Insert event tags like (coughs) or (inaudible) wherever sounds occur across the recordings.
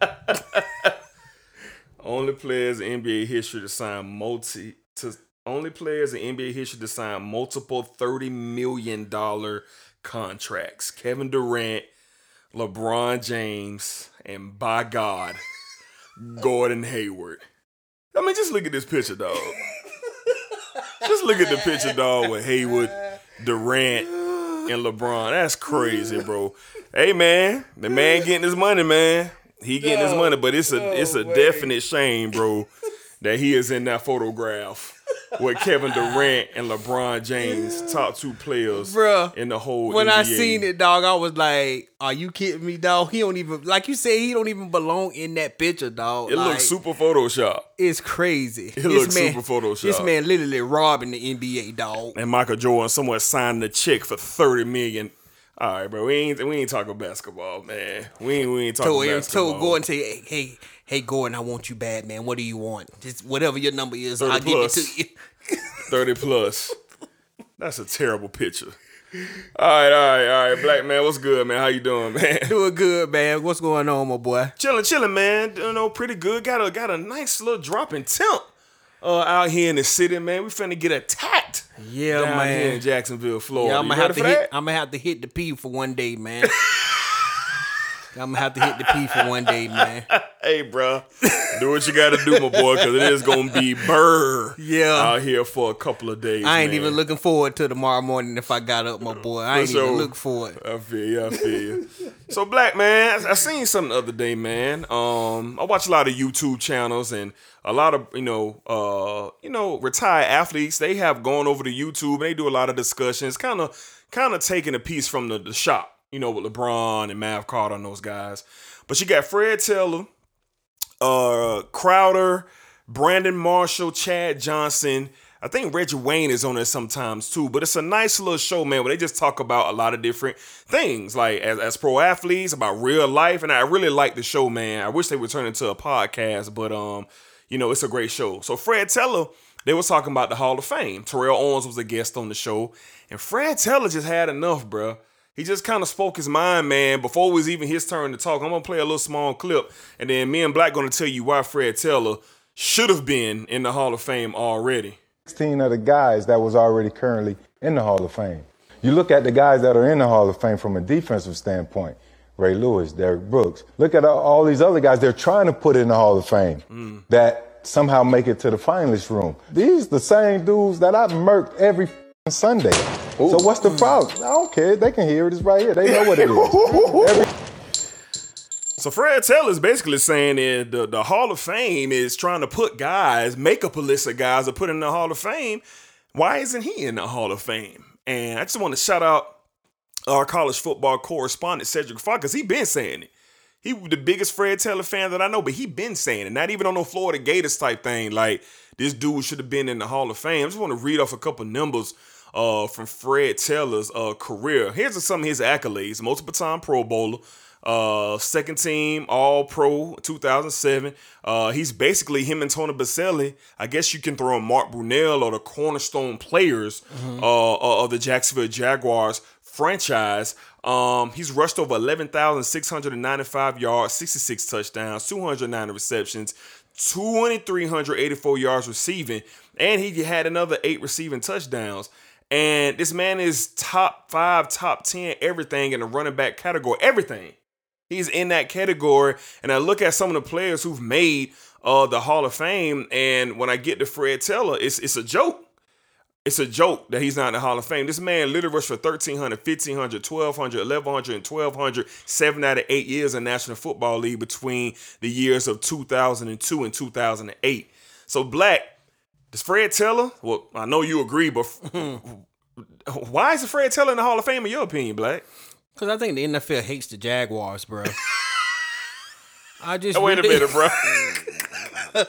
(laughs) only players in NBA history to sign multi to only players in NBA history to sign multiple thirty million dollar contracts. Kevin Durant, LeBron James, and by God, Gordon Hayward. I mean, just look at this picture, dog. just look at the picture, dog, with Hayward, Durant, and LeBron. That's crazy, bro. Hey, man, the man getting his money, man. He getting his money, but it's a it's a definite shame, bro, that he is in that photograph with Kevin Durant and LeBron James, top two players Bruh, in the whole. When I seen it, dog, I was like, "Are you kidding me, dog? He don't even like you say he don't even belong in that picture, dog. it like, looks super Photoshop. It's crazy. It looks super Photoshop. This man literally robbing the NBA, dog. and Michael Jordan somewhere signed a check for thirty million. All right, bro. We ain't we ain't talking basketball, man. We ain't we ain't talking Told him, basketball. told Gordon, say, hey, hey, hey, Gordon, I want you bad, man. What do you want? Just whatever your number is, 30 I'll give it plus. to you. thirty plus. That's a terrible picture. All right, all right, all right, black man. What's good, man? How you doing, man? (laughs) Doing good, man. What's going on, my boy? chilling, chilling, man. You know, oh, pretty good. Got a got a nice little drop in temp uh, out here in the city, man. We finna get attacked. Yeah, down man. here in Jacksonville, Florida. Yeah, I'm gonna have to hit. that? I'm gonna have to hit the P for one day, man. (laughs) I'm gonna have to hit the P for one day, man. (laughs) hey, bro, do what you got to do, my boy, because it is gonna be burr. Yeah. out here for a couple of days. I ain't man. even looking forward to tomorrow morning if I got up, my boy. I ain't sure. even look for it. I feel you. I feel you. so, black man, I, I seen something the other day, man. Um, I watch a lot of YouTube channels and a lot of you know, uh, you know, retired athletes. They have gone over to YouTube and they do a lot of discussions, kind of, kind of taking a piece from the, the shop. You know, with LeBron and Mav Carter and those guys. But you got Fred Taylor, uh, Crowder, Brandon Marshall, Chad Johnson. I think Reggie Wayne is on there sometimes too, but it's a nice little show, man, where they just talk about a lot of different things, like as, as pro athletes, about real life, and I really like the show, man. I wish they would turn it into a podcast, but um, you know, it's a great show. So Fred Taylor, they was talking about the Hall of Fame. Terrell Owens was a guest on the show, and Fred Taylor just had enough, bruh. He just kind of spoke his mind, man. Before it was even his turn to talk, I'm gonna play a little small clip, and then me and Black gonna tell you why Fred Taylor should have been in the Hall of Fame already. 16 of the guys that was already currently in the Hall of Fame. You look at the guys that are in the Hall of Fame from a defensive standpoint. Ray Lewis, Derrick Brooks. Look at all- these other guys they're trying to put in the Hall of Fame mm. that somehow make it to the finalist room. These the same dudes that I've murked every Sunday. So what's the problem? I don't care. They can hear it. It's right here. They know what it is. (laughs) Every- So Fred Taylor is basically saying that the, the Hall of Fame is trying to put guys, make up a list of guys to put in the Hall of Fame. Why isn't he in the Hall of Fame? And I just want to shout out our college football correspondent Cedric Fox, he been saying it. He the biggest Fred Taylor fan that I know, but he been saying it. Not even on no Florida Gators type thing. Like this dude should have been in the Hall of Fame. I just want to read off a couple numbers uh, from Fred Taylor's uh, career. Here's some of his accolades: multiple time Pro Bowler, uh, second team All Pro 2007. Uh, he's basically him and Tony Boselli. I guess you can throw in Mark Brunell or the cornerstone players uh, of the Jacksonville Jaguars franchise. Um, he's rushed over 11,695 yards, 66 touchdowns, 209 receptions, 2,384 yards receiving, and he had another eight receiving touchdowns. And this man is top five, top 10, everything in the running back category. Everything. He's in that category. And I look at some of the players who've made uh, the Hall of Fame, and when I get to Fred Taylor, it's it's a joke. It's a joke that he's not in the Hall of Fame. This man literally rushed for 1,300, 1,500, 1,200, 1,100, and 1,200, seven out of eight years in National Football League between the years of 2002 and 2008. So, Black, does Fred Taylor, well, I know you agree, but (laughs) why is Fred Taylor in the Hall of Fame in your opinion, Black? Cause I think the NFL hates the Jaguars, bro. (laughs) I just Wait a minute, bro. (laughs)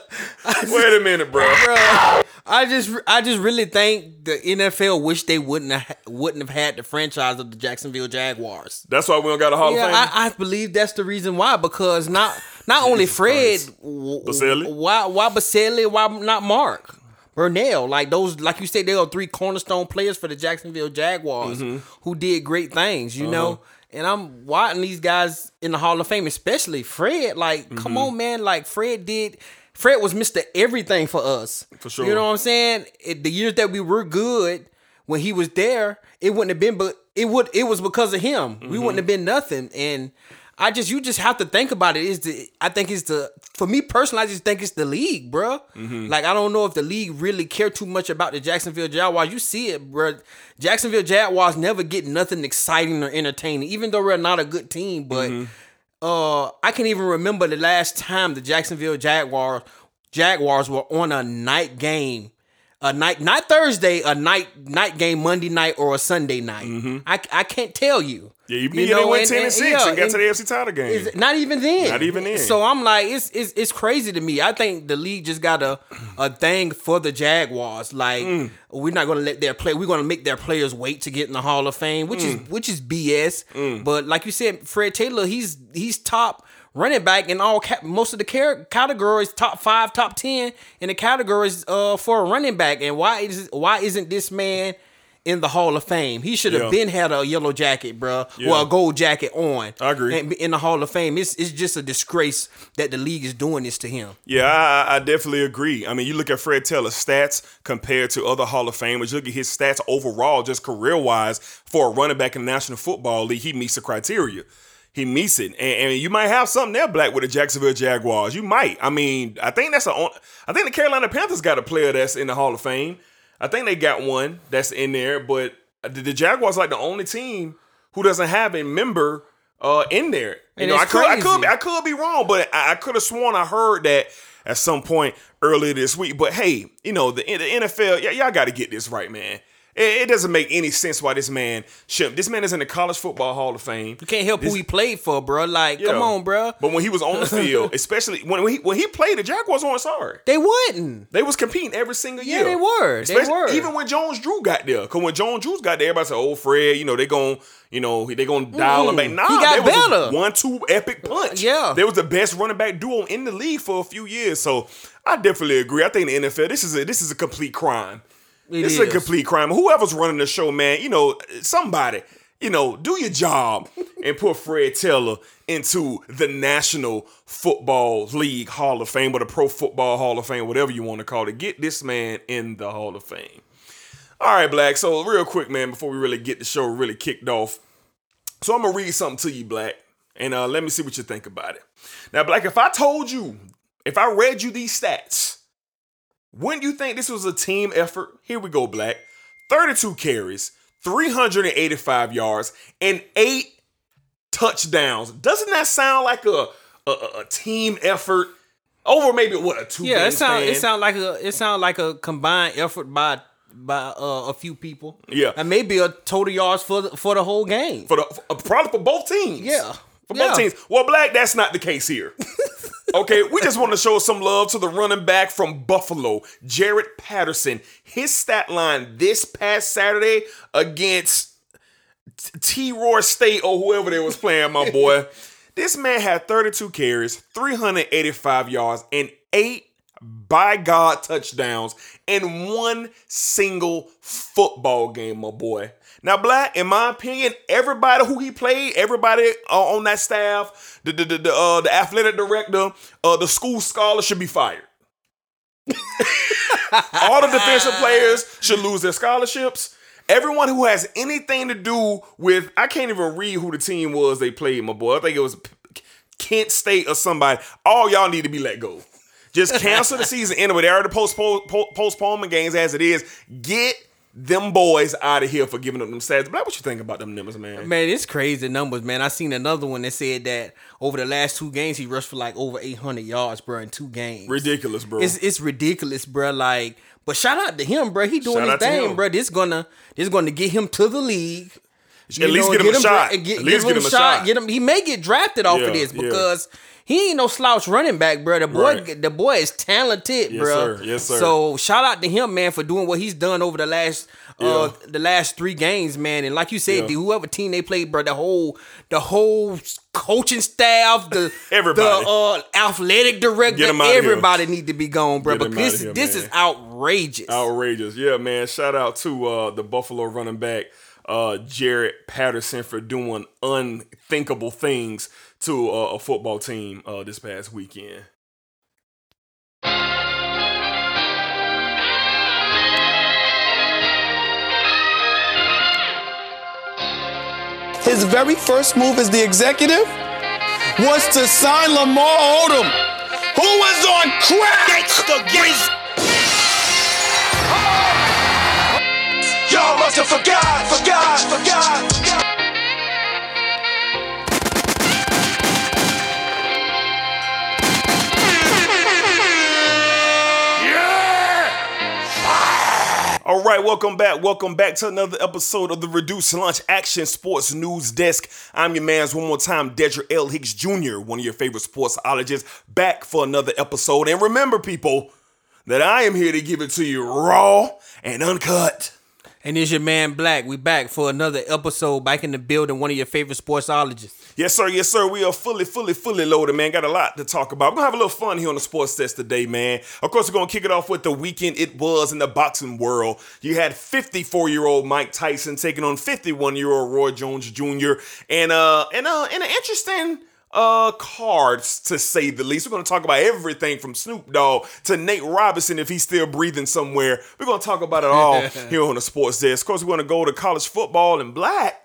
Wait a minute, bro. bro. I just, I just really think the NFL wish they wouldn't have, wouldn't have had the franchise of the Jacksonville Jaguars. That's why we don't got a Hall Yeah, of Fame. I, I believe that's the reason why. Because not, not only Fred, Christ. Boselli? why, why Boselli, why not Mark? Brunell, like those, like you said, they are three cornerstone players for the Jacksonville Jaguars Mm-hmm. who did great things, you know. Uh-huh. and I'm watching these guys in the Hall of Fame, especially Fred. Like, Mm-hmm. come on, man. Like Fred did. Fred was Mr. Everything for us. For sure. You know what I'm saying? It, the years that we were good when he was there, it wouldn't have been, but it would. It was because of him. We Mm-hmm. wouldn't have been nothing. And I just, you just have to think about it. Is the I think it's the for me personally, I just think it's the league, bro. Mm-hmm. Like I don't know if the league really care too much about the Jacksonville Jaguars. You see it, bro. Jacksonville Jaguars never get nothing exciting or entertaining, even though we're not a good team. But Mm-hmm. uh, I can even remember the last time the Jacksonville Jaguars Jaguars were on a night game. A night, not Thursday, a night night game Monday night or a Sunday night. I, I can't tell you. Mm-hmm. Yeah, you, you, know, went ten and, and- six yeah, and got to the AFC title game. is- not even then. Not even then. So I'm like, it's it's it's crazy to me. I think the league just got a a thing for the Jaguars. Like Mm. we're not gonna let their play. We're gonna make their players wait to get in the Hall of Fame, which Mm. is which is BS. But like you said, Fred Taylor, he's he's top running back in all ca- most of the car- categories, top five, top ten in the categories uh for a running back. And why is why isn't this man? In the Hall of Fame, he should have Yeah. been had a yellow jacket, bro, Yeah. or a gold jacket on. I agree. And in the Hall of Fame. It's it's just a disgrace that the league is doing this to him. Yeah, I, I definitely agree. I mean, you look at Fred Taylor's stats compared to other Hall of Famers. You look at his stats overall, just career wise, for a running back in the National Football League. He meets the criteria. He meets it, and, and you might have something there, Black, with the Jacksonville Jaguars. You might. I mean, I think that's a. I think the Carolina Panthers got a player that's in the Hall of Fame. I think they got one that's in there, but the, the Jaguars like the only team who doesn't have a member uh, in there. You And know, I could, I could, crazy. be, I could be wrong, but I, I could have sworn I heard that at some point earlier this week. But hey, you know, the, the NFL, y- y'all got to get this right, man. It, it doesn't make any sense why this man should. This man is in the College Football Hall of Fame. You can't help who he played for, bro. Like, come on, bro. But when he was on the (laughs) field, especially when, when he when he played, the Jaguars weren't sorry. They wouldn't. They was competing every single Yeah, year. they were. They were. Even when Jones Drew got there. Because when Jones Drew got there, everybody said, oh, Fred, you know, they going you know, they to dial him back. Nah, He got they was a better. one-two epic uh, punch. Yeah. They was the best running back duo in the league for a few years. So I definitely agree. I think the NFL, this is a this is a complete crime. It this is a complete crime. Whoever's running the show, man, you know, somebody, you know, do your job and put Fred Taylor into the National Football League Hall of Fame or the Pro Football Hall of Fame, whatever you want to call it. Get this man in the Hall of Fame. All right, Black. So real quick, man, before we really get the show really kicked off. So I'm gonna read something to you, Black, and uh, let me see what you think about it. Now, Black, if I told you, if I read you these stats, wouldn't you think this was a team effort? Here we go, Black. 32 carries, 385 yards, and eight touchdowns. Doesn't that sound like a a, a- team effort over maybe what a two Yeah, it sound it sound like a it sound like a combined effort by by uh, a few people. Yeah. and maybe a total yards for the, for the whole game. for the for, probably for both teams. Yeah. for both teams. Well, Black, that's not the case here. (laughs) okay, we just want to show some love to the running back from Buffalo, Jaret Patterson. His stat line this past Saturday against T Roy State or whoever they was playing, my (laughs) boy. this man had 32 carries, 385 yards, and eight by God touchdowns in one single football game, my boy. Now, Black, in my opinion, everybody who he played, everybody uh, on that staff, the the the, the, uh, the athletic director, uh, the school scholar should be fired. (laughs) All the defensive players should lose their scholarships. Everyone who has anything to do with, I can't even read who the team was they played, my boy. I think it was Kent State or somebody. All y'all need to be let go. Just cancel the (laughs) season anyway. They already postpone po- postponement games as it is. Get them boys out of here for giving up them stats. Black, what you think about them numbers, man? Man, it's crazy numbers, man. I seen another one that said that over the last two games he rushed for like over 800 yards, bro, in two games. Ridiculous, bro. It's it's ridiculous, bro. Like, but shout out to him, bro. He doing Shout his thing, bro. This gonna this gonna get him to the league. At least get him a shot. Get, At least give him a shot. Get him. He may get drafted off Yeah, of this yeah. He ain't no slouch running back, bro. The boy, Right. the boy is talented, Yes, bro. sir. Yes, sir. So shout out to him, man, for doing what he's done over the last. Uh, Yeah. the last three games, man, and like you said, Yeah. the whoever team they played, bro, the whole, the whole coaching staff, the (laughs) Everybody. the uh, athletic director, outta here. everybody need to be gone, bro. Get 'em Because here, this man. is outrageous. Outrageous. Yeah, man. Shout out to uh, the Buffalo running back. uh, Jaret Patterson for doing unthinkable things to uh, a football team uh, this past weekend. His very first move as the executive was to sign Lamar Odom, who was on crack. Y'all must have forgot, forgot, forgot. All right, welcome back. Welcome back to another episode of the Reduced Lunch Action Sports News Desk. I'm your man's one more time, Dedrick L. Hicks Jr., one of your favorite sportsologists, back for another episode. And remember, people, that I am here to give it to you raw and uncut. And it's your man Black. We back for another episode back in the building, one of your favorite sportsologists. Yes, sir. Yes, sir. We are fully, fully, fully loaded, man. Got a lot to talk about. We're going to have a little fun here on the sports test today, man. Of course, we're going to kick it off with the weekend it was in the boxing world. You had 54 year old Mike Tyson taking on 51 year old Roy Jones Jr. And, uh, and, uh, and an interesting uh cards to say the least. We're gonna talk about everything from Snoop Dogg to Nate Robinson if he's still breathing somewhere. We're gonna talk about it all (laughs) here on the sports desk. Of course, we're gonna go to college football and black.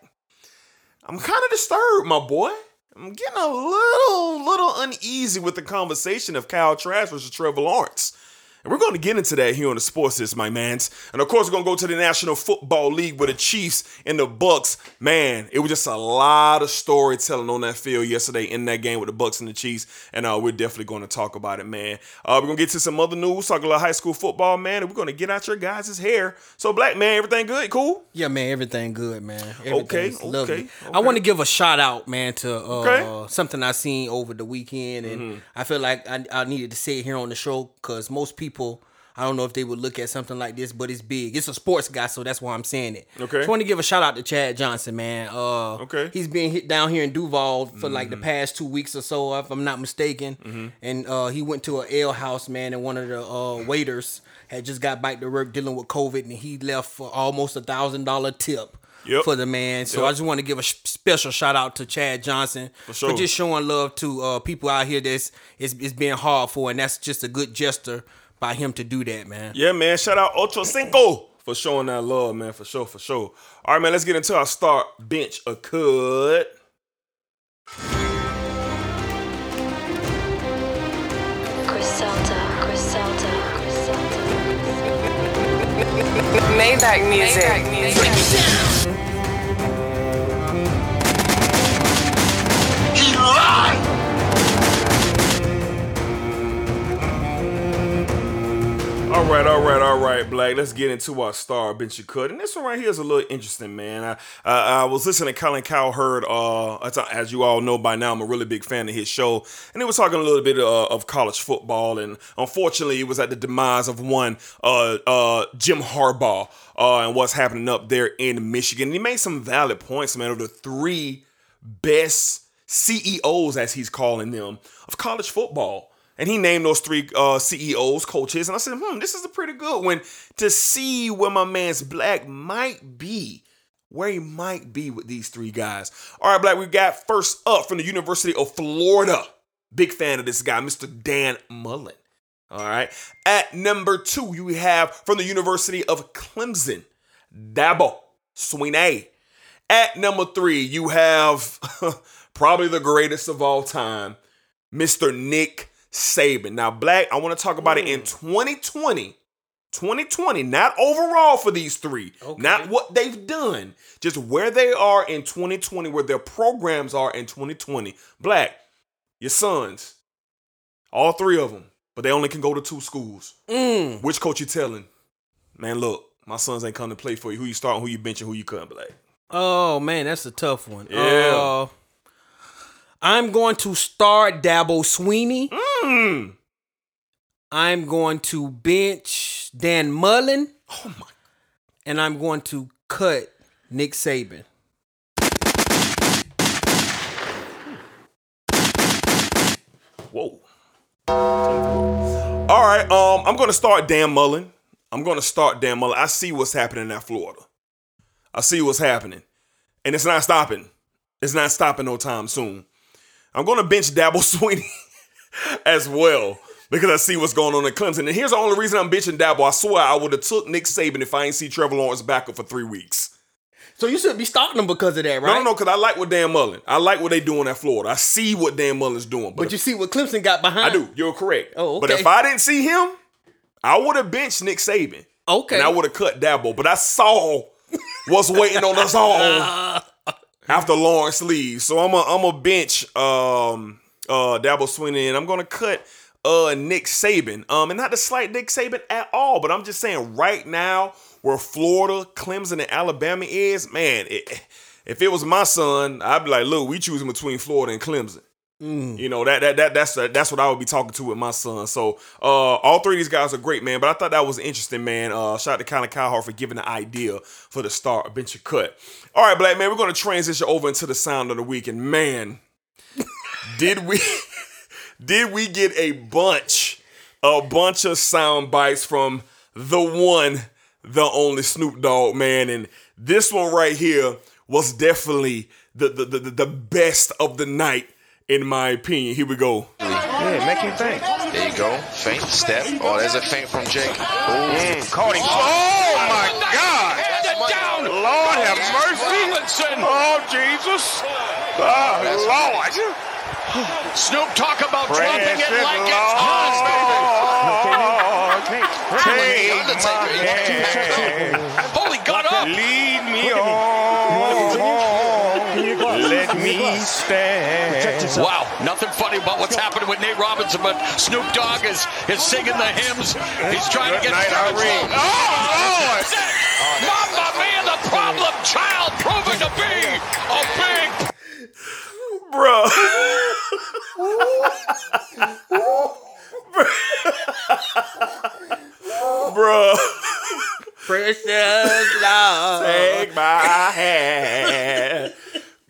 I'm kind of disturbed, my boy. I'm getting a little, little uneasy with the conversation of Kyle Trask versus Trevor Lawrence. And we're going to get into that here on the Sports Desk, my mans. And of course, we're going to go to the National Football League with the Chiefs and the Bucks. Man, it was just a lot of storytelling on that field yesterday in that game with the Bucks and the Chiefs. And uh, we're definitely going to talk about it, man. Uh, we're going to get to some other news, talk a little high school football, man. And we're going to get out your guys' hair. So, Black man, everything good? Cool? Yeah, man, everything good, man. Okay, Everything's okay. I want to give a shout out, man, to uh, Okay. something I seen over the weekend, and Mm-hmm. I feel like I, I needed to say it here on the show because most people. I don't know if they would look at something like this, but it's big. It's a sports guy, so that's why I'm saying it. Okay. Just want to give a shout out to Chad Johnson, man. Uh, Okay. Mm-hmm. He's been hit down here in Duval for like the past two weeks or so, if I'm not mistaken. And uh, he went to a ale house, man, and one of the uh, waiters had just got back to work dealing with COVID, and he left for almost a thousand dollar tip Yep. for the man. So Yep. I just want to give a special shout out to Chad Johnson for, sure. just showing love to uh, people out here that's it's, it's being hard for, and that's just a good gesture by him to do that, man. Yeah, man. Shout out Ocho Cinco for showing that love, man. For sure, for sure. All right, man. Let's get into our start bench a cut. Griselda, Griselda, Griselda. Maybach music. He lied. All right, all right, all right, Black. Let's get into our star bench cut. And this one right here is a little interesting, man. I I, was listening to Colin Cowherd. Uh, as, as you all know by now, I'm a really big fan of his show, and he was talking a little bit uh, of college football. And unfortunately, it was at the demise of one uh, uh, Jim Harbaugh uh, and what's happening up there in Michigan. And he made some valid points, man. Of the three best CEOs, as he's calling them, of college football. And he named those three uh, CEOs, coaches, and I said, hmm, this is a pretty good one to see where my man's Black might be, where he might be with these three guys. All right, Black, we got first up from the University of Florida. Big fan of this guy, Mr. Dan Mullen. All right. At number two, you have from the University of Clemson, Dabo Swinney. At number three, you have (laughs) probably the greatest of all time, Mr. Nick Saban. Now, Black, I want to talk about it in 2020. 2020, not overall for these three, not what they've done, just where they are in 2020, where their programs are in 2020. Black, your sons, all three of them, but they only can go to two schools. Mm. Which coach you telling? Man, look, my sons ain't coming to play for you. Who you starting, who you benching, who you cutting, Black? Oh man, that's a tough one. Yeah. Uh, I'm going to start Dabo Swinney. Mm. I'm going to bench Dan Mullen. Oh my. And I'm going to cut Nick Saban. Whoa. All right, um, I'm gonna start Dan Mullen. I'm gonna start Dan Mullen. I see what's happening at Florida. I see what's happening. And it's not stopping. It's not stopping no time soon. I'm gonna bench Dabble (laughs) Swinney as well because I see what's going on in Clemson. And here's the only reason I'm benching Dabble. I swear I would have took Nick Saban if I ain't see Trevor Lawrence back up for three weeks. So you should be starting them because of that, right? No, no, no, because I like what Dan Mullen. I like what they doing at Florida. I see what Dan Mullen's doing. But you see what Clemson got behind. I do. You're correct. Oh, But if I didn't see him, I would have benched Nick Saban. Okay. And I would have cut Dabble. But I saw what's waiting on us all (laughs) after Lawrence leaves. So I'm a I'm a bench um uh Dabble Swinney and I'm gonna cut uh Nick Saban. Um and not to slight Nick Saban at all, but I'm just saying right now where Florida, Clemson, and Alabama is, man, it, if it was my son, I'd be like, look, we choosing between Florida and Clemson. You know that that that that's that's what I would be talking to with my son. So uh, all three of these guys are great, man. But I thought that was interesting, man. Uh, shout out to Colin Cowherd for giving the idea for the start bench your cut. All right, black man, we're gonna transition over into the sound of the week, and man, (laughs) did we (laughs) did we get a bunch a bunch of sound bites from the one, the only Snoop Dogg, man, and this one right here was definitely the the the, the best of the night in my opinion. Here we go. Yeah, make him think. There you go. Faint step. Oh, there's a feint from Jake. Mm, caught him. Oh, my God. Down. Lord have mercy. Oh, Jesus. Oh, Lord. Snoop, talk about Precious dropping it like it's Lord. hot, Take baby. my hand. Holy, got up. Lead me on. Nothing funny about what's happening with Nate Robinson, but Snoop Dogg is, is singing the hymns. He's trying to get night, started. Irene. slow. Oh, That's it. Mamma Mia, the problem child proving to be a big Bruh. (laughs) Bruh. Precious love. Take my hand.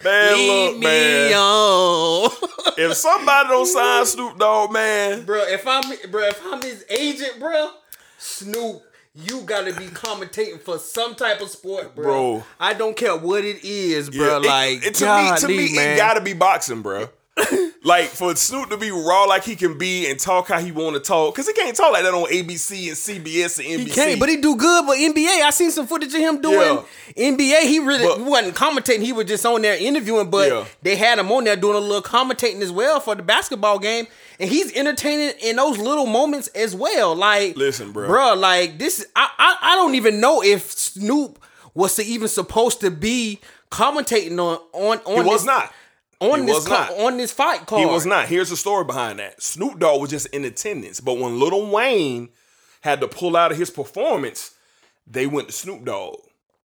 Man, look, me man. on. (laughs) If somebody don't sign Snoop Dogg, man, bro, if I'm bro, if I'm his agent, bro, Snoop, you gotta be commentating for some type of sport, bro. Bro. I don't care what it is, bro. Yeah, like it, to me, to me, man. it gotta be boxing, bro. (laughs) like for Snoop to be raw like he can be and talk how he want to talk, cause he can't talk like that on ABC and CBS and NBC. He can't, but he do good with NBA. I seen some footage of him doing NBA. He really But- wasn't commentating. He was just on there interviewing, but Yeah. they had him on there doing a little commentating as well for the basketball game. And he's entertaining in those little moments as well. Like, Listen, bro. bro, like this. I, I I don't even know if Snoop was to even supposed to be commentating on on on. he was this, not. On He this on this fight card. He was not. Here's the story behind that. Snoop Dogg was just in attendance, but when Lil Wayne had to pull out of his performance, they went to Snoop Dogg.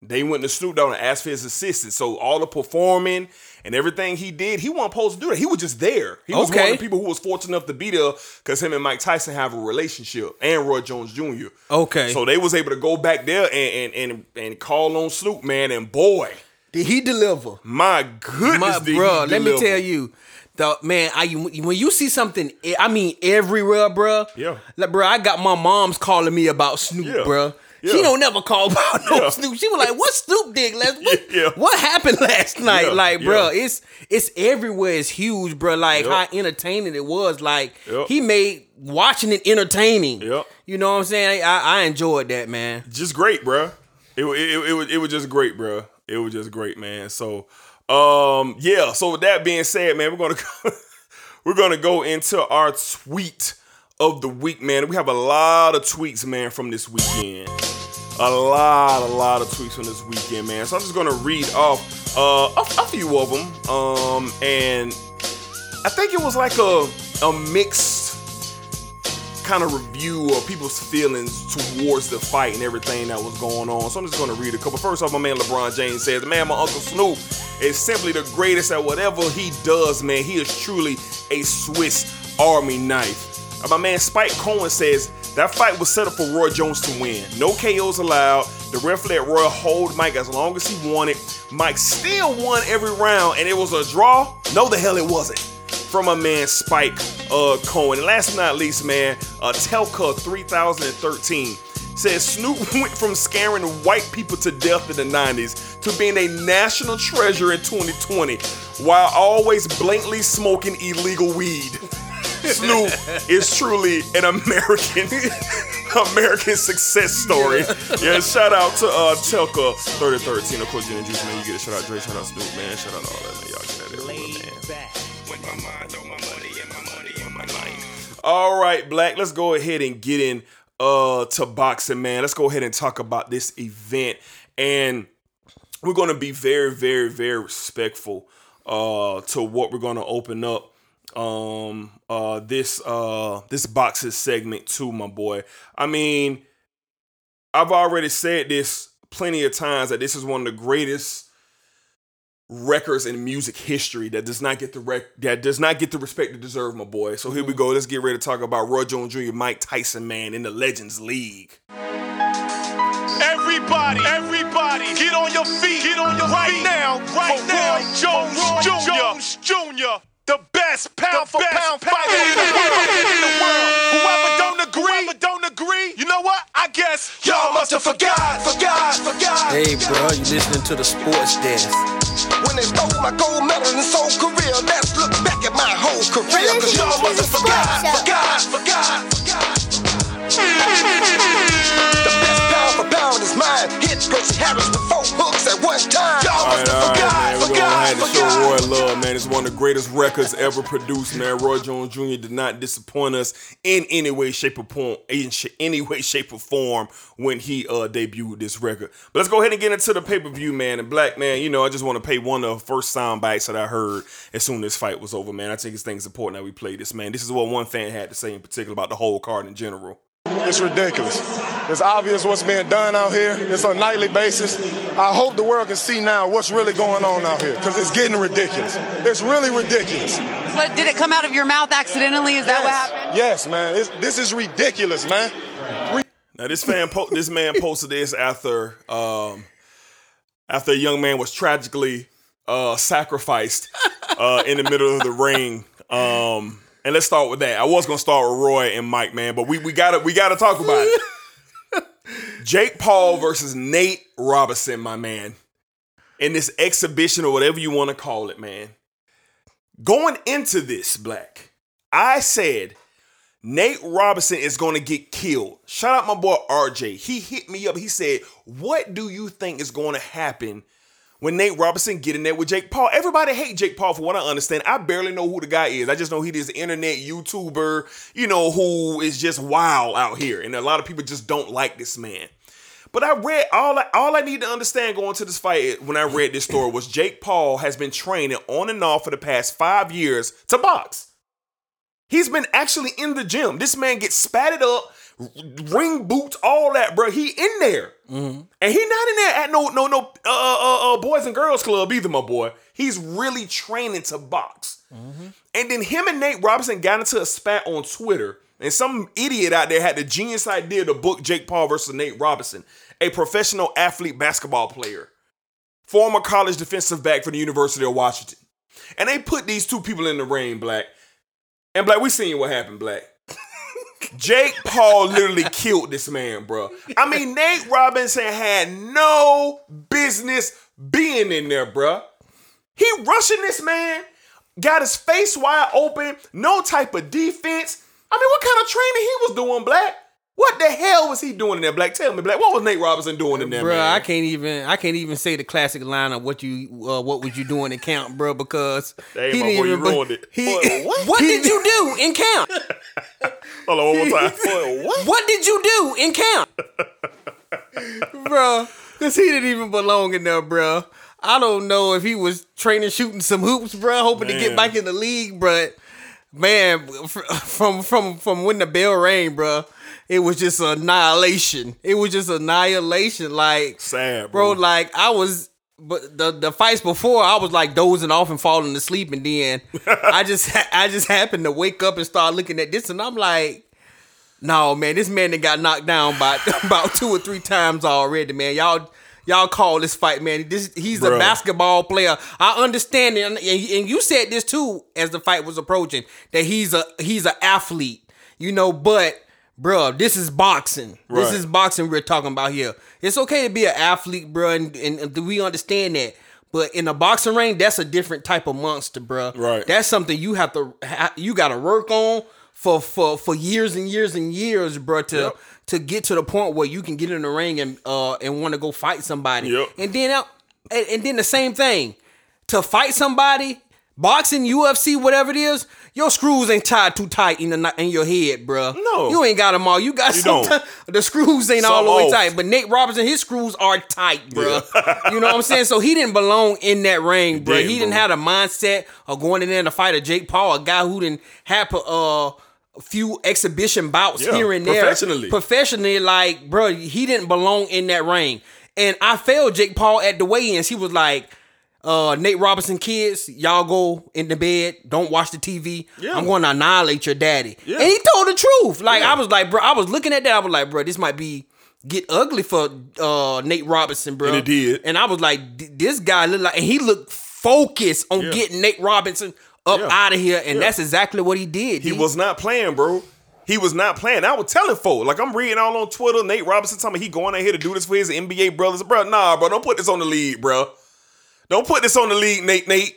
They went to Snoop Dogg and asked for his assistance. So all the performing and everything he did, he wasn't supposed to do that. He was just there. He was one of the people who was fortunate enough to be there because him and Mike Tyson have a relationship and Roy Jones Jr. Okay. So they was able to go back there and and and, and call on Snoop, man. And boy, Did he deliver? my goodness, My, did he bro, let me tell you, the man, I when you see something, eh, I mean everywhere, bro. Yeah. like bro, I got my mom's calling me about Snoop, Yeah. bro. Yeah. She don't never call (laughs) about no Yeah. Snoop. She was like, "What Snoop did last? What, (laughs) Yeah. what happened (laughs) last night? Yeah. Like, bro, Yeah. it's it's everywhere. It's huge, bro. Like Yep. how entertaining it was. Like Yep. he made watching it entertaining. Yep. You know what I'm saying? I, I enjoyed that, man. just great, bruh. It, wa- it, it, was it was just great, bruh. It was just great, man. So, um, yeah. So with that being said, man, we're gonna (laughs) go, we're gonna go into our tweet of the week, man. We have a lot of tweets, man, from this weekend. A lot, a lot of tweets from this weekend, man. So I'm just gonna read off uh, a, a few of them, um, and I think it was like a a mixed kind of review of people's feelings towards the fight and everything that was going on. So I'm just gonna read a couple. First off, my man LeBron James says, "Man, my uncle Snoop is simply the greatest at whatever he does. Man, he is truly a Swiss Army knife." Uh, my man Spike Cohen says that fight was set up for Roy Jones to win. No KOs allowed. The ref let Roy hold Mike as long as he wanted. Mike still won every round, and it was a draw. No, the hell it wasn't from my man Spike uh, Cohen. And last but not least, man, uh, Telka 3013 says Snoop (laughs) went from scaring white people to death in the 90s to being a national treasure in 2020 while always blatantly smoking illegal weed. (laughs) Snoop is truly an American (laughs) American success story. Yeah, shout out to uh Telka 3013. Of course, Gin and Juice, man. You get a shout out Dre, shout out Snoop, man. Shout out all that, man. Y'all my mind on my money and my money on my. All right, Black, let's go ahead and get in uh to boxing, man. Let's go ahead and talk about this event. And we're gonna be very, very, very respectful uh to what we're gonna open up um uh this uh this boxes segment to my boy. I mean, I've already said this plenty of times that this is one of the greatest records in music history that does not get the rec- that does not get the respect it deserve, my boy. So here we mm-hmm. go. Let's get ready to talk about Roy Jones Jr., Mike Tyson, man, in the Legends League. Everybody, everybody, get on your feet, get on your right feet now, right for now. Roy Jones, Roy Jr. Jones Jr. The best pound for pound fighter in the world, in the world. Whoever don't agree, whoever don't agree, you know what? I guess y'all must have forgot, forgot, forgot. Hey, bro, you listening to the sports desk? When they stole my gold medal and soul career, let's look back at my whole career. Cause y'all must have forgot, forgot, forgot, forgot. The best pound for pound is mine. Hit Gracie Harris with four hooks at one time. Y'all must have forgot, Man. It's one of the greatest records ever produced, man. Roy Jones Jr. did not disappoint us in any way, shape, or form. In any way, shape, or form when he uh debuted this record. But let's go ahead and get into the pay per view, man. And Black man, you know, I just want to pay one of the first sound bites that I heard as soon as this fight was over, man. I think it's things important that we play this, man. This is what one fan had to say in particular about the whole card in general. It's ridiculous. It's obvious what's being done out here. It's on a nightly basis. I hope the world can see now what's really going on out here because it's getting ridiculous. It's really ridiculous. But did it come out of your mouth accidentally? Is that what happened? Yes, man. It's, this is ridiculous, man. Now this fan, po- this man posted this after, um, after a young man was tragically uh, sacrificed uh, in the middle of the ring. Um, and let's start with that. I was gonna start with Roy and Mike, man, but we we gotta we gotta talk about it. (laughs) Jake Paul versus Nate Robinson, my man, in this exhibition or whatever you want to call it, man. Going into this, Black, I said Nate Robinson is going to get killed. Shout out my boy RJ. He hit me up. He said, "What do you think is going to happen when Nate Robinson get in there with Jake Paul?" Everybody hate Jake Paul for what I understand. I barely know who the guy is. I just know he is internet YouTuber, you know, who is just wild out here, and a lot of people just don't like this man. But I read all I, all I need to understand going to this fight when I read this story was Jake Paul has been training on and off for the past five years to box. He's been actually in the gym. This man gets spatted up, ring boots, all that, bro. He in there, and he not in there at no no no uh, uh, uh, boys and girls club either, my boy. He's really training to box. And then him and Nate Robinson got into a spat on Twitter, and some idiot out there had the genius idea to book Jake Paul versus Nate Robinson, a professional athlete basketball player, former college defensive back for the University of Washington. And they put these two people in the ring, Black. And Black, we seen what happened, Black. Jake Paul literally killed this man, bro. I mean, Nate Robinson had no business being in there, bro. He rushing this man, got his face wide open, no type of defense. I mean, what kind of training he was doing, Black? What the hell was he doing in there, Black? Tell me, Black. What was Nate Robinson doing in there, Bro. I can't even I can't even say the classic line of what you uh, what was you doing in camp, bro, because (laughs) Hey, he didn't boy, you even- ruined it. He, (laughs) (laughs) Boy, what? what did you do in camp? Hold on, one more time. Boy, what? What did you do in camp? bro, because he didn't even belong in there, bro. I don't know if he was training shooting some hoops, bro, hoping to get back in the league, but man, from from from when the bell rang, bro, it was just annihilation. It was just annihilation. Like Sad, bro. bro. Like I was, but the the fights before, I was like dozing off and falling asleep, and then (laughs) I just I just happened to wake up and start looking at this, and I'm like. No, man, this man that got knocked down by (laughs) about two or three times already, man. Y'all, y'all call this fight, man. This he's a basketball player. I understand it, and, and you said this too as the fight was approaching that he's a he's an athlete, you know. But Bruh, this is boxing. This is boxing we're talking about here. It's okay to be an athlete, bruh, and, and, we understand that. But in a boxing ring, that's a different type of monster, bruh. Right. That's something you have to ha- you got to work on for for for years and years and years, bruh, to Yep. To get to the point where you can get in the ring and uh and want to go fight somebody. Yep. And then out and, and then the same thing to fight somebody, boxing, UFC, whatever it is, your screws ain't tied too tight in the in your head, bruh. No. you ain't got them all. You got You some. don't. the screws ain't all the way tight, but Nate Robinson, his screws are tight, bruh. you know what I'm saying? So he didn't belong in that ring, bruh. didn't, he didn't bro. have a mindset of going in there to fight a Jake Paul, a guy who didn't have uh. A few exhibition bouts Yeah, here and there, professionally. professionally, like, bro, he didn't belong in that ring. And I failed Jake Paul at the weigh-ins. He was like, uh, Nate Robinson kids, y'all go in the bed, don't watch the TV. Yeah. I'm going to annihilate your daddy. Yeah. And he told the truth. Like. I was like, bro, I was looking at that. I was like, bro, this might be get ugly for uh, Nate Robinson, bro. And it did. And I was like, this guy looked like, and he looked focused on getting Nate Robinson up Yeah. out of here. And Yeah. that's exactly what he did. He was not playing, bro. He was not playing. I was telling folk, like I'm reading all on Twitter, Nate Robinson telling me he going out here to do this for his NBA brothers. Bro, nah, bro, don't put this on the league, bro. Don't put this on the league, Nate. Nate,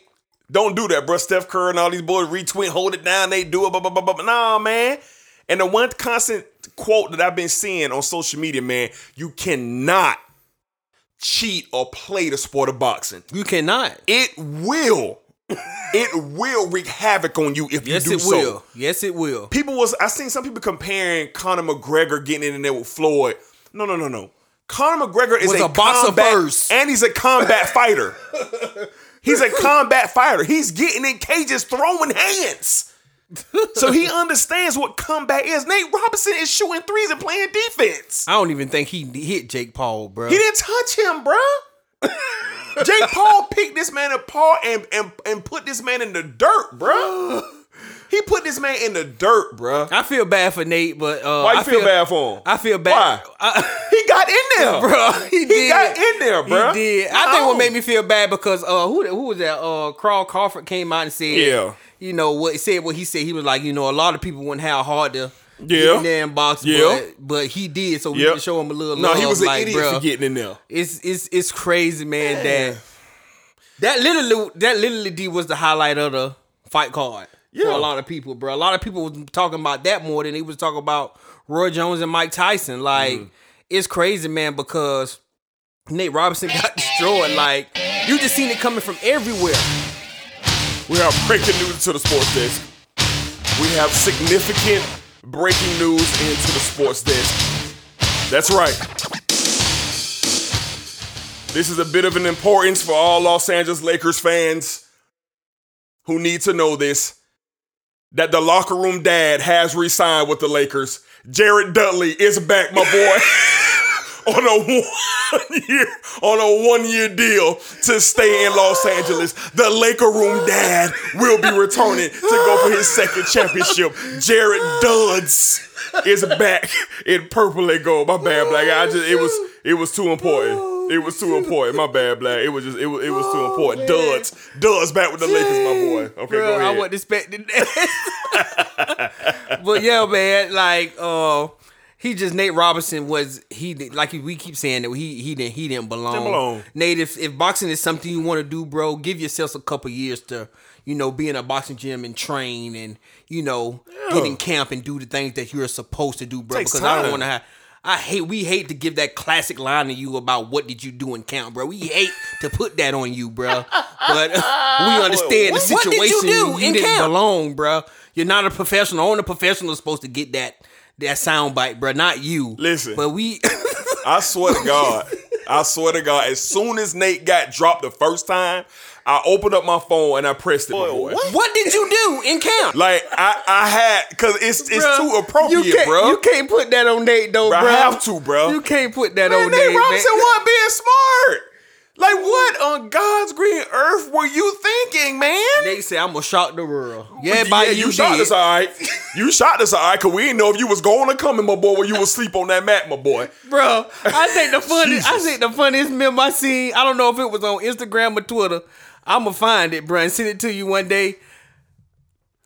don't do that, bro. Steph Curry and all these boys retweet, hold it down. They do it, blah blah blah blah. Nah, man. And the one constant quote that I've been seeing on social media, man, you cannot cheat or play the sport of boxing. You cannot. It will. It will wreak havoc on you if Yes, you do it so will. Yes, it will. people was I seen some people comparing Conor McGregor getting in there with Floyd. No, no, no, no. Conor McGregor is Was a, a boxer combat, first. and he's a combat fighter. He's a combat fighter. He's getting in cages, throwing hands. So he understands what combat is. Nate Robinson is shooting threes and playing defense. I don't even think he hit Jake Paul, bro. He didn't touch him, bruh. (laughs) Jake Paul picked this man apart and, and, and put this man in the dirt, bruh. (sighs) He put this man in the dirt, bruh. I feel bad for Nate, but uh, Why you I feel, bad for him? I feel bad, Why? (laughs) he got in there, (laughs) bro. He, He did. got in there, bro. He did. I think what made me feel bad because uh, who who was that? Uh, Carl Crawford came out and said, Yeah. you know what? Said what he said. He was like, you know, a lot of people wouldn't have hard to. Yeah. Get in box, Yeah. but, but he did, so we Yep. can show him a little No, love. he was an like, idiot bruh, for getting in there. It's it's it's crazy, man. That that literally that literally D was the highlight of the fight card for a lot of people, bro. A lot of people was talking about that more than he was talking about Roy Jones and Mike Tyson. Like Mm-hmm. it's crazy, man, because Nate Robinson (laughs) got destroyed. Like you just seen it coming from everywhere. We have breaking news to the sports desk. We have significant breaking news into the sports desk. That's right. This is a bit of an importance for all Los Angeles Lakers fans who need to know this. That the locker room dad has re-signed with the Lakers. Jared Dudley is back, my boy. (laughs) on a (laughs) one year on a one year deal to stay in Los Angeles. The Laker room dad will be returning to go for his second championship. Jared Duds is back in purple and gold. My bad, black. I just it was it was too important. It was too important. My bad, black. It was just it was it was too important. Duds, Duds back with the Lakers, my boy. Okay, Bruh, go I wasn't expecting that. (laughs) but yeah, man, like uh he just Nate Robinson was he like we keep saying that he he didn't he didn't belong. Didn't belong. Nate, if, if boxing is something you want to do, bro, give yourself a couple years to you know be in a boxing gym and train and you know get in camp and do the things that you're supposed to do, bro. Because I don't want to have. I hate we hate to give that classic line to you about what did you do in camp, bro. We hate to put that on you, bro. (laughs) But we understand the situation. What did you do in didn't camp? belong, bro. You're not a professional. Only a professional is supposed to get that that sound bite, bro. Not you. Listen. but we. (laughs) I swear to God. I swear to God. As soon as Nate got dropped the first time, I opened up my phone and I pressed it. my boy. what did you do in camp? Like I, I had because it's it's Bruh, too appropriate, you bro. You can't put that on Nate though, Bro, I have to, bro. You can't put that Man, on Nate Nate, Robinson man. wasn't being smart. Like what on God's green earth were you thinking, man? They say "I'm gonna shock the world." Yeah, by you, you shot did. us all right. You shot us all right, cause we didn't know if you was going or coming, my boy, when you was sleep on that mat, my boy. bro. I think the funniest, I think the funniest meme I seen. I don't know if it was on Instagram or Twitter. I'm gonna find it, bro, and send it to you one day.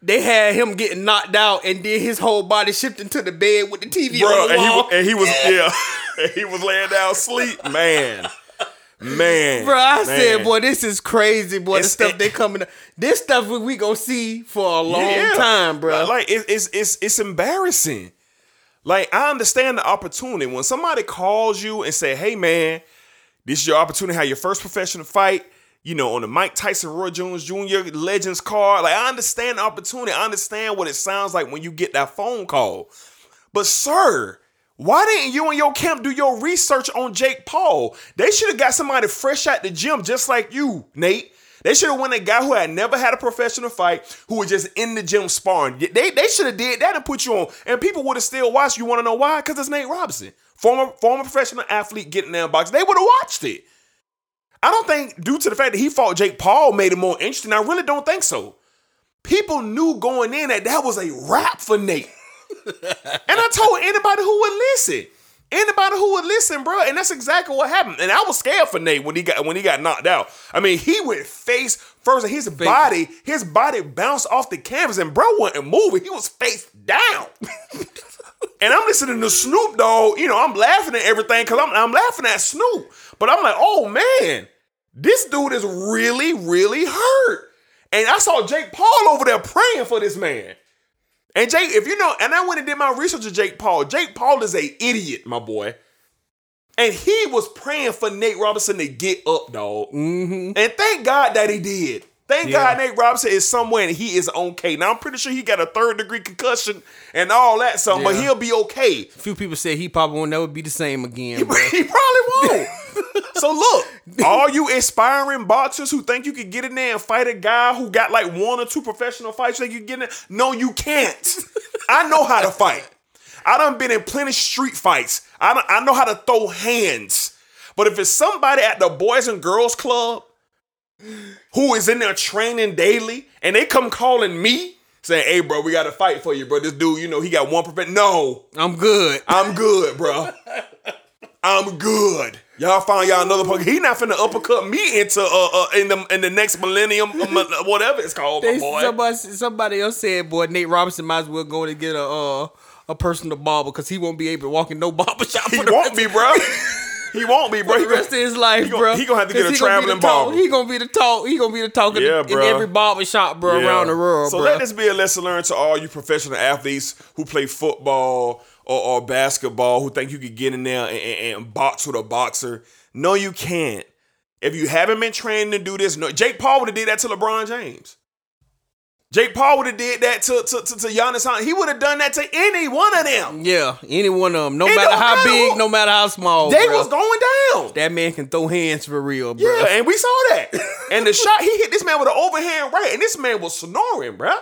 they had him getting knocked out, and then his whole body shifting to the bed with the TV Bro, on the and he, and he was (laughs) yeah, (laughs) and he was laying down asleep. Man, man, Bro, I man. said, boy, this is crazy, boy. It's- the stuff it- they coming. Up. this stuff we, we gonna see for a long Yeah. time, bro. Like it, it's it's it's embarrassing. Like I understand the opportunity when somebody calls you and say, "Hey, man, this is your opportunity to have your first professional fight." You know, on the Mike Tyson, Roy Jones Jr. Legends card. Like I understand the opportunity. I understand what it sounds like when you get that phone call. But sir, why didn't you and your camp do your research on Jake Paul? They should have got somebody fresh out the gym, just like you, Nate. They should have went a guy who had never had a professional fight, who was just in the gym sparring. They, they should have did that and put you on, and people would have still watched. You want to know why? Because it's Nate Robinson, former former professional athlete, getting in boxing. They would have watched it. I don't think, due to the fact that he fought Jake Paul, made it more interesting. I really don't think so. People knew going in that that was a wrap for Nate. (laughs) And I told anybody who would listen. Anybody who would listen, bro, and that's exactly what happened. And I was scared for Nate when he got when he got knocked out. I mean, he went face first, and his body, his body bounced off the canvas, and bro wasn't moving. He was face down. (laughs) and I'm listening to Snoop Dogg. You know, I'm laughing at everything because I'm I'm laughing at Snoop. But I'm like, oh man, this dude is really, really hurt. And I saw Jake Paul over there praying for this man. And Jake, if you know, and I went and did my research of Jake Paul. Jake Paul is a idiot, my boy. And he was praying for Nate Robinson to get up, dog. Mm-hmm. And thank God that he did. Thank Yeah. God Nate Robinson is somewhere and he is okay. Now I'm pretty sure he got a third degree concussion and all that something, but he'll be okay. A few people said he probably won't never be the same again, bro. (laughs) He probably won't. (laughs) so look, (laughs) all you aspiring boxers who think you could get in there and fight a guy who got like one or two professional fights, you think you get in there? No, you can't. (laughs) I know how to fight. I done been in plenty street fights. I done, I know how to throw hands. But if it's somebody at the Boys and Girls Club who is in there training daily and they come calling me saying, hey, bro, we got to fight for you, bro. This dude, you know, he got one perfect. No, I'm good. I'm good, bro. (laughs) I'm good. Y'all find y'all another punk. He not finna uppercut me into uh, uh in the in the next millennium, uh, (laughs) whatever it's called, my They, boy. somebody, somebody else said, boy, Nate Robinson might as well go to get a uh, a personal barber because he won't be able to walk in no barber shop. He won't be, bro. (laughs) He won't be, (laughs) bro. for the rest of his life, he gonna- bro. he gonna have to get a he gonna be traveling barber. He gonna be the talk. He gonna be the talk in, Yeah, in bro. every barber shop, bro, Yeah. around the world, So bro. let this be a lesson learned to all you professional athletes who play football or, or basketball who think you could get in there and, and- and box with a boxer. No, you can't. If you haven't been trained to do this, no. Jake Paul would have did that to LeBron James. Jake Paul would have did that to to, to, to Giannis. He would have done that to any one of them. yeah, any one of them, no It matter how matter big, who- no matter how small, They bro. was going down. That man can throw hands for real, bro. Yeah, and we saw that. (laughs) and the shot he hit this man with an overhand right, and this man was snoring, bruh.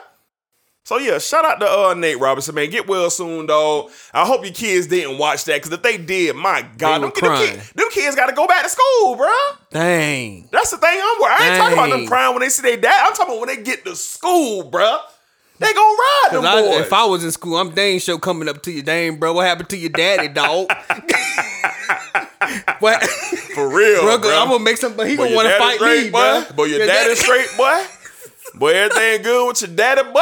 So yeah, shout out to uh, Nate Robinson, man. Get well soon, dog. I hope your kids didn't watch that, because if they did, my God, them, them, kids, them kids got to go back to school, bruh. Dang. That's the thing I'm worried. I ain't talking about them crying when they see their dad. I'm talking about when they get to school, bruh. They gonna ride them I- boys. if I was in school, I'm dang sure coming up to you, dang, bro. What happened to your daddy, dog? (laughs) what? For real, bro, bruh. I'm gonna make somebody. He Boy, gonna want to fight straight, me, boy. bro. Boy, your, Your daddy dad- straight, boy. Boy, everything good with your daddy, boy.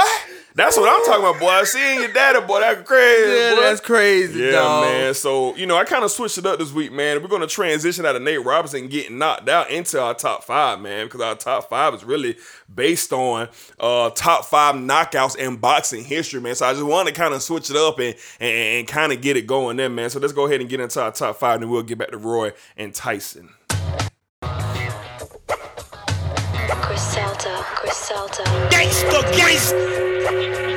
That's what I'm talking about, boy. Seeing your daddy, boy, that's crazy. Yeah, boy. that's crazy, Yeah, dog. man. So, you know, I kind of switched it up this week, man. We're going to transition out of Nate Robinson getting knocked out into our top five, man, because our top five is really based on uh, top five knockouts in boxing history, man. So I just want to kind of switch it up and, and, and kind of get it going there, man. So let's go ahead and get into our top five, and then we'll get back to Roy and Tyson. Griselda, Griselda. Gangsta, gangsta.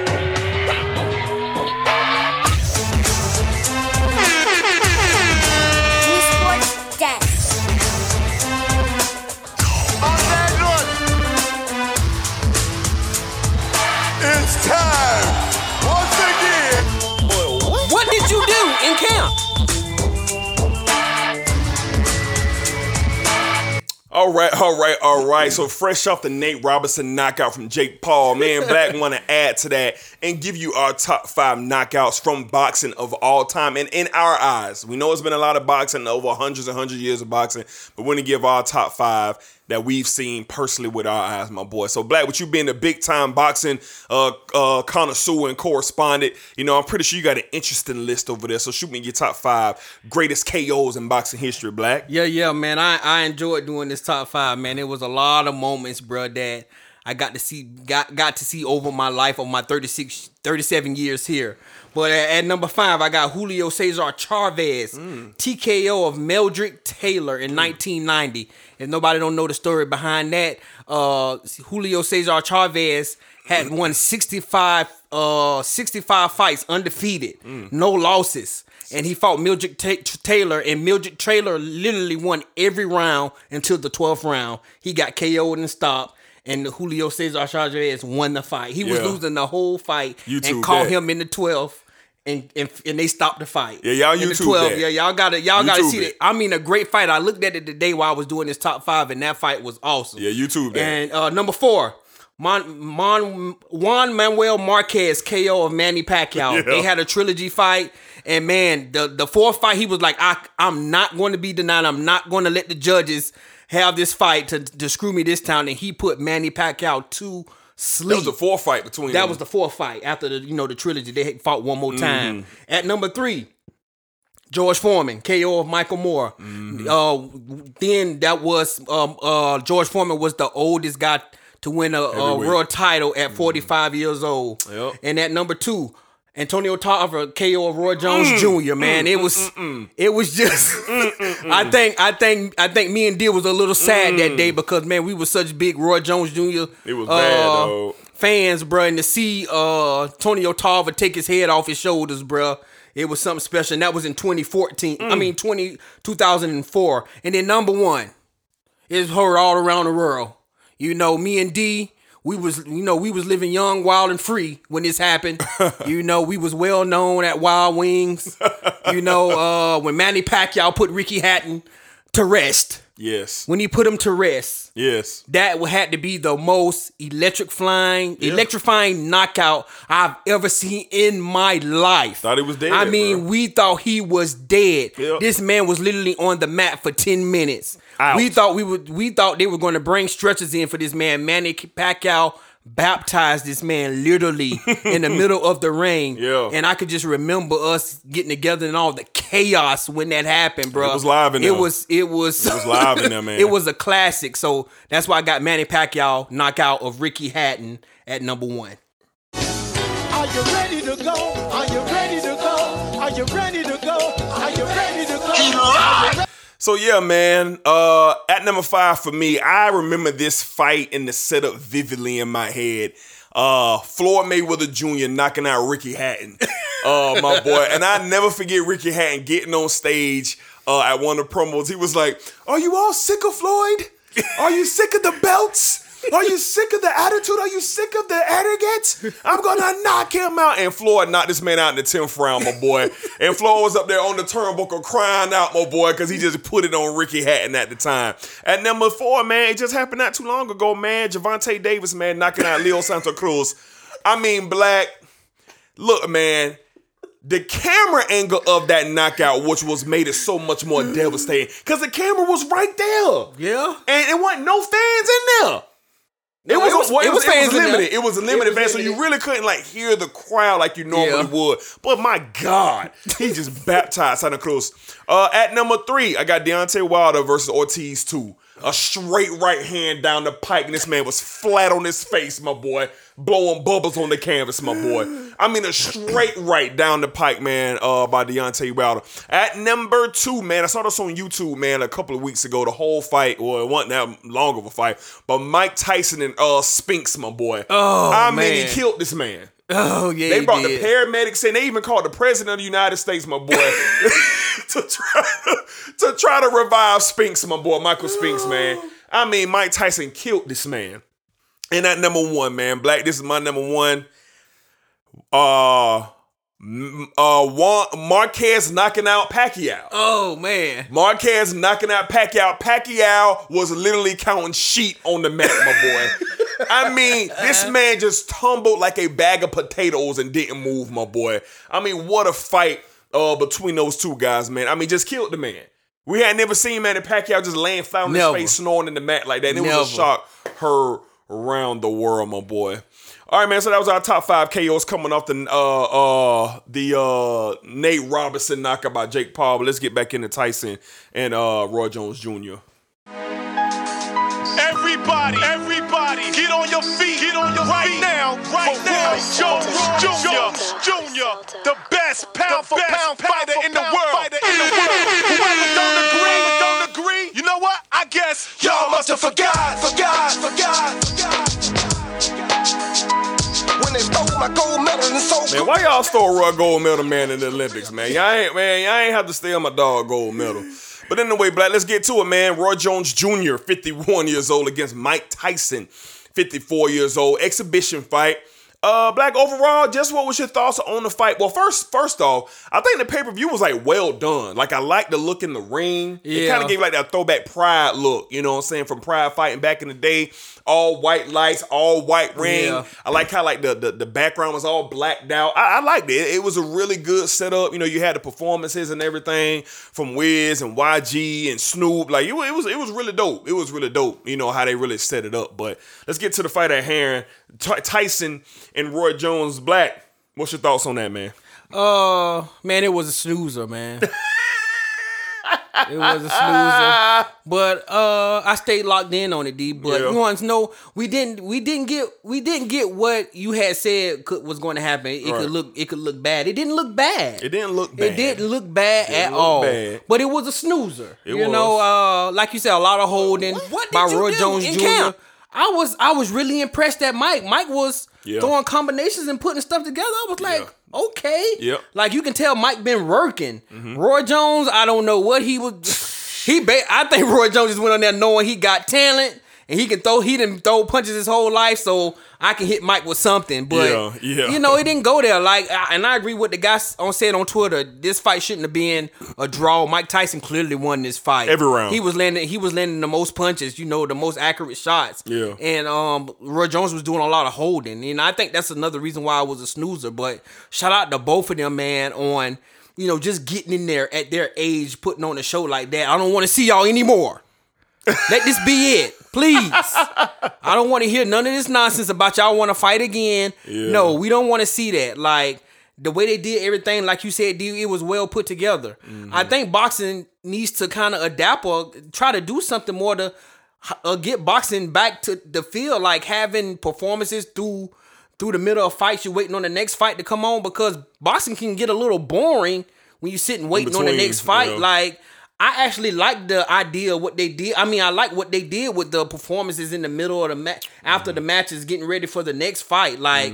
All right, all right, all right. So fresh off the Nate Robinson knockout from Jake Paul, man, Black (laughs) want to add to that and give you our top five knockouts from boxing of all time and in our eyes. We know it's been a lot of boxing over hundreds and hundreds of years of boxing, but we're gonna give our top five that we've seen personally with our eyes, my boy. So, Black, with you being a big time boxing uh, uh, connoisseur and correspondent, you know, I'm pretty sure you got an interesting list over there. So, shoot me your top five greatest KOs in boxing history, Black. Yeah, yeah, man. I, I enjoyed doing this top five, man. It was a lot of moments, bro, that I got to see got got to see over my life of my 36 37 years here. But at, at number five, I got Julio Cesar Chavez, TKO of Meldrick Taylor in 1990. If nobody don't know the story behind that, uh, Julio Cesar Chavez had (clears throat) won 65 uh 65 fights undefeated, no losses. And he fought Meldrick Ta- Taylor, and Meldrick Taylor literally won every round until the 12th round. He got KO'd and stopped, and Julio Cesar Chavez won the fight. He was Yeah. losing the whole fight YouTube and caught that. him in the 12th. And, and, and they stopped the fight. Yeah, y'all YouTube that. Yeah, y'all gotta y'all gotta see it. that. I mean, a great fight. I looked at it today while I was doing this top five, and that fight was awesome. Yeah, YouTube that. And uh, number four, Mon, Mon, Juan Manuel Marquez KO of Manny Pacquiao. (laughs) Yeah. They had a trilogy fight, and man, the the fourth fight, he was like, I, I'm not going to be denied. I'm not going to let the judges have this fight to, to screw me this time. And he put Manny Pacquiao to sleep. That was the fourth fight between That them. was the fourth fight after the you know the trilogy. They fought one more time. At number three, George Foreman, KO of Michael Moorer. Uh, then that was um, uh, George Foreman was the oldest guy to win a, a world title at 45 years old. Yep. And at number two, Antonio Tarver, KO of Roy Jones mm, Jr. Man, mm, it was mm, it was just. I think I think I think me and D was a little sad that day because man, we were such big Roy Jones Jr. It was uh, bad, uh, though. fans, bruh, and to see uh Tonio Tarver take his head off his shoulders, bruh. It was something special. And that was in 2014. I mean 20, 2004. And then number one is heard all around the world. You know, me and D, we was you know, we was living young, wild, and free when this happened. (laughs) you know, we was well known at Wild Wings. you know, (laughs) uh when Manny Pacquiao put Ricky Hatton to rest. Yes. When he put him to rest Yes. that had to be the most electric flying, electrifying knockout I've ever seen in my life. Thought he was dead, I mean, bro. we thought he was dead. This man was literally on the mat for 10 minutes. Out. We thought we would we thought they were going to bring stretchers in for this man. Manny Pacquiao baptized this man literally (laughs) in the middle of the ring. Yeah. And I could just remember us getting together and all the chaos when that happened, bro. It was live in there. It there. was it was It was live in there, (laughs) man. it was a classic. So that's why I got Manny Pacquiao knockout of Ricky Hatton at number one. Are you ready to go? So yeah, man. Uh, at number five for me, I remember this fight and the setup vividly in my head. Uh, Floyd Mayweather Jr. knocking out Ricky Hatton, (laughs) uh, my boy, and I never forget Ricky Hatton getting on stage uh, at one of the promos. He was like, "Are you all sick of Floyd? Are you sick of the belts?" Are you sick of the attitude? Are you sick of the arrogance? I'm gonna knock him out. And Floyd knocked this man out in the 10th round, my boy. And Floyd was up there on the turnbuckle crying out, my boy, because he just put it on Ricky Hatton at the time. At number four, man, it just happened not too long ago, man. Gervonta Davis, man, knocking out Leo Santa Cruz. I mean, Black, look, man. The camera angle of that knockout, which was made it so much more devastating, because the camera was right there. Yeah. And it wasn't no fans in there. It was, it was- well, it was in there. limited. It was a limited It was fan, so you really couldn't like hear the crowd like you normally Yeah. would. But my God, he just baptized Santa Cruz. Uh, at number three, I got Deontay Wilder versus Ortiz two. A straight right hand down the pike, and this man was flat on his face, my boy, blowing bubbles on the canvas, my boy. I mean, a straight right down the pike, man, uh, by Deontay Wilder. At number two, man, I saw this on YouTube, man, a couple of weeks ago. The whole fight, well, it wasn't that long of a fight, but Mike Tyson and uh Spinks, my boy. Oh, I mean, man. he killed this man. Oh yeah. They brought did. the paramedics in. They even called the president of the United States, my boy, (laughs) (laughs) to try to try to revive Spinks, my boy, Michael Spinks, man. I mean, Mike Tyson killed this man. And that number one, man, Black, this is my number one. Uh, uh, Juan, Marquez knocking out Pacquiao. Oh man. Marquez knocking out Pacquiao. Pacquiao was literally counting sheep on the mat, my boy. (laughs) I mean, this man just tumbled like a bag of potatoes and didn't move, my boy. I mean, what a fight uh, between those two guys, man. I mean, just killed the man. We had never seen Manny Pacquiao just laying flat on his face, snoring in the mat like that. And it was a shock heard around the world, my boy. All right, man. So that was our top five KOs coming off the uh uh the uh Nate Robinson knockout by Jake Paul. But let's get back into Tyson and uh Roy Jones Jr. Everybody, everybody, get on your feet, get on your feet right feet now, right now. Roy Jones Jr. Jr. The best pound for pound fighter in the world. Fighter in the world. Whoever don't agree, don't agree. You know what? I guess Y'all must have forgot, forgot, forgot, When Man, why y'all stole Roy gold medal man in the Olympics, man? Y'all ain't man, y'all ain't have to steal my dog gold medal. But anyway, Black, let's get to it, man. Roy Jones Jr., 51 years old, against Mike Tyson, 54 years old. Exhibition fight. Uh, Black, overall, just what was your thoughts on the fight? Well, first, first off, I think the pay per view was like well done. Like I like the look in the ring. Yeah. It kind of gave like that throwback Pride look. You know what I'm saying? From Pride fighting back in the day, all white lights, all white ring. Yeah. I like how like the, the the background was all blacked out. I, I liked it. It was a really good setup. You know, you had the performances and everything from Wiz and YG and Snoop. Like it, it was it was really dope. It was really dope. You know how they really set it up. But let's get to the fight at hand. Ty- Tyson and Roy Jones Black. What's your thoughts on that, man? Uh, man, it was a snoozer, man. (laughs) it was a snoozer. But uh, I stayed locked in on it, D. But Yeah. you want to know we didn't we didn't get we didn't get what you had said could, was going to happen. It Right. could look it could look bad. It didn't look bad. It didn't look bad. It didn't look bad Didn't at look all. bad. But it was a snoozer. It you was. know, uh, like you said, a lot of holding What by Roy Jones Jr. camp? I was I was really impressed that Mike. Mike was Yeah. throwing combinations and putting stuff together. I was like, okay. Yep. Like you can tell Mike been working. Mm-hmm. Roy Jones, I don't know what he was. (laughs) He, ba- I think Roy Jones just went on there knowing he got talent and he can throw. He didn't throw punches his whole life, so I can hit Mike with something. But Yeah, yeah. you know, it didn't go there. Like, and I agree with the guy on said on Twitter. This fight shouldn't have been a draw. Mike Tyson clearly won this fight Every round. He was landing. He was landing the most punches. You know, the most accurate shots. Yeah. And um, Roy Jones was doing a lot of holding, and I think that's another reason why I was a snoozer. But shout out to both of them, man, on you know just getting in there at their age, putting on a show like that. I don't want to see y'all anymore. Let this be it, please. I don't want to hear none of this nonsense about y'all want to fight again. Yeah. No, we don't want to see that. Like the way they did everything, like you said, D, it was well put together. Mm-hmm. I think boxing needs to kind of adapt or try to do something more to uh, get boxing back to the field, like having performances through through the middle of fights. You're waiting on the next fight to come on because boxing can get a little boring when you're sitting waiting on the next fight. yeah. Like I actually like the idea of what they did. I mean, I like what they did with the performances in the middle of the match after the matches, getting ready for the next fight. Like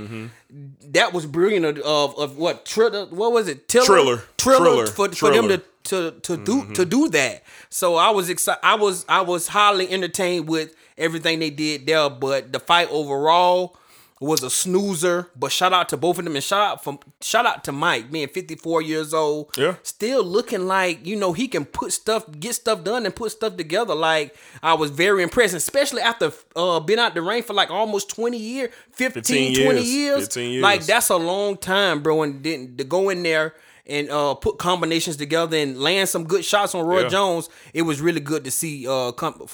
that was brilliant. Of, of, of what Triller? What was it? Tiller? Triller. Triller, Triller. for, for them to to to do to do that. So I was excited. I was I was highly entertained with everything they did there. But the fight overall was a snoozer. But shout out to both of them and shout out from shout out to Mike being 54 years old. Yeah. Still looking like, you know, he can put stuff, get stuff done and put stuff together. Like I was very impressed, especially after uh been out the ring for like almost 20 years, 15, 15 20 years. years. 15 years. Like that's a long time, bro. And then to go in there and uh put combinations together and land some good shots on Roy Yeah. Jones, it was really good to see uh come,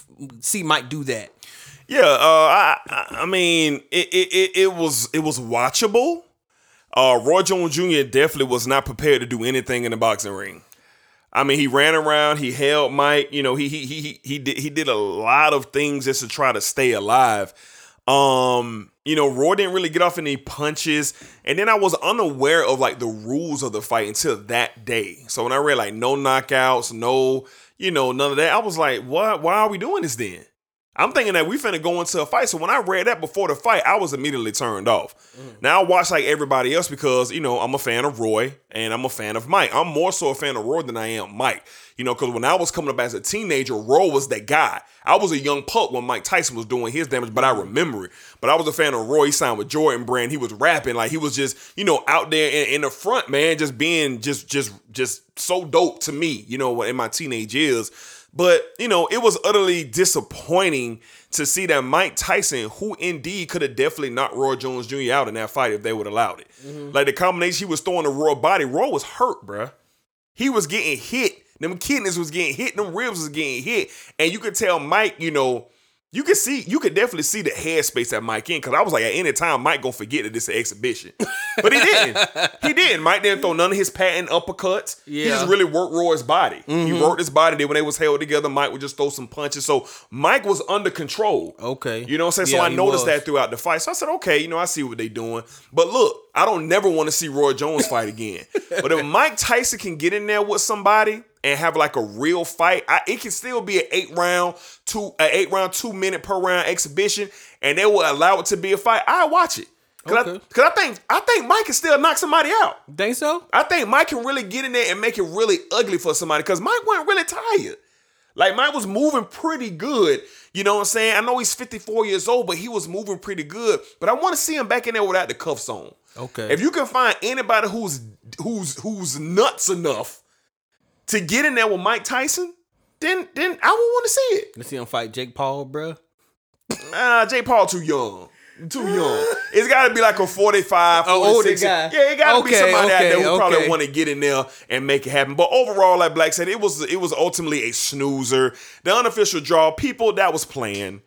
see Mike do that. Yeah, uh, I, I mean, it, it it was it was watchable. Uh, Roy Jones Jr. definitely was not prepared to do anything in the boxing ring. I mean, he ran around, he held Mike. You know, he he he he- he did he did a lot of things just to try to stay alive. Um, you know, Roy didn't really get off any punches, and then I was unaware of like the rules of the fight until that day. So when I read like no knockouts, no, you know, none of that, I was like, what? Why are we doing this then? I'm thinking that we finna go into a fight. So when I read that before the fight, I was immediately turned off. Mm. Now I watch like everybody else because you know I'm a fan of Roy and I'm a fan of Mike. I'm more so a fan of Roy than I am Mike. You know, because when I was coming up as a teenager, Roy was that guy. I was a young pup when Mike Tyson was doing his damage, but I remember it. But I was a fan of Roy. He signed with Jordan Brand. He was rapping like he was just you know out there in, in the front, man, just being just just just so dope to me. You know, in my teenage years. But, you know, it was utterly disappointing to see that Mike Tyson, who indeed could have definitely knocked Roy Jones Jr. out in that fight if they would have allowed it. Mm-hmm. Like the combination he was throwing to Roy body, Roy was hurt, bruh. He was getting hit. Them kidneys was getting hit. Them ribs was getting hit. And you could tell Mike, you know, you could see, you could definitely see the headspace that Mike in. Cause I was like, at any time, Mike gonna forget that this is an exhibition. (laughs) But he didn't. he didn't. Mike didn't throw none of his patent uppercuts. He just really worked Roy's body. He Mhm. worked his body. Then when they was held together, Mike would just throw some punches. So Mike was under control. Okay. You know what I'm saying? Yeah, so I noticed was. that throughout the fight. So I said, okay, you know, I see what they doing. But look, I don't never want to see Roy Jones fight again. (laughs) but if Mike Tyson can get in there with somebody and have like a real fight, I, it can still be an eight round, two, an eight round, two minute per round exhibition, and they will allow it to be a fight. I watch it. Cause, I, Cause I think I think Mike can still knock somebody out. Think so? I think Mike can really get in there and make it really ugly for somebody. Cause Mike wasn't really tired. Like Mike was moving pretty good. You know what I'm saying? I know he's 54 years old, but he was moving pretty good. But I want to see him back in there without the cuffs on. Okay. If you can find anybody who's who's who's nuts enough to get in there with Mike Tyson, then then I would want to see it. Let's see him fight Jake Paul, bro. Ah, Jake Paul too young. Too young. It's got to be like a 45, A older 46. guy. Yeah, it got to be Okay, somebody out there okay, who probably want to get in there and make it happen. But overall, like Black said, it was it was ultimately a snoozer. The unofficial draw, people that was playing.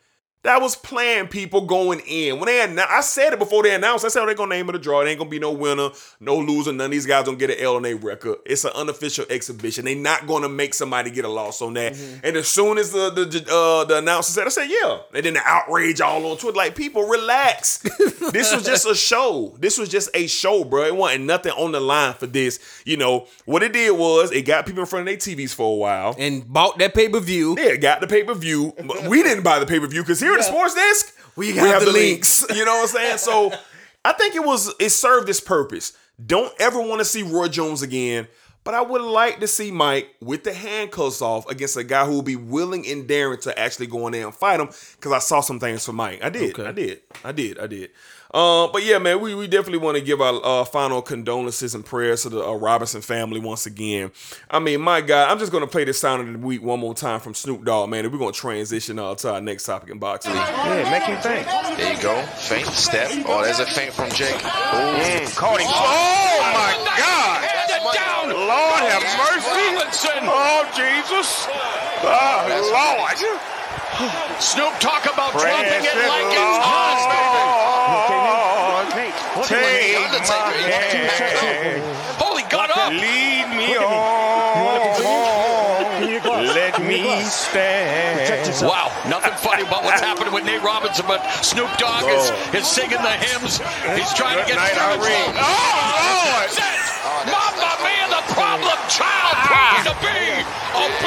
That was playing people going in. When they annou- I said it before they announced, I said oh, they're gonna name it a draw. It ain't gonna be no winner, no loser. None of these guys don't get an L on their record. It's an unofficial exhibition. They're not gonna make somebody get a loss on that. And as soon as the the uh, the announcer said, I said, yeah. And then the outrage all on Twitter, like people relax. (laughs) this was just a show. This was just a show, bro. It wasn't nothing on the line for this. You know what it did was it got people in front of their TVs for a while and bought that pay per view. Yeah, got the pay per view. We didn't buy the pay per view because here at the Sports Desk We have the links. (laughs) You know what I'm saying? So I think it was it served its purpose. Don't ever want to see Roy Jones again. But I would like to see Mike with the handcuffs off against a guy who will be willing and daring to actually go in there and fight him. Because I saw some things for Mike. I did. I did. I did. I did. Uh, but yeah, man, we, we definitely want to give our uh, final condolences and prayers to the uh, Robinson family once again. I mean, my God, I'm just gonna play this sound of the week one more time from Snoop Dogg, man. And we're gonna transition uh, to our next topic in boxing. Yeah, make him think. There you go. Faint step. Oh, there's a faint from Jake. Ooh. Caught him. Oh my God! Lord have mercy! Oh Jesus! Oh Lord! Snoop talk about Praise dropping it like it's hot, Lord. baby. Take my Undertaker. hand. Holy God up. Lead me on. Let me stand. Wow, nothing funny about what's happening with Nate Robinson, but Snoop Dogg is, is singing the hymns. He's trying to get Good night, spiritual. Irene. Oh, oh, oh.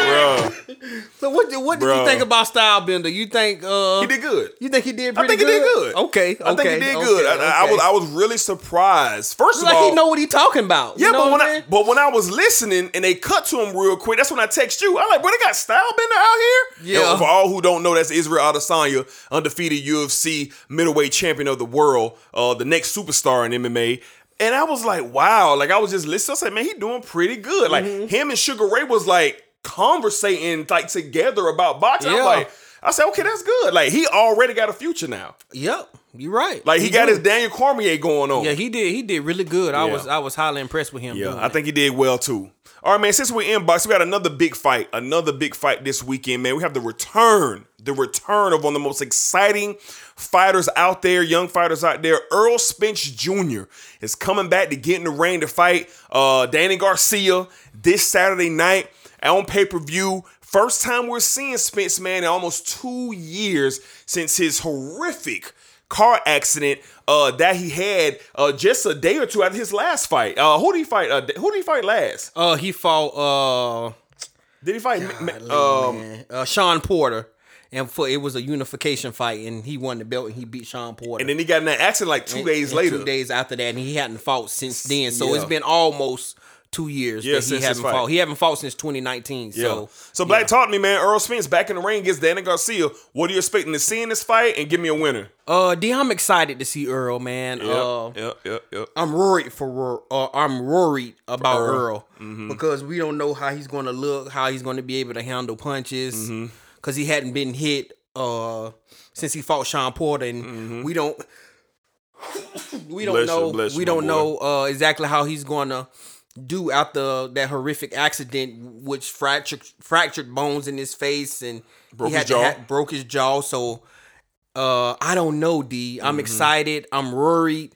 Bruh. So what did- what did Bruh. you think about Stylebender? You think uh He did good. You think he did I think he did good. Okay, okay. I think he did okay, good. I, I was I was really surprised. First of like all, he know what he talking about. Yeah, you know but when I'm I but when I was listening and they cut to him real quick, that's when I text you. I'm like, bro, they got Stylebender out here. Yeah. And for all who don't know, that's Israel Adesanya, undefeated UFC middleweight champion of the world, uh, the next superstar in MMA. And I was like, wow. Like I was just listening. I said, man, he doing pretty good. Like Mm-hmm. him and Sugar Ray was like conversating like together about boxing. I'm like, I said, okay, that's good. Like he already got a future now. Yep, you're right. Like he, got do. his Daniel Cormier going on. Yeah, he did. He did really good. I Yeah. was I was highly impressed with him. Yeah, I think he did well too. All right, man. Since we're in box, we got another big fight. Another big fight this weekend, man. We have the return, the return of one of the most exciting fighters out there, young fighters out there. Earl Spence Jr. is coming back to get in the ring to fight uh, Danny Garcia this Saturday night on pay per view. First time we're seeing Spence, man, in almost two years since his horrific car accident uh, that he had uh, just a day or two after his last fight. Uh, who did he fight? Uh, who did he fight last? Uh, he fought uh, Did he fight? Ma- um, uh Sean Porter, and for it was a unification fight, and he won the belt, and he beat Sean Porter. and then he got in that accident like two And- days and later. Two days after that, and he hadn't fought since then. So Yeah. it's been almost two years Yeah, that he since his haven't fight. fought. He haven't fought since 2019. Yeah. So So, Black, talk to me, man. Earl Spence back in the ring against Danny Garcia. What are you expecting to see in this fight? And give me a winner. uh, D, I'm excited to see Earl, man. Yep, Uh, yep, yep, yep. I'm worried for uh, I'm worried about Earl. Earl, Mhm. because we don't know how he's going to look, how he's going to be able to handle punches, Mm-hmm. because he hadn't been hit uh since he fought Sean Porter, and we don't (coughs) we don't Mm-hmm. Bless know you, we don't boy. know uh exactly how he's going to do after that horrific accident, which fractured fractured bones in his face and Broke he his jaw. Ha- broke his jaw. So uh, I don't know, D. I'm Mhm. excited. I'm worried.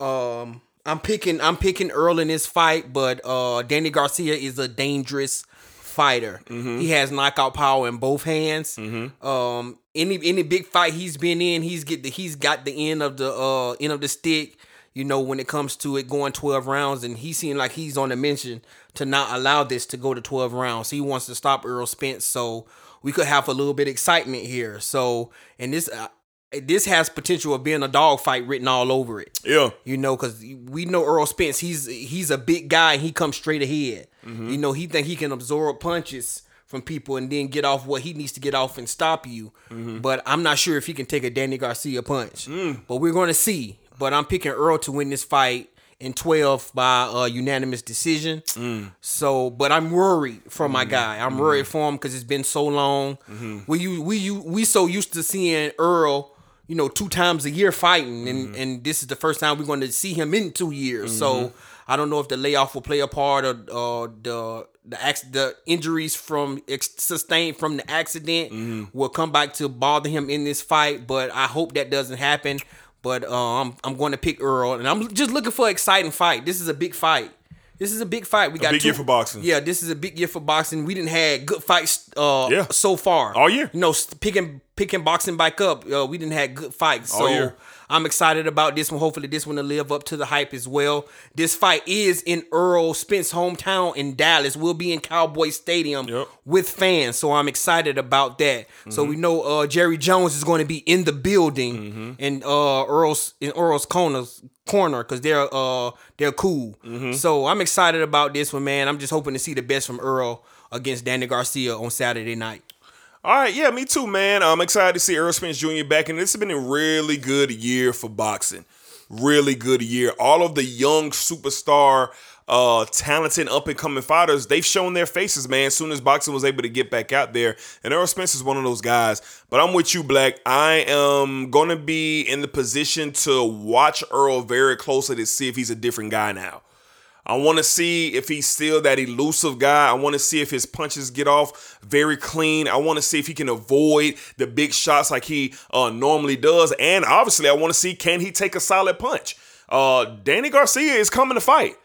Um, I'm picking. I'm picking Earl in this fight, but uh, Danny Garcia is a dangerous fighter. Mm-hmm. He has knockout power in both hands. Um, any any big fight he's been in, he's get the he's got the end of the uh end of the stick. You know, when it comes to it going 12 rounds, and he seemed like he's on a mission to not allow this to go to 12 rounds. He wants to stop Earl Spence, so we could have a little bit of excitement here. So, and this uh, this has potential of being a dog fight written all over it. Yeah. You know, because we know Earl Spence, he's he's a big guy and he comes straight ahead. Mhm. You know, he think he can absorb punches from people and then get off what he needs to get off and stop you. Mhm. But I'm not sure if he can take a Danny Garcia punch. Mm. But we're going to see. But I'm picking Earl to win this fight in 12 by uh, unanimous decision. Mm. So, but I'm worried for my Mhm. guy. I'm Mhm. worried for him because it's been so long. Mhm. We you we you we so used to seeing Earl, you know, two times a year fighting, and Mm-hmm. and this is the first time we're going to see him in two years. So Mhm. I don't know if the layoff will play a part or uh, the the the injuries from ex- sustained from the accident Mm-hmm. will come back to bother him in this fight. But I hope that doesn't happen. But uh, I'm I'm going to pick Earl, and I'm just looking for an exciting fight. This is a big fight. This is a big fight. We A got big two, year for boxing. Yeah, this is a big year for boxing. We didn't had good fights. Uh, Yeah. so far All year. You know, picking picking boxing back up. Uh, we didn't had good fights. All so year. I'm excited about this one. Hopefully, this one will live up to the hype as well. This fight is in Earl Spence hometown in Dallas. We'll be in Cowboy Stadium with fans, so I'm excited about that. So Mm-hmm. we know uh, Jerry Jones is going to be in the building Mm-hmm. in uh, Earl's in Earl's corners corner because they're uh they're cool. Mhm. So I'm excited about this one, man. I'm just hoping to see the best from Earl against Danny Garcia on Saturday night. All right, yeah, me too, man. I'm excited to see Earl Spence Jr. back, and this has been a really good year for boxing. Really good year. All of the young superstar, uh, talented, up and coming fighters, they've shown their faces, man. As soon as boxing was able to get back out there, and Earl Spence is one of those guys. But I'm with you, Black. I am gonna be in the position to watch Earl very closely to see if he's a different guy now. I want to see if he's still that elusive guy. I want to see if his punches get off very clean. I want to see if he can avoid the big shots like he uh, normally does. And obviously, I want to see can he take a solid punch. Uh, Danny Garcia is coming to fight.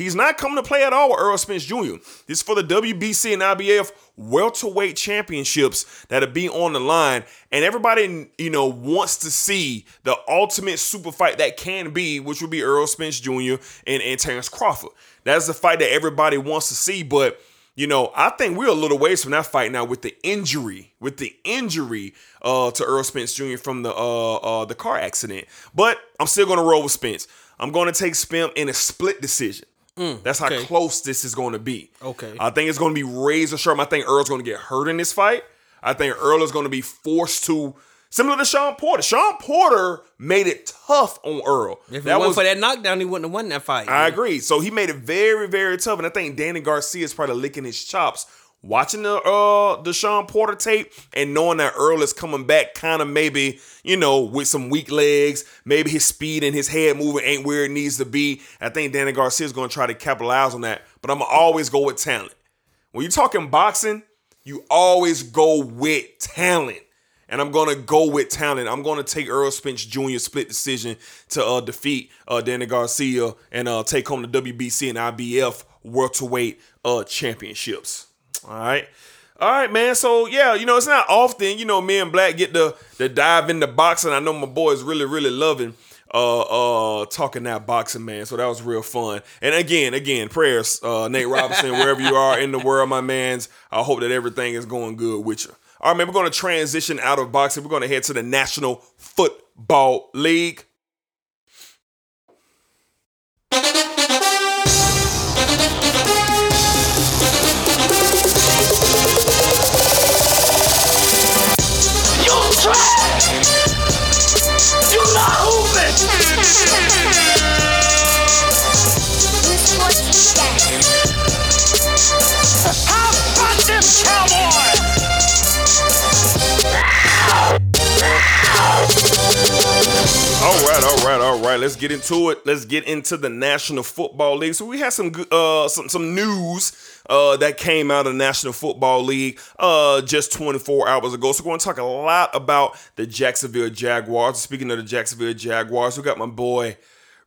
He's not coming to play at all with Earl Spence Jr. This is for the WBC and IBF welterweight championships that'll be on the line. And everybody, you know, wants to see the ultimate super fight that can be, which would be Earl Spence Jr. and, and Terrence Crawford. That's the fight that everybody wants to see. But, you know, I think we're a little ways from that fight now with the injury, with the injury uh, to Earl Spence Jr. from the uh, uh, the car accident. But I'm still gonna roll with Spence. I'm gonna take Spence in a split decision. Mm, That's how okay. close this is going to be. Okay. I think it's going to be razor sharp. I think Earl's going to get hurt in this fight. I think Earl is going to be forced to, similar to Sean Porter. Sean Porter made it tough on Earl. If it wasn't for that knockdown, he wouldn't have won that fight. I agree. So he made it very, very tough. And I think Danny Garcia is probably licking his chops. Watching the uh Sean Porter tape and knowing that Earl is coming back kind of maybe, you know, with some weak legs, maybe his speed and his head moving ain't where it needs to be. I think Danny Garcia is going to try to capitalize on that. But I'm going to always go with talent. When you're talking boxing, you always go with talent. And I'm gonna go with talent. I'm gonna take Earl Spence Jr. split decision to uh, defeat uh, Danny Garcia and uh, take home the WBC and IBF welterweight uh, championships. All right. All right, man. So yeah, you know, it's not often, you know, me and Black get to, to dive into boxing. I know my boys really, really loving uh uh talking that boxing, man. So that was real fun. And again, again, prayers, uh Nate Robinson, wherever you are in the world, my mans. I hope that everything is going good with you. All right, man, we're gonna transition out of boxing. We're gonna head to the National Football League. About them Cowboys? All right, let's get into it. Let's get into the National Football League. So we had some uh some some news uh that came out of the National Football League uh just 24 hours ago. So we're going to talk a lot about the Jacksonville Jaguars. Speaking of the Jacksonville Jaguars, we got my boy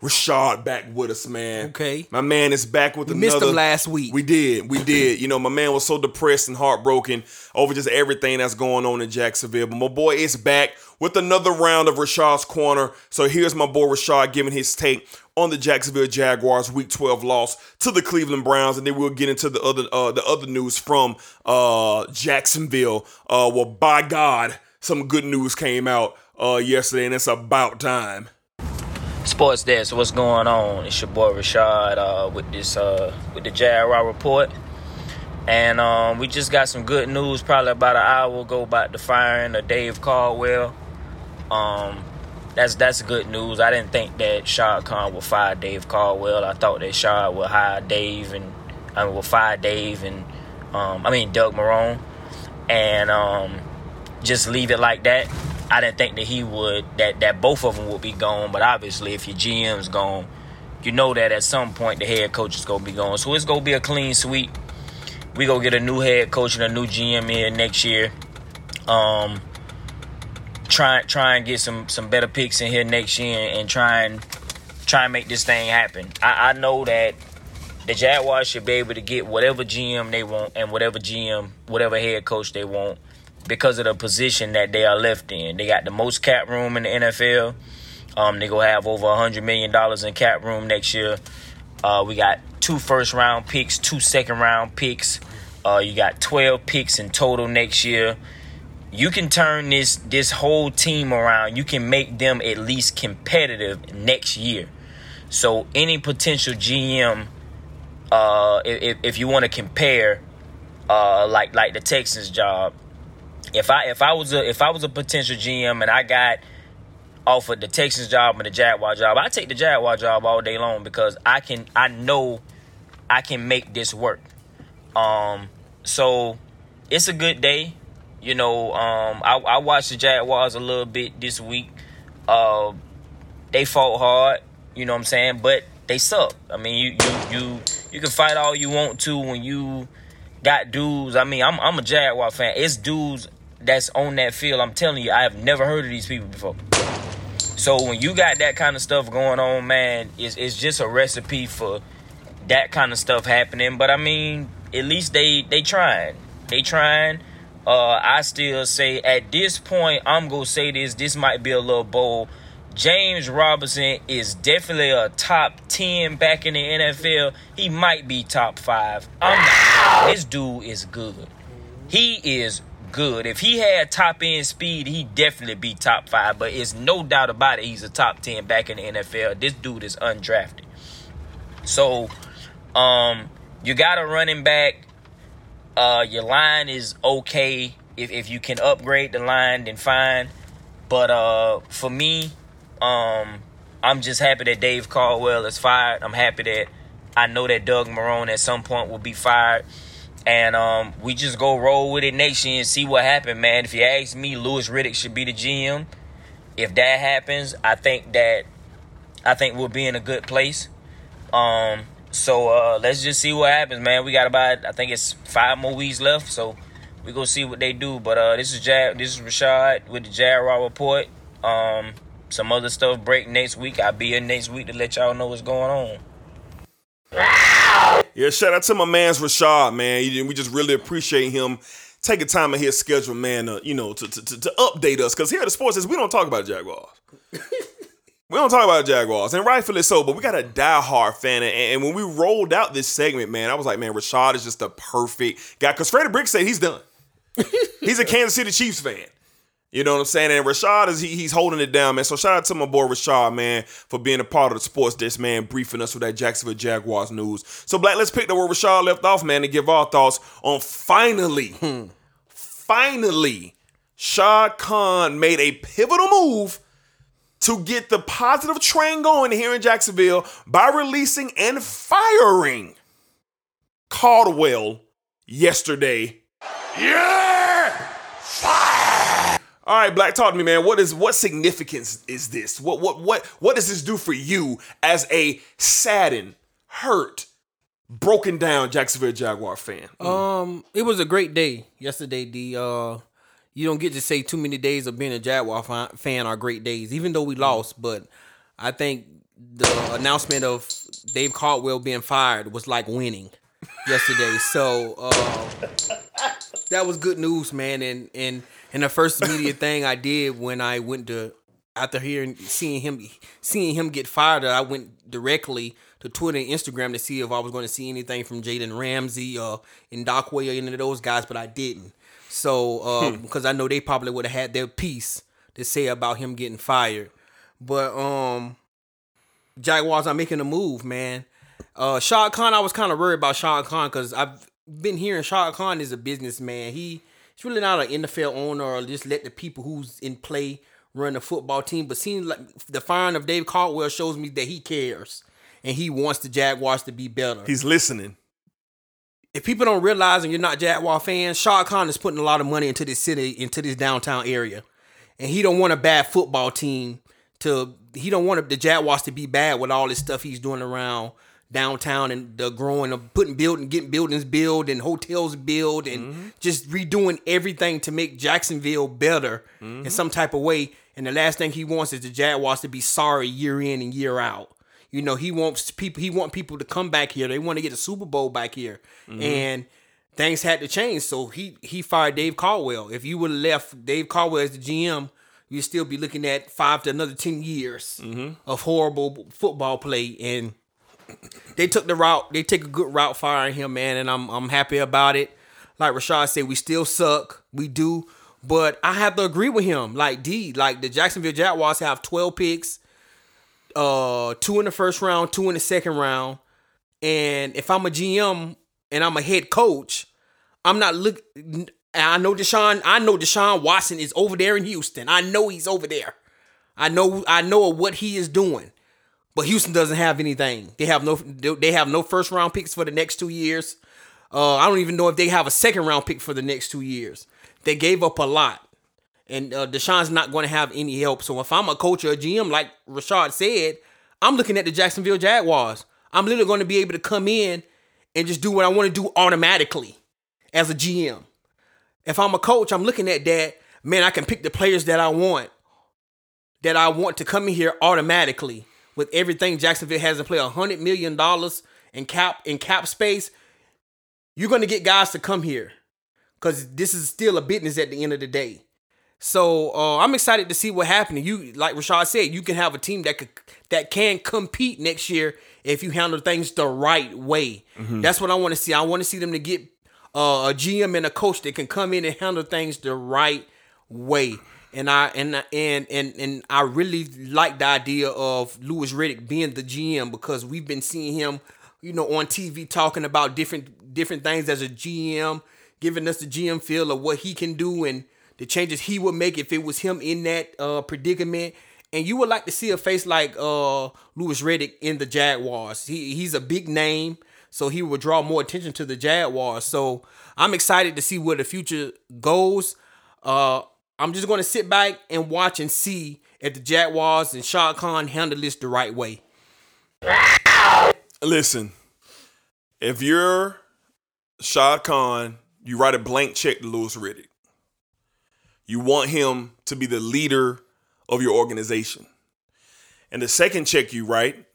Rashad back with us, man. Okay. My man is back with We another. missed him last week. We did. We did. You know, my man was so depressed and heartbroken over just everything that's going on in Jacksonville. But my boy is back with another round of Rashad's Corner. So here's my boy Rashad giving his take on the Jacksonville Jaguars Week 12 loss to the Cleveland Browns, and then we'll get into the other uh, the other news from uh, Jacksonville. Uh, well, by God, some good news came out uh, yesterday, and it's about time. Sports Desk, what's going on? It's your boy Rashad uh, with this uh, with the Jaguar report, and um, we just got some good news. Probably about an hour ago about the firing of Dave Caldwell. Um, that's that's good news. I didn't think that Shad Khan would fire Dave Caldwell. I thought that Shad would hire Dave and I mean, would fire Dave and um, I mean Doug Marrone, and um, just leave it like that. I didn't think that he would that that both of them would be gone. But obviously, if your GM's gone, you know that at some point the head coach is gonna be gone. So it's gonna be a clean sweep. We gonna get a new head coach and a new GM here next year. Um, try try and get some some better picks in here next year and try and try and make this thing happen. I, I know that the Jaguars should be able to get whatever GM they want and whatever GM, whatever head coach they want because of the position that they are left in. They got the most cap room in the NFL. Um, they gonna have over a hundred million dollars in cap room next year. Uh, we got two first round picks, two second round picks. Uh, you got twelve picks in total next year. You can turn this this whole team around. You can make them at least competitive next year. So any potential GM, uh, if if you want to compare, uh, like like the Texans job, if I if I was a if I was a potential GM and I got offered the Texans job and the Jaguar job, I take the Jaguar job all day long because I can I know I can make this work. Um, so it's a good day. You know, um, I, I watched the Jaguars a little bit this week. Uh, they fought hard. You know what I'm saying? But they suck. I mean, you you you you can fight all you want to when you got dudes. I mean, I'm I'm a Jaguar fan. It's dudes that's on that field. I'm telling you, I have never heard of these people before. So when you got that kind of stuff going on, man, it's it's just a recipe for that kind of stuff happening. But I mean, at least they they trying. They trying. Uh, I still say at this point, I'm gonna say this. This might be a little bold. James Robinson is definitely a top 10 back in the NFL. He might be top five. I'm not. This dude is good. He is good. If he had top end speed, he'd definitely be top five. But it's no doubt about it, he's a top 10 back in the NFL. This dude is undrafted. So, um, you got a running back. Uh, your line is okay. If if you can upgrade the line, then fine. But uh, for me, um, I'm just happy that Dave Caldwell is fired. I'm happy that I know that Doug Marrone at some point will be fired. And um, we just go roll with it next year and see what happens, man. If you ask me, Louis Riddick should be the GM. If that happens, I think that I think we'll be in a good place. Um, so uh, let's just see what happens, man. We got about I think it's five more weeks left, so we go see what they do. But uh, this is Jag, this is Rashad with the Jaguar report. Um, some other stuff break next week. I'll be here next week to let y'all know what's going on. Yeah, shout out to my man's Rashad, man. We just really appreciate him taking time of his schedule, man, to, you know, to, to, to, to update us. Because here at the Sports is we don't talk about Jaguars. (laughs) we don't talk about Jaguars, and rightfully so, but we got a diehard fan. And, and when we rolled out this segment, man, I was like, man, Rashad is just the perfect guy. Because Freddie Brick said he's done. (laughs) he's a Kansas City Chiefs fan. You know what I'm saying? And Rashad is he, he's holding it down, man. So shout out to my boy Rashad, man, for being a part of the sports desk, man, briefing us with that Jacksonville Jaguars news. So Black, let's pick the where Rashad left off, man, and give our thoughts on finally, hmm. finally, Shad Khan made a pivotal move to get the positive train going here in Jacksonville by releasing and firing Caldwell yesterday. Yeah! All right, Black, talk to me, man. What is what significance is this? What what what what does this do for you as a saddened, hurt, broken down Jacksonville Jaguar fan? Um, it was a great day yesterday. The uh, you don't get to say too many days of being a Jaguar fan are great days, even though we lost. But I think the announcement of Dave Caldwell being fired was like winning yesterday. So uh, that was good news, man. And and and the first immediate thing I did when I went to after hearing seeing him seeing him get fired, I went directly to Twitter and Instagram to see if I was going to see anything from Jalen Ramsey or Ngakoue or any of those guys, but I didn't. So uh, Hmm. because I know they probably would have had their piece to say about him getting fired. But um Jaguars are making a move, man. Uh Shad Khan, I was kind of worried about Shad Khan because I've been hearing Shad Khan is a businessman. He he's really not an NFL owner or just let the people who's in play run the football team. But seeing like the firing of Dave Caldwell shows me that he cares and he wants the Jaguars to be better. He's listening. If people don't realize and you're not Jaguar fans, Shad Khan is putting a lot of money into this city, into this downtown area. And he don't want a bad football team to he don't want the Jaguars to be bad with all this stuff he's doing around downtown and the growing of putting building getting buildings built and hotels built and mm-hmm. just redoing everything to make Jacksonville better in mm-hmm. some type of way. And the last thing he wants is the Jaguars to be sorry year in and year out. You know, he wants people he want people to come back here. They want to get a Super Bowl back here. Mhm. And things had to change. So he he fired Dave Caldwell. If you would have left Dave Caldwell as the GM, you'd still be looking at five to another ten years mm-hmm. of horrible football play. And they took the route. They take a good route firing him, man, and I'm I'm happy about it. Like Rashad said, we still suck. We do, but I have to agree with him. Like D, like the Jacksonville Jaguars have 12 picks, uh, two in the first round, two in the second round. And if I'm a GM and I'm a head coach, I'm not look. I know Deshaun. I know Deshaun Watson is over there in Houston. I know he's over there. I know. I know what he is doing. But Houston doesn't have anything. They have no. They have no first round picks for the next two years. Uh, I don't even know if they have a second round pick for the next two years. They gave up a lot, and uh, Deshaun's not going to have any help. So if I'm a coach or a GM, like Rashad said, I'm looking at the Jacksonville Jaguars. I'm literally going to be able to come in and just do what I want to do automatically as a GM. If I'm a coach, I'm looking at that. Man, I can pick the players that I want, that I want to come in here automatically with everything Jacksonville has to play. A hundred million dollars in cap in cap space. You're going to get guys to come here because this is still a business at the end of the day. So uh, I'm excited to see what happens. You, like Rashad said, you can have a team that could that can compete next year if you handle things the right way. Mhm. That's what I want to see. I want to see them to get uh, a GM and a coach that can come in and handle things the right way. And I and and and and I really like the idea of Louis Riddick being the GM because we've been seeing him, you know, on TV talking about different different things as a GM, giving us the GM feel of what he can do and the changes he would make if it was him in that uh, predicament. And you would like to see a face like uh, Louis Riddick in the Jaguars. He he's a big name, so he would draw more attention to the Jaguars. So I'm excited to see where the future goes. Uh, I'm just going to sit back and watch and see if the Jaguars and Shad Khan handle this the right way. Listen, if you're Shad Khan, you write a blank check to Louis Riddick. You want him to be the leader of your organization. And the second check you write,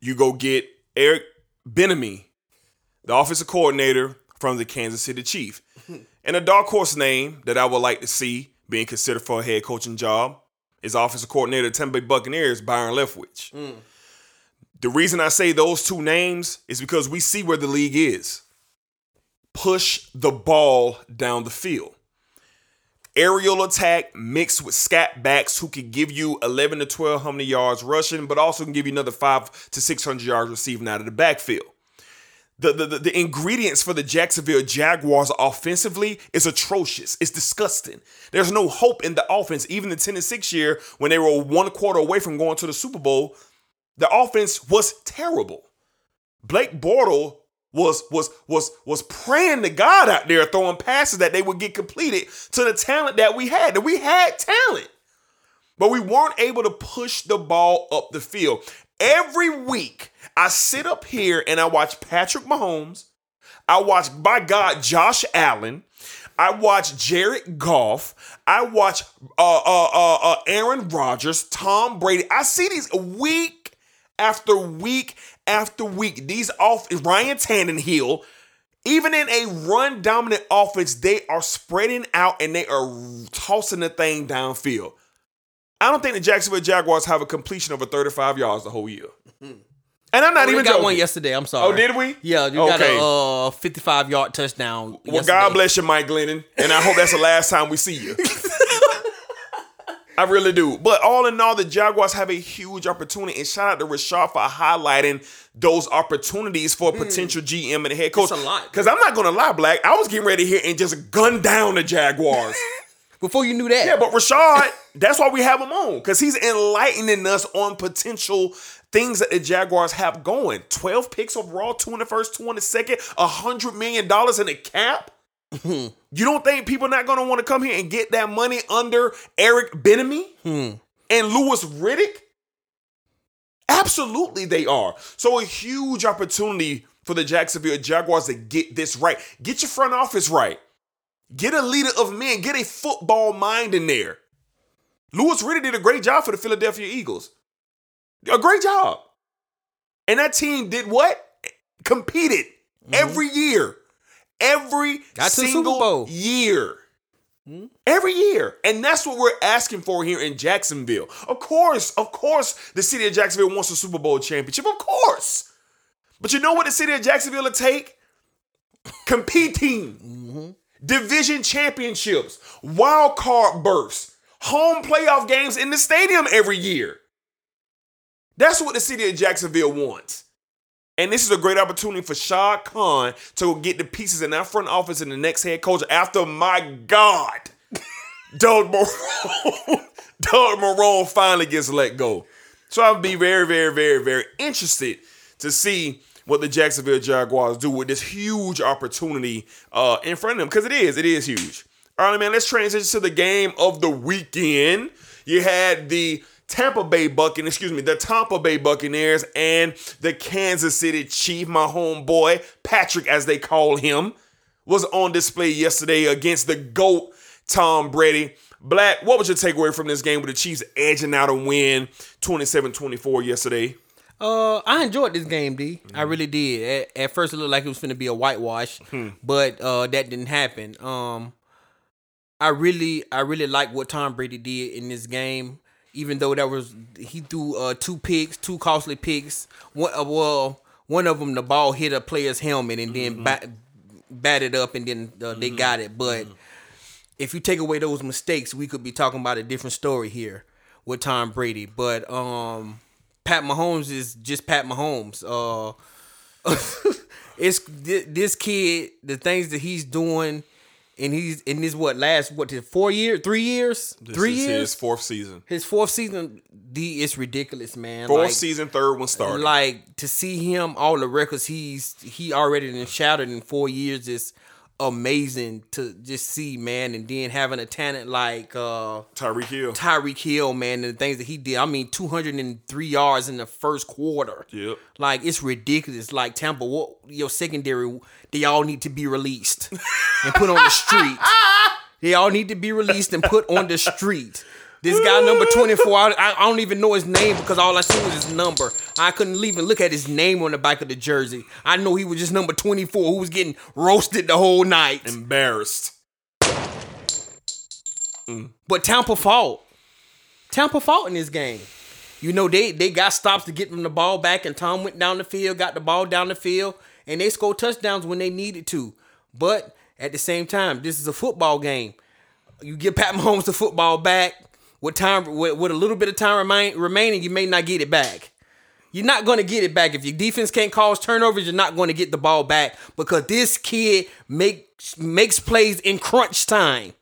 you go get Eric Bieniemy, the offensive coordinator from the Kansas City Chief. And a dark horse name that I would like to see being considered for a head coaching job is offensive coordinator of the Tampa Bay Buccaneers, Byron Leftwich. Mm. The reason I say those two names is because we see where the league is. Push the ball down the field. Aerial attack mixed with scat backs who can give you 11 to 1200 yards rushing, but also can give you another five to 600 yards receiving out of the backfield. The, the, the, ingredients for the Jacksonville Jaguars offensively is atrocious. It's disgusting. There's no hope in the offense. Even the 10 and 6 year, when they were one quarter away from going to the Super Bowl, the offense was terrible. Blake Bortle was was was was praying to God out there throwing passes that they would get completed to the talent that we had. That we had talent. But we weren't able to push the ball up the field. Every week, I sit up here and I watch Patrick Mahomes. I watch, by God, Josh Allen. I watch Jared Goff. I watch uh, uh, uh, uh, Aaron Rodgers, Tom Brady. I see these week after week after week. These off Ryan Tannehill. Even in a run dominant offense, they are spreading out and they are tossing the thing downfield. I don't think the Jacksonville Jaguars have a completion over 35 yards the whole year. And I'm not Oh, even got joking. one yesterday. I'm sorry. Oh, did we? Yeah, you got Okay. a uh, 55 yard touchdown. Well, yesterday. God bless you, Mike Glennon, and I hope that's the last time we see you. I really do. But all in all, the Jaguars have a huge opportunity, and shout out to Rashad for highlighting those opportunities for a potential GM and head coach. Hmm. It's a lot. Because I'm not gonna lie, Black, I was getting ready here and just gun down the Jaguars. (laughs) Before you knew that. Yeah, but Rashad, that's why we have him on because he's enlightening us on potential things that the Jaguars have going. 12 picks overall, two in the first, two in the second, $100 million in the cap. Hmm. you don't think people not going to want to come here and get that money under Eric Bieniemy hmm. and Louis Riddick? Absolutely, they are. So, a huge opportunity for the Jacksonville Jaguars to get this right. Get your front office right. Get a leader of men. Get a football mind in there. Louis Riddick did a great job for the Philadelphia Eagles. A great job. And that team did what? Competed every year. Every Mm-hmm. Got single year. Every year. And that's what we're asking for here in Jacksonville. Of course, of course, the city of Jacksonville wants a Super Bowl championship. Of course. But you know what the city of Jacksonville will take? Competing. Division championships, wild card bursts, home playoff games in the stadium every year. That's what the city of Jacksonville wants. And this is a great opportunity for Shad Khan to get the pieces in that front office and the next head coach after my God, (laughs) Doug Marrone, (laughs) Doug Marrone finally gets let go. So I'll be very, very, very, very interested to see what the Jacksonville Jaguars do with this huge opportunity uh, in front of them because it is, it is huge. All right, man, let's transition to the game of the weekend. You had the Tampa Bay Buccaneers, excuse me, the Tampa Bay Buccaneers and the Kansas City Chief, my homeboy, Patrick, as they call him, was on display yesterday against the GOAT, Tom Brady. Black, what was your takeaway from this game with the Chiefs edging out a win 27-24 yesterday? Uh, I enjoyed this game, D. I really did. At, at first, it looked like it was going to be a whitewash, but uh, that didn't happen. Um, I really, I really like what Tom Brady did in this game. Even though that was he threw uh two picks, two costly picks. One, uh, well, one of them the ball hit a player's helmet and then bat, batted up, and then uh, they got it. But if you take away those mistakes, we could be talking about a different story here with Tom Brady. But um, Pat Mahomes is just Pat Mahomes. Uh, (laughs) it's thi- this kid, the things that he's doing, and he's in this what last what four years, three years, This three is years. his fourth season. His fourth season, D, it's ridiculous, man. Fourth Like- season, third one started. Like to see him, all the records he's he already shattered in four years is amazing to just see, man. And then having a talent like uh Tyreek Hill, Tyreek Hill, man, and the things that he did. I mean, two hundred and three yards in the first quarter. Yep. Like it's ridiculous. Like Tampa, what your secondary, they all need to be released and put on the street. (laughs) They all need to be released and put on the street. This guy number 24, I, I don't even know his name because all I see was his number. I couldn't even look at his name on the back of the jersey. I know he was just number 24 who was getting roasted the whole night. Embarrassed. Mm. But Tampa fought. Tampa fought in this game. You know, they they got stops to get them the ball back, and Tom went down the field, got the ball down the field, and they scored touchdowns when they needed to. But at the same time, this is a football game. You give Pat Mahomes the football back with time with, with a little bit of time remain, remaining, you may not get it back. You're not going to get it back if your defense can't cause turnovers. You're not going to get the ball back because this kid makes makes plays in crunch time.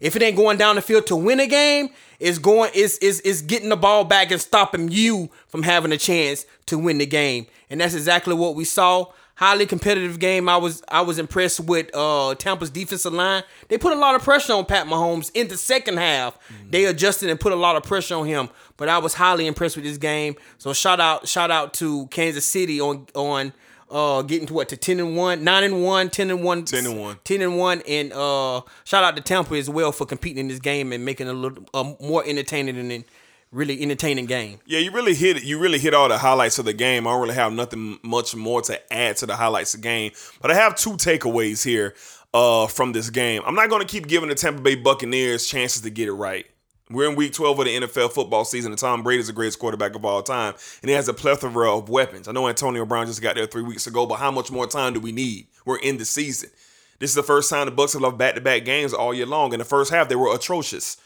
If it ain't going down the field to win a game, it's going it's, it's, it's getting the ball back and stopping you from having a chance to win the game. And that's exactly what we saw. Highly competitive game. I was I was impressed with uh Tampa's defensive line. They put a lot of pressure on Pat Mahomes in the second half. They adjusted and put a lot of pressure on him. But I was highly impressed with this game. So shout out shout out to Kansas City on on uh getting to what to 10 and 1, 9 and 1, 10 and 1, 10 and 1. 10 and 1 and uh shout out to Tampa as well for competing in this game and making it a little uh, more entertaining and really entertaining game. Yeah, you really hit it. You really hit all the highlights of the game. I don't really have nothing much more to add to the highlights of the game, but I have two takeaways here uh, from this game. I'm not going to keep giving the Tampa Bay Buccaneers chances to get it right. We're in week 12 of the NFL football season, and Tom Brady is the greatest quarterback of all time, and he has a plethora of weapons. I know Antonio Brown just got there three weeks ago, but how much more time do we need? We're in the season. This is the first time the Bucks have lost back-to-back games all year long. In the first half, they were atrocious.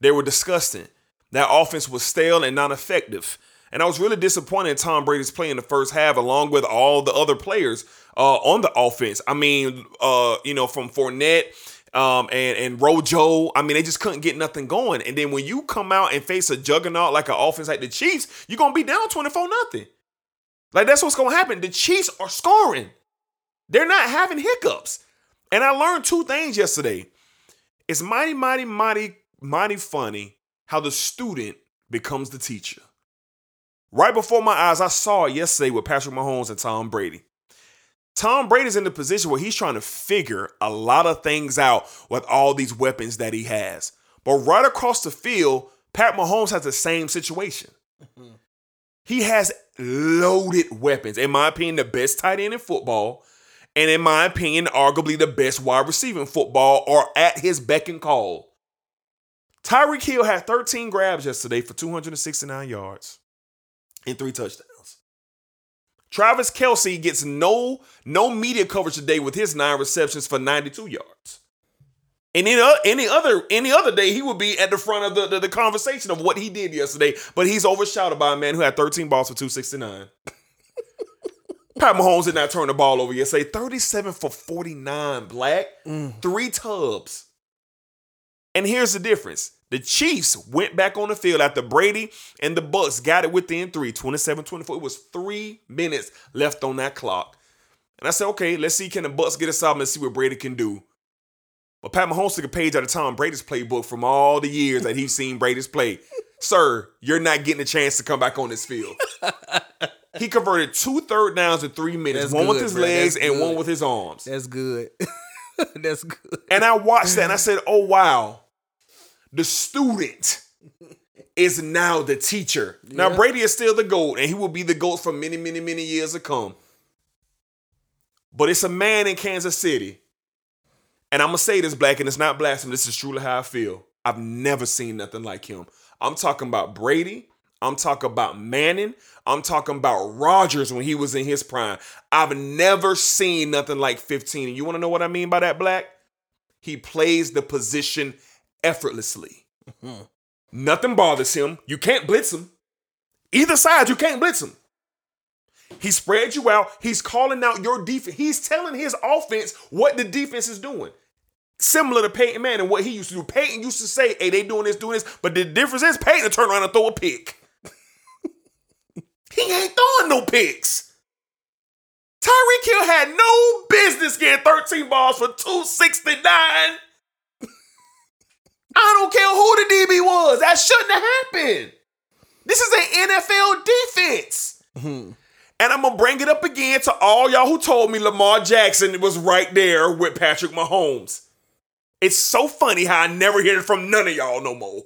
They were disgusting. That offense was stale and non effective. And I was really disappointed in Tom Brady's play in the first half, along with all the other players uh, on the offense. I mean, uh, you know, from Fournette um, and and Rojo, I mean, they just couldn't get nothing going. And then when you come out and face a juggernaut like an offense like the Chiefs, you're gonna be down twenty four nothing. Like that's what's gonna happen. The Chiefs are scoring. They're not having hiccups. And I learned two things yesterday. It's mighty, mighty, mighty, mighty funny how the student becomes the teacher. Right before my eyes, I saw it yesterday with Patrick Mahomes and Tom Brady. Tom Brady's in the position where he's trying to figure a lot of things out with all these weapons that he has. But right across the field, Pat Mahomes has the same situation. (laughs) He has loaded weapons. In my opinion, the best tight end in football. And in my opinion, arguably the best wide receiver in football are at his beck and call. Tyreek Hill had 13 grabs yesterday for 269 yards and three touchdowns. Travis Kelce gets no no media coverage today with his nine receptions for 92 yards. And any, uh, any other any other day, he would be at the front of the, the, the conversation of what he did yesterday. But he's overshadowed by a man who had 13 balls for 269. (laughs) Pat Mahomes did not turn the ball over yesterday. 37 for 49, black. Mm. Three tubs. And here's the difference. The Chiefs went back on the field after Brady and the Bucks got it within three, 27-24. It was three minutes left on that clock. And I said, okay, let's see can the Bucks get us out and see what Brady can do. But Pat Mahomes took a page out of Tom Brady's playbook from all the years that he's seen Brady's play. (laughs) Sir, you're not getting a chance to come back on this field. (laughs) he converted two third downs in three minutes, That's one with his bro. legs That's and one with his arms. That's good. (laughs) That's good. And I watched that and I said, oh, wow. The student is now the teacher. Now, Brady is still the GOAT, and he will be the GOAT for many, many, many years to come. But it's a man in Kansas City. And I'm going to say this, Black, and it's not blasphemy. This is truly how I feel. I've never seen nothing like him. I'm talking about Brady. I'm talking about Manning. I'm talking about Rodgers when he was in his prime. I've never seen nothing like 15. And you want to know what I mean by that, Black? He plays the position effortlessly. Nothing bothers him. You can't blitz him. Either side, you can't blitz him. He spreads you out. He's calling out your defense. He's telling his offense what the defense is doing. Similar to Peyton Manning, and what he used to do. Peyton used to say, hey, they doing this, doing this. But the difference is Peyton turn around and throw a pick. (laughs) he ain't throwing no picks. Tyreek Hill had no business getting 13 balls for 269. I don't care who the DB was. That shouldn't have happened. This is an NFL defense. Mm-hmm. And I'm gonna bring it up again to all y'all who told me Lamar Jackson was right there with Patrick Mahomes. It's so funny how I never hear it from none of y'all no more.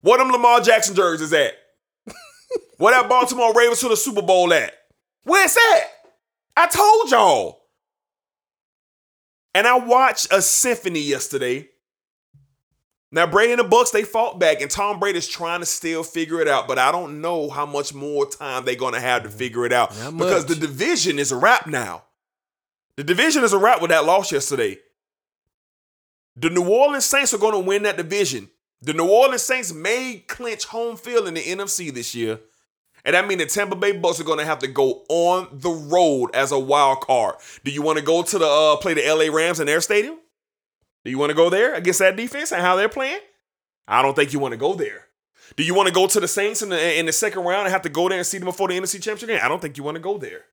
What them Lamar Jackson jerseys at? (laughs) Where that Baltimore Ravens to the Super Bowl at? Where's that? I told y'all. And I watched a symphony yesterday. Now Brady and the Bucks they fought back, and Tom Brady's trying to still figure it out, but I don't know how much more time they're gonna have to figure it out Not because much. the division is a wrap now. The division is a wrap with that loss yesterday. The New Orleans Saints are going to win that division. The New Orleans Saints may clinch home field in the NFC this year. And that means the Tampa Bay Bucks are going to have to go on the road as a wild card. Do you want to go to the uh, play the LA Rams in their stadium? Do you want to go there against that defense and how they're playing? I don't think you want to go there. Do you want to go to the Saints in the in the second round and have to go there and see them before the NFC Championship game? I don't think you want to go there.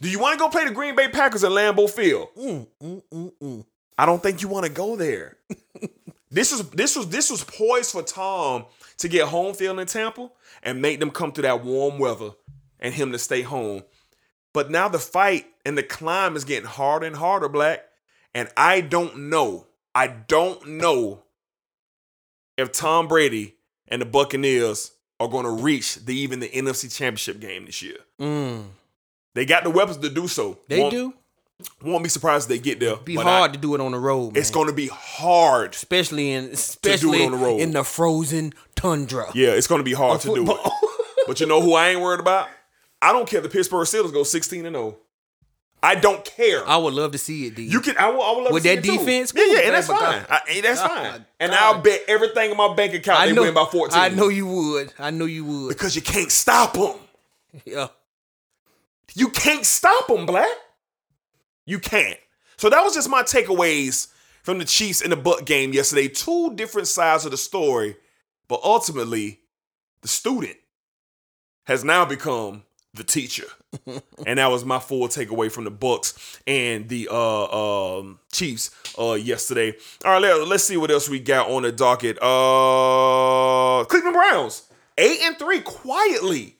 Do you want to go play the Green Bay Packers at Lambeau Field? Mm, mm, mm. I don't think you want to go there. (laughs) this was this was this was poised for Tom to get home field in Tampa and make them come through that warm weather and him to stay home. But now the fight and the climb is getting harder and harder, Black. And I don't know. I don't know if Tom Brady and the Buccaneers are going to reach the even the NFC Championship game this year. Mm. They got the weapons to do so. They Won't- do. Won't be surprised if they get there. Be hard I- to do it on the road. it's man. going to be hard. especially in especially on the road. in the frozen tundra. Yeah, it's going to be hard to do it. But you know who I ain't worried about? I don't care if the Pittsburgh Steelers go 16 and 0. I don't care. I would love to see it, D. You can. I will. I will love With to see that it too. With that defense? Yeah, yeah, and that's fine. I, hey, that's fine. And I'll bet everything in my bank account I they know, win by 14. I know you would. I know you would. because you can't stop them. (laughs) Yeah. You can't stop them, Black. You can't. So that was just my takeaways from the Chiefs and the Buck game yesterday. Two different sides of the story, but ultimately, the student has now become the teacher. and that was my full takeaway from the Bucks and the uh um Chiefs uh yesterday. All right, let, let's see what else we got on the docket. Uh Cleveland Browns. Eight and three quietly.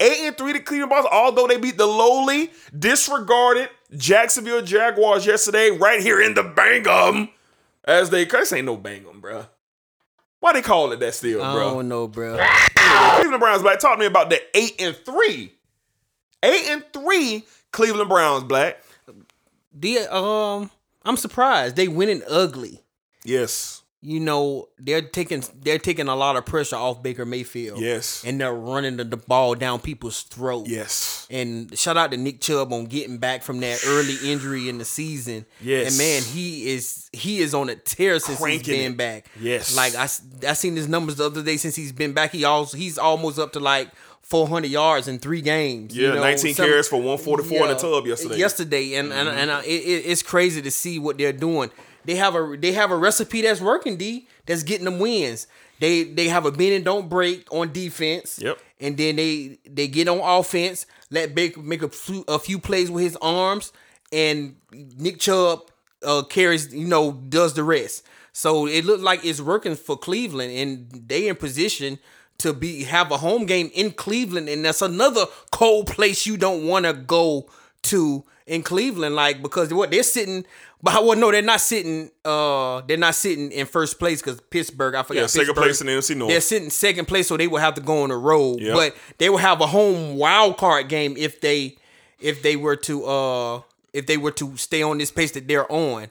Eight and three to Cleveland Browns, although they beat the lowly, disregarded Jacksonville Jaguars yesterday, right here in the Bangum. As they, this ain't no Bangum, bruh. Why they call it that still, bro? I don't know, bro. Cleveland Browns, black. Talk to me about the eight and three. Eight and three Cleveland Browns, black. The um, I'm surprised they winning ugly. Yes. You know they're taking they're taking a lot of pressure off Baker Mayfield. Yes. and they're running the, the ball down people's throats. Yes. And shout out to Nick Chubb on getting back from that early injury in the season. Yes. And man, he is he is on a tear since Cranking he's been it. back. Yes. Like I I seen his numbers the other day since he's been back. He also he's almost up to like 400 yards in three games. Yeah, you know, 19 some- carries for 144 in the tub yesterday. Mm-hmm. Yesterday, and and, and uh, it, it- it's crazy to see what they're doing. They have a they have a recipe that's working. D that's getting them wins. They they have a bend and don't break on defense. Yep. And then they they get on offense, let Baker make a few, a few plays with his arms, and Nick Chubb uh, carries you know does the rest. So it looked like it's working for Cleveland, and they in position to be have a home game in Cleveland, and that's another cold place you don't want to go to in Cleveland, like because what they're sitting. But well, no, they're not sitting. Uh, they're not sitting in first place because Pittsburgh. I forgot. Yeah, second Pittsburgh, place in the NFC North. They're sitting second place, so they will have to go on the road. Yep. But they will have a home wild card game if they if they were to uh if they were to stay on this pace that they're on,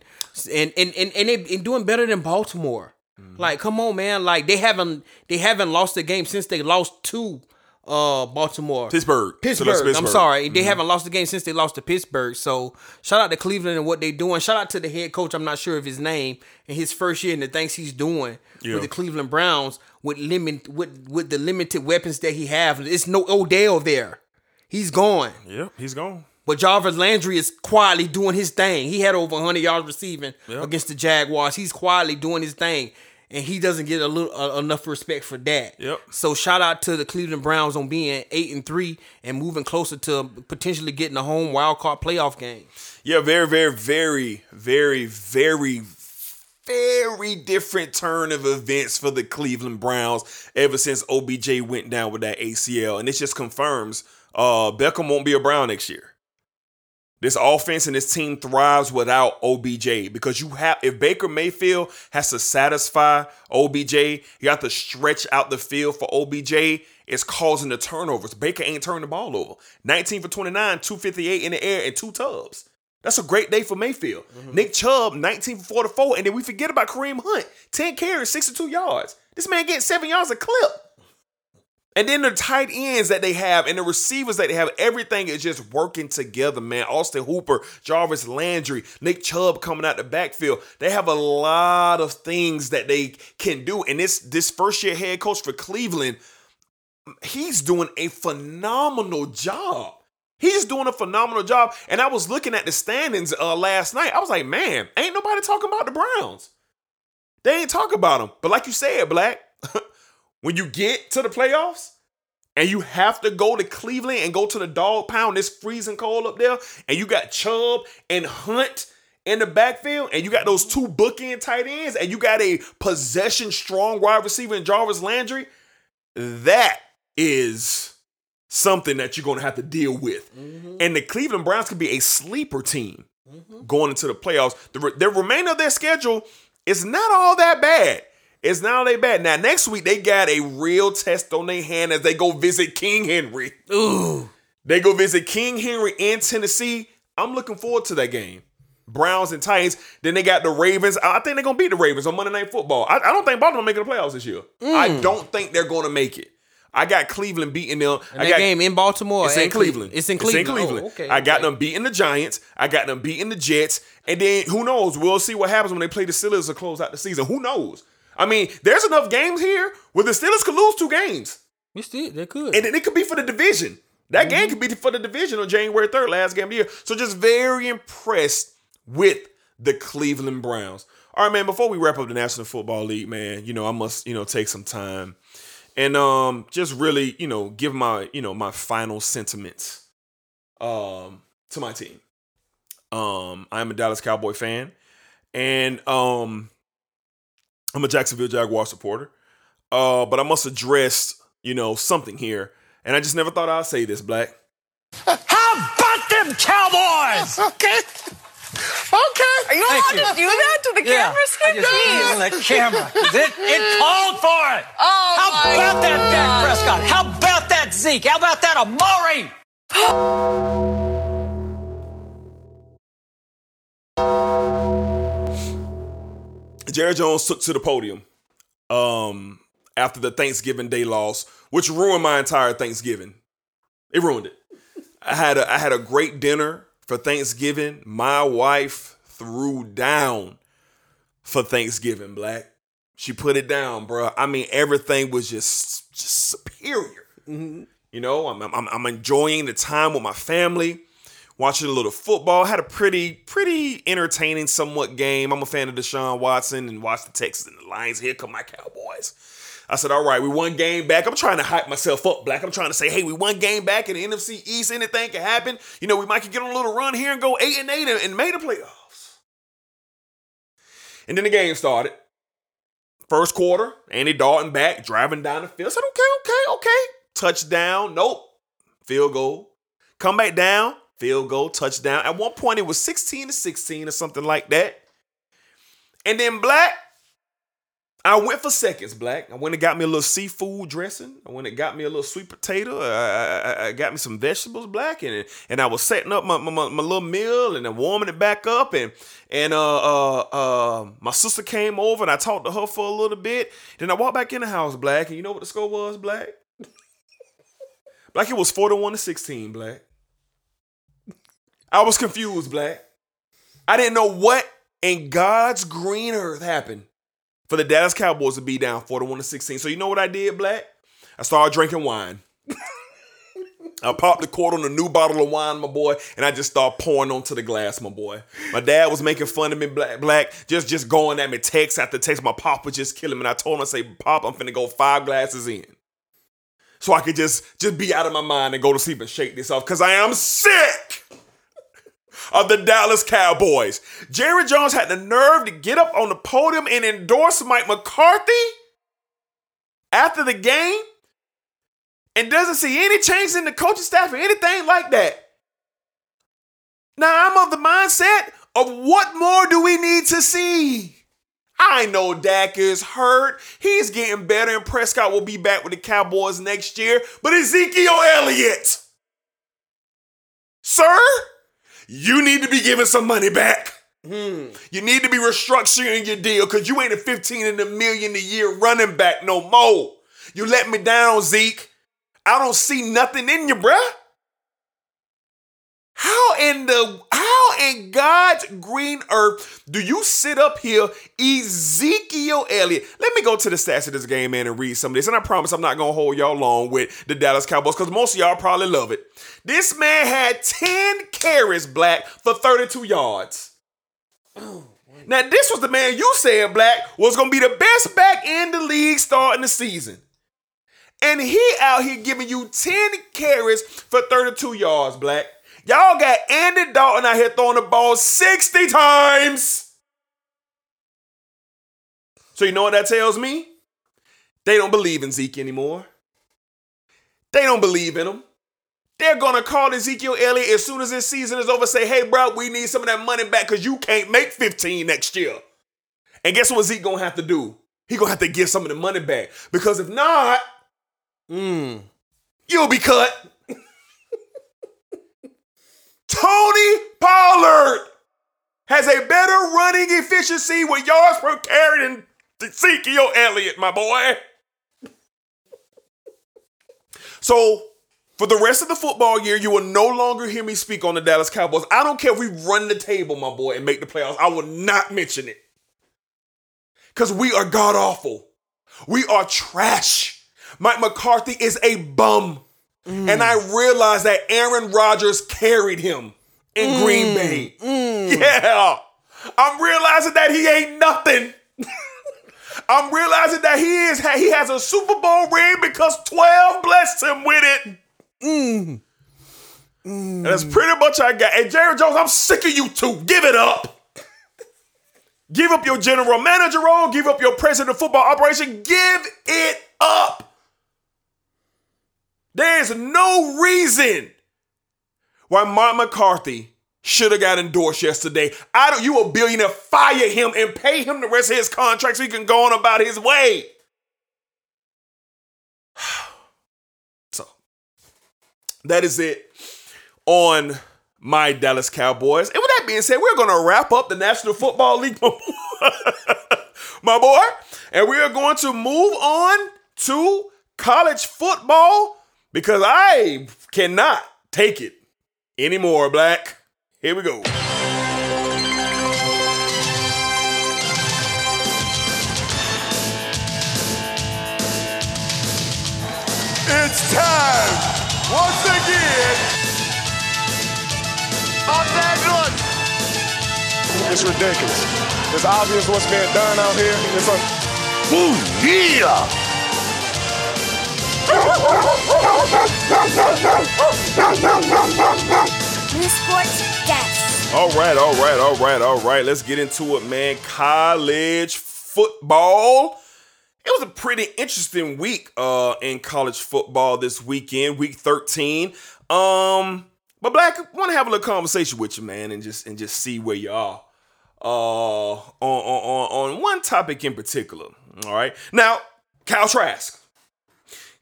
and and and and they and doing better than Baltimore. Mm-hmm. Like, come on, man! Like they haven't they haven't lost a game since they lost to uh Baltimore. Pittsburgh. So Pittsburgh. I'm sorry. They Mhm. haven't lost the game since they lost to Pittsburgh. So shout out to Cleveland and what they're doing. Shout out to the head coach. I'm not sure of his name in his first year and the things he's doing Yeah. with the Cleveland Browns with limit with with the limited weapons that he have. It's no Odell there. He's gone. Yep, he's gone. But Jarvis Landry is quietly doing his thing. He had over 100 yards receiving Yep. against the Jaguars. He's quietly doing his thing, and he doesn't get a little uh, enough respect for that. Yep. So shout out to the Cleveland Browns on being eight and three and moving closer to potentially getting a home wild card playoff game. Yeah, very, very, very, very, very, very different turn of events for the Cleveland Browns ever since OBJ went down with that ACL. And it just confirms uh Beckham won't be a Brown next year. This offense and this team thrives without OBJ because you have if Baker Mayfield has to satisfy OBJ, you have to stretch out the field for OBJ. It's causing the turnovers. Baker ain't turning the ball over. 19 for 29, 258 in the air, and two tubs. That's a great day for Mayfield. Mm-hmm. Nick Chubb, 19 for 44, and then we forget about Kareem Hunt, 10 carries, 62 yards. This man getting seven yards a clip. And then the tight ends that they have and the receivers that they have, everything is just working together, man. Austin Hooper, Jarvis Landry, Nick Chubb coming out the backfield. They have a lot of things that they can do. And this this first year head coach for Cleveland, he's doing a phenomenal job. He's doing a phenomenal job. And I was looking at the standings uh, last night. I was like, man, ain't nobody talking about the Browns. They ain't talking about them. But like you said, Black, (laughs) when you get to the playoffs and you have to go to Cleveland and go to the dog pound, it's freezing cold up there, and you got Chubb and Hunt in the backfield, and you got those two bookend tight ends, and you got a possession strong wide receiver in Jarvis Landry, that is something that you're going to have to deal with. Mm-hmm. And the Cleveland Browns could be a sleeper team mm-hmm. going into the playoffs. The, re- the remainder of their schedule is not all that bad. It's not they bad. Now, next week, they got a real test on their hand as they go visit King Henry. Ooh. They go visit King Henry in Tennessee. I'm looking forward to that game. Browns and Titans. Then they got the Ravens. I think they're gonna beat the Ravens on Monday Night Football. I, I don't think Baltimore making the playoffs this year. I mm. don't think they're gonna make it. I got Cleveland beating them. And I that got, game in Baltimore. It's in and Cle- Cleveland. It's in Cleveland. Oh, okay. I got okay. them beating the Giants. I got them beating the Jets. And then who knows? We'll see what happens when they play the Steelers to close out the season. Who knows? I mean, there's enough games here where the Steelers could lose two games. It's it. They could. And then it could be for the division. That game could be for the division on January 3rd, last game of the year. So just very impressed with the Cleveland Browns. All right, man, before we wrap up the National Football League, man, you know, I must, you know, take some time and um just really, you know, give my, you know, my final sentiments um to my team. Um I'm a Dallas Cowboy fan and um I'm a Jacksonville Jaguar supporter. Uh but I must address, you know, something here. And I just never thought I'd say this, Black. How about them Cowboys? (laughs) Okay. Okay. Are you allowed to do that to the Yeah, camera, I Skip? just Jeez. the camera. It, it called for it. Oh, How my about that Dak Prescott? How about that Zeke? How about that Amari? (gasps) (laughs) Jerry Jones took to the podium um, after the Thanksgiving Day loss, which ruined my entire Thanksgiving. It ruined it. I had a I had a great dinner for Thanksgiving. My wife threw down for Thanksgiving, Black. She put it down, bro. I mean, everything was just just superior. You know, I'm, I'm I'm enjoying the time with my family, watching a little football. Had a pretty pretty entertaining, somewhat game. I'm a fan of Deshaun Watson and watched the Texans and the Lions. Here come my Cowboys. I said, all right, we won game back. I'm trying to hype myself up, Black. I'm trying to say, hey, we won game back in the NFC East. Anything can happen. You know, we might get on a little run here and go eight and eight and, and make the playoffs. And then the game started. First quarter, Andy Dalton back, driving down the field. I said, okay, okay, okay. Touchdown. Nope. Field goal. Come back down. Field goal. Touchdown. At one point, it was 16 to 16 or something like that. And then Black, I went for seconds, Black. I went and got me a little seafood dressing. I went and got me a little sweet potato. I, I, I got me some vegetables, Black, and and I was setting up my, my, my, little meal and then warming it back up. And and uh, uh uh my sister came over and I talked to her for a little bit. Then I walked back in the house, Black, and you know what the score was, Black? (laughs) Black, it was 41 to 16, Black. I was confused, Black. I didn't know what in God's green earth happened for the Dallas Cowboys to be down 41 to 16. So you know what I did, Black? I started drinking wine. (laughs) I popped the cork on a new bottle of wine, my boy, and I just started pouring onto the glass, my boy. My dad was making fun of me, black, black, just just going at me, text after text. My pop was just killing me. And I told him, I say, Pop, I'm finna go five glasses in. So I could just just be out of my mind and go to sleep and shake this off. Cause I am sick of the Dallas Cowboys. Jerry Jones had the nerve to get up on the podium and endorse Mike McCarthy after the game and doesn't see any change in the coaching staff or anything like that. Now I'm of the mindset of what more do we need to see? I know Dak is hurt. He's getting better, and Prescott will be back with the Cowboys next year. But Ezekiel Elliott, sir, you need to be giving some money back. Hmm. You need to be restructuring your deal because you ain't a 15 and a million a year running back no more. You let me down, Zeke. I don't see nothing in you, bruh. How in the how in God's green earth do you sit up here, Ezekiel Elliott? Let me go to the stats of this game, man, and read some of this. And I promise I'm not gonna hold y'all long with the Dallas Cowboys because most of y'all probably love it. This man had 10 carries black for 32 yards. Now, this was the man you said, Black, was gonna be the best back in the league starting the season. And he out here giving you 10 carries for 32 yards, Black. Y'all got Andy Dalton out here throwing the ball 60 times. So you know what that tells me? They don't believe in Zeke anymore. They don't believe in him. They're gonna call Ezekiel Elliott as soon as this season is over. Say, hey, bro, we need some of that money back because you can't make 15 next year. And guess what Zeke gonna have to do? He gonna have to give some of the money back because if not, mm. you'll be cut. Tony Pollard has a better running efficiency with yards per carry than Ezekiel Elliott, my boy. So for the rest of the football year, you will no longer hear me speak on the Dallas Cowboys. I don't care if we run the table, my boy, and make the playoffs. I will not mention it. Because we are god awful. We are trash. Mike McCarthy is a bum. Mm. And I realized that Aaron Rodgers carried him in Mm. Green Bay. Yeah. I'm realizing that he ain't nothing. (laughs) I'm realizing that he is he has a Super Bowl ring because 12 blessed him with it. Mm. And that's pretty much I got. And Jerry Jones, I'm sick of you two. Give it up. give up your general manager role. Give up your president of football operation. Give it up. There is no reason why Mark McCarthy should have got endorsed yesterday. I don't. You a billionaire? Fire him and pay him the rest of his contract so he can go on about his way. (sighs) So that is it on my Dallas Cowboys. And with that being said, we're to wrap up the National Football League, (laughs) my boy, and we are going to move on to college football because I cannot take it anymore, Black. Here we go. It's time once again. On that one. It's ridiculous. It's obvious what's being done out here. It's un- Ooh, yeah. All right, all right, all right, all right. Let's get into it, man. College football. It was a pretty interesting week uh in college football this weekend, week 13. Um, but Black, want to have a little conversation with you, man, and just and just see where you are. Uh on on on, on one topic in particular. All right. Now, Cal Trask.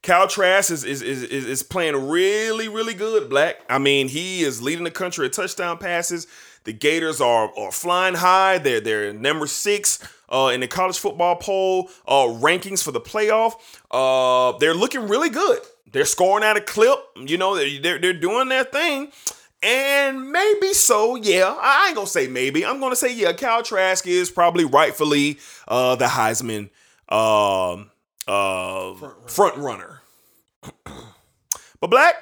Cal Trask is, is is is playing really really good. Black. I mean, he is leading the country at touchdown passes. The Gators are are flying high. They're they're number six uh, in the college football poll uh, rankings for the playoff. Uh, they're looking really good. They're scoring at a clip. You know, they're they're, doing their thing. And maybe so, yeah. I ain't gonna say maybe. I'm gonna say yeah. Cal Trask is probably rightfully uh, the Heisman um, uh, front runner. (clears throat) but Black,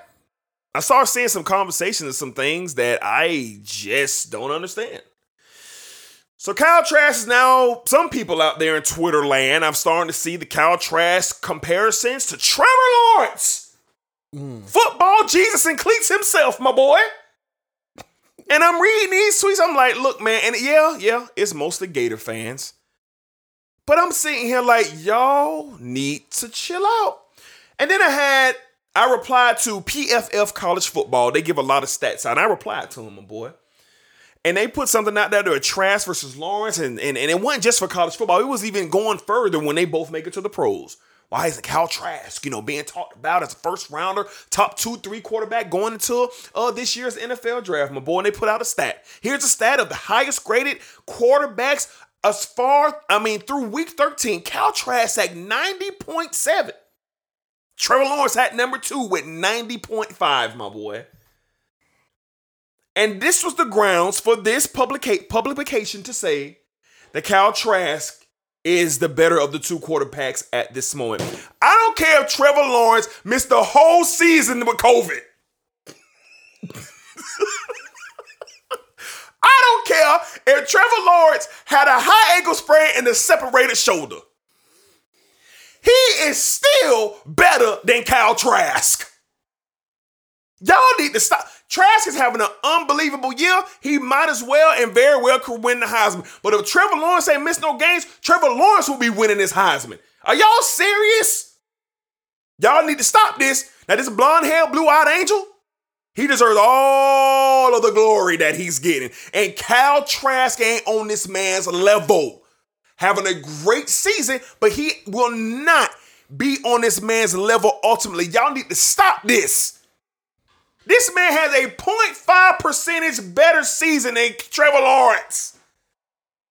I started seeing some conversations and some things that I just don't understand. So Kyle Trask is now some people out there in Twitter land. I'm starting to see the Kyle Trask comparisons to Trevor Lawrence. Mm. Football Jesus and cleats himself, my boy. And I'm reading these tweets. I'm like, look, man, and yeah, yeah, it's mostly Gator fans. But I'm sitting here like, y'all need to chill out. And then I had, I replied to PFF College Football. They give a lot of stats out. I replied to them, my boy. And they put something out there to a Trask versus Lawrence. And, and, and it wasn't just for college football. It was even going further when they both make it to the pros. Why is Cal Trask, you know, being talked about as a first rounder, top two, three quarterback going into uh, this year's NFL draft, my boy? And they put out a stat. Here's a stat of the highest graded quarterbacks as far, I mean, through week 13. Cal Trask at 90.7. Trevor Lawrence at number two with 90.5, my boy. And this was the grounds for this publica- publication to say that Cal Trask is the better of the two quarterbacks at this moment. I don't care if Trevor Lawrence missed the whole season with COVID. (laughs) I don't care if Trevor Lawrence had a high ankle sprain and a separated shoulder. He is still better than Kyle Trask. Y'all need to stop. Trask is having an unbelievable year. He might as well and very well could win the Heisman. But if Trevor Lawrence ain't missed no games, Trevor Lawrence will be winning this Heisman. Are y'all serious? Y'all need to stop this. Now, this blonde haired, blue eyed angel, he deserves all of the glory that he's getting. And Cal Trask ain't on this man's level. Having a great season, but he will not be on this man's level ultimately. Y'all need to stop this. This man has a 0.5 percentage better season than Trevor Lawrence.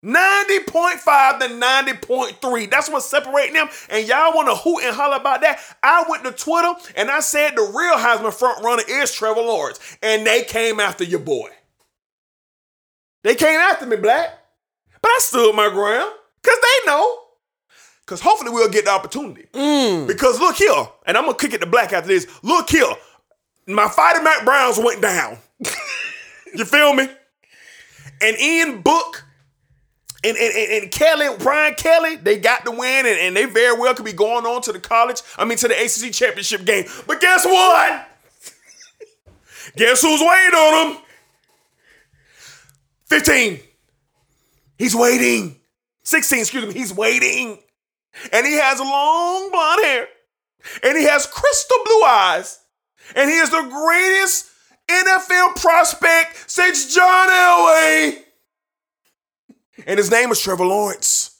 90.5 to 90.3. That's what's separating them. And y'all want to hoot and holler about that. I went to Twitter and I said the real Heisman front runner is Trevor Lawrence. And they came after your boy. They came after me, Black. But I stood my ground. Because they know. Because hopefully we'll get the opportunity. Mm. Because look here, and I'm going to kick it to Black after this. Look here, my fighting Mack Browns went down. (laughs) you feel me? And Ian Book and, and, and, and Kelly, Brian Kelly, they got the win, and, and they very well could be going on to the college, I mean to the ACC championship game. But guess what? (laughs) guess who's waiting on him? 15. He's waiting. 16, excuse me, he's waiting. And he has long blonde hair. And he has crystal blue eyes. And he is the greatest NFL prospect since John Elway. And his name is Trevor Lawrence.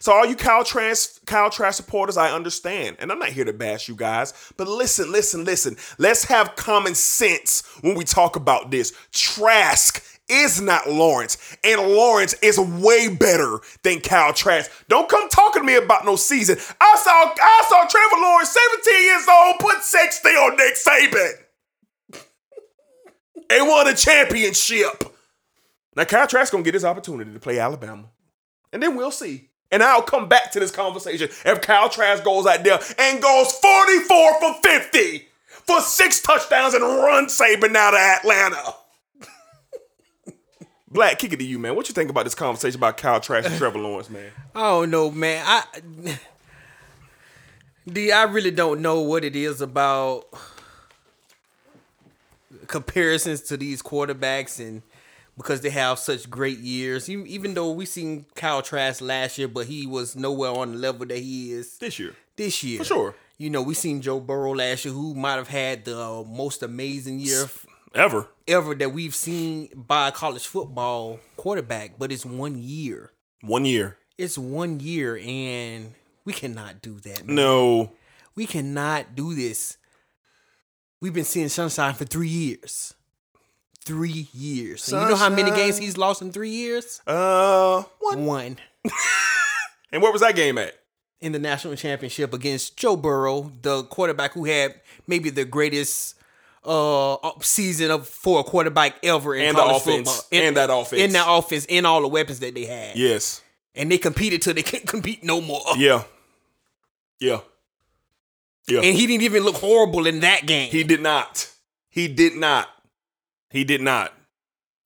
So all you Kyle Trask, Kyle Trask supporters, I understand. And I'm not here to bash you guys, but listen, listen, listen. Let's have common sense when we talk about this. Trask is not Lawrence, and Lawrence is way better than Kyle Trask. Don't come talking to me about no season. I saw I saw Trevor Lawrence, 17 years old, put 60 on Nick Saban. (laughs) and won a championship. Now Kyle Trask gonna get his opportunity to play Alabama. And then we'll see. And I'll come back to this conversation if Kyle Trask goes out there and goes 44 for 50 for six touchdowns and run Saban out of Atlanta. Black, kick it to you, man. What you think about this conversation about Kyle Trask and Trevor Lawrence, man? (laughs) I don't know, man. I (laughs) D, I really don't know what it is about comparisons to these quarterbacks and because they have such great years. Even though we seen Kyle Trask last year, but he was nowhere on the level that he is This year. this year. For sure. You know, we seen Joe Burrow last year, who might have had the most amazing year Ever. ever that we've seen by a college football quarterback. But it's one year. One year. It's one year, and we cannot do that. Man. No. we cannot do this. We've been seeing Sunshine for three years. Three years. And you know how many games he's lost in three years? Uh one. One. (laughs) And where was that game at? In the national championship against Joe Burrow, the quarterback who had maybe the greatest uh season of for a quarterback ever in And the college offense. football. And that offense. In that offense, in all the weapons that they had. Yes. And they competed till they can't compete no more. (laughs) Yeah. Yeah. Yeah. And he didn't even look horrible in that game. He did not. He did not. He did not.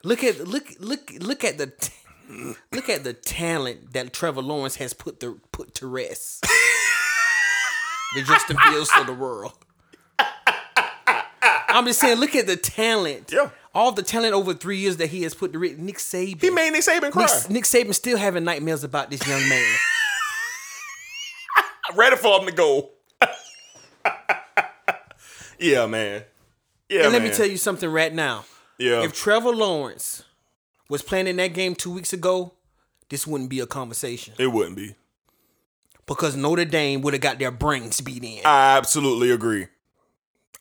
Look at look look look at the t- (laughs) look at the talent that Trevor Lawrence has put the put to rest. (laughs) the Justin Fields of the world. I'm just saying, look at the talent. Yeah. All the talent over three years that he has put to. Nick Saban. He made Nick Saban cry. Nick, Nick Saban still having nightmares about this young man. (laughs) Ready for him to go. (laughs) yeah, man. Yeah, and let man. me tell you something right now. Yeah. If Trevor Lawrence was playing in that game two weeks ago, this wouldn't be a conversation. it wouldn't be. Because Notre Dame would have got their brains beat in. I absolutely agree.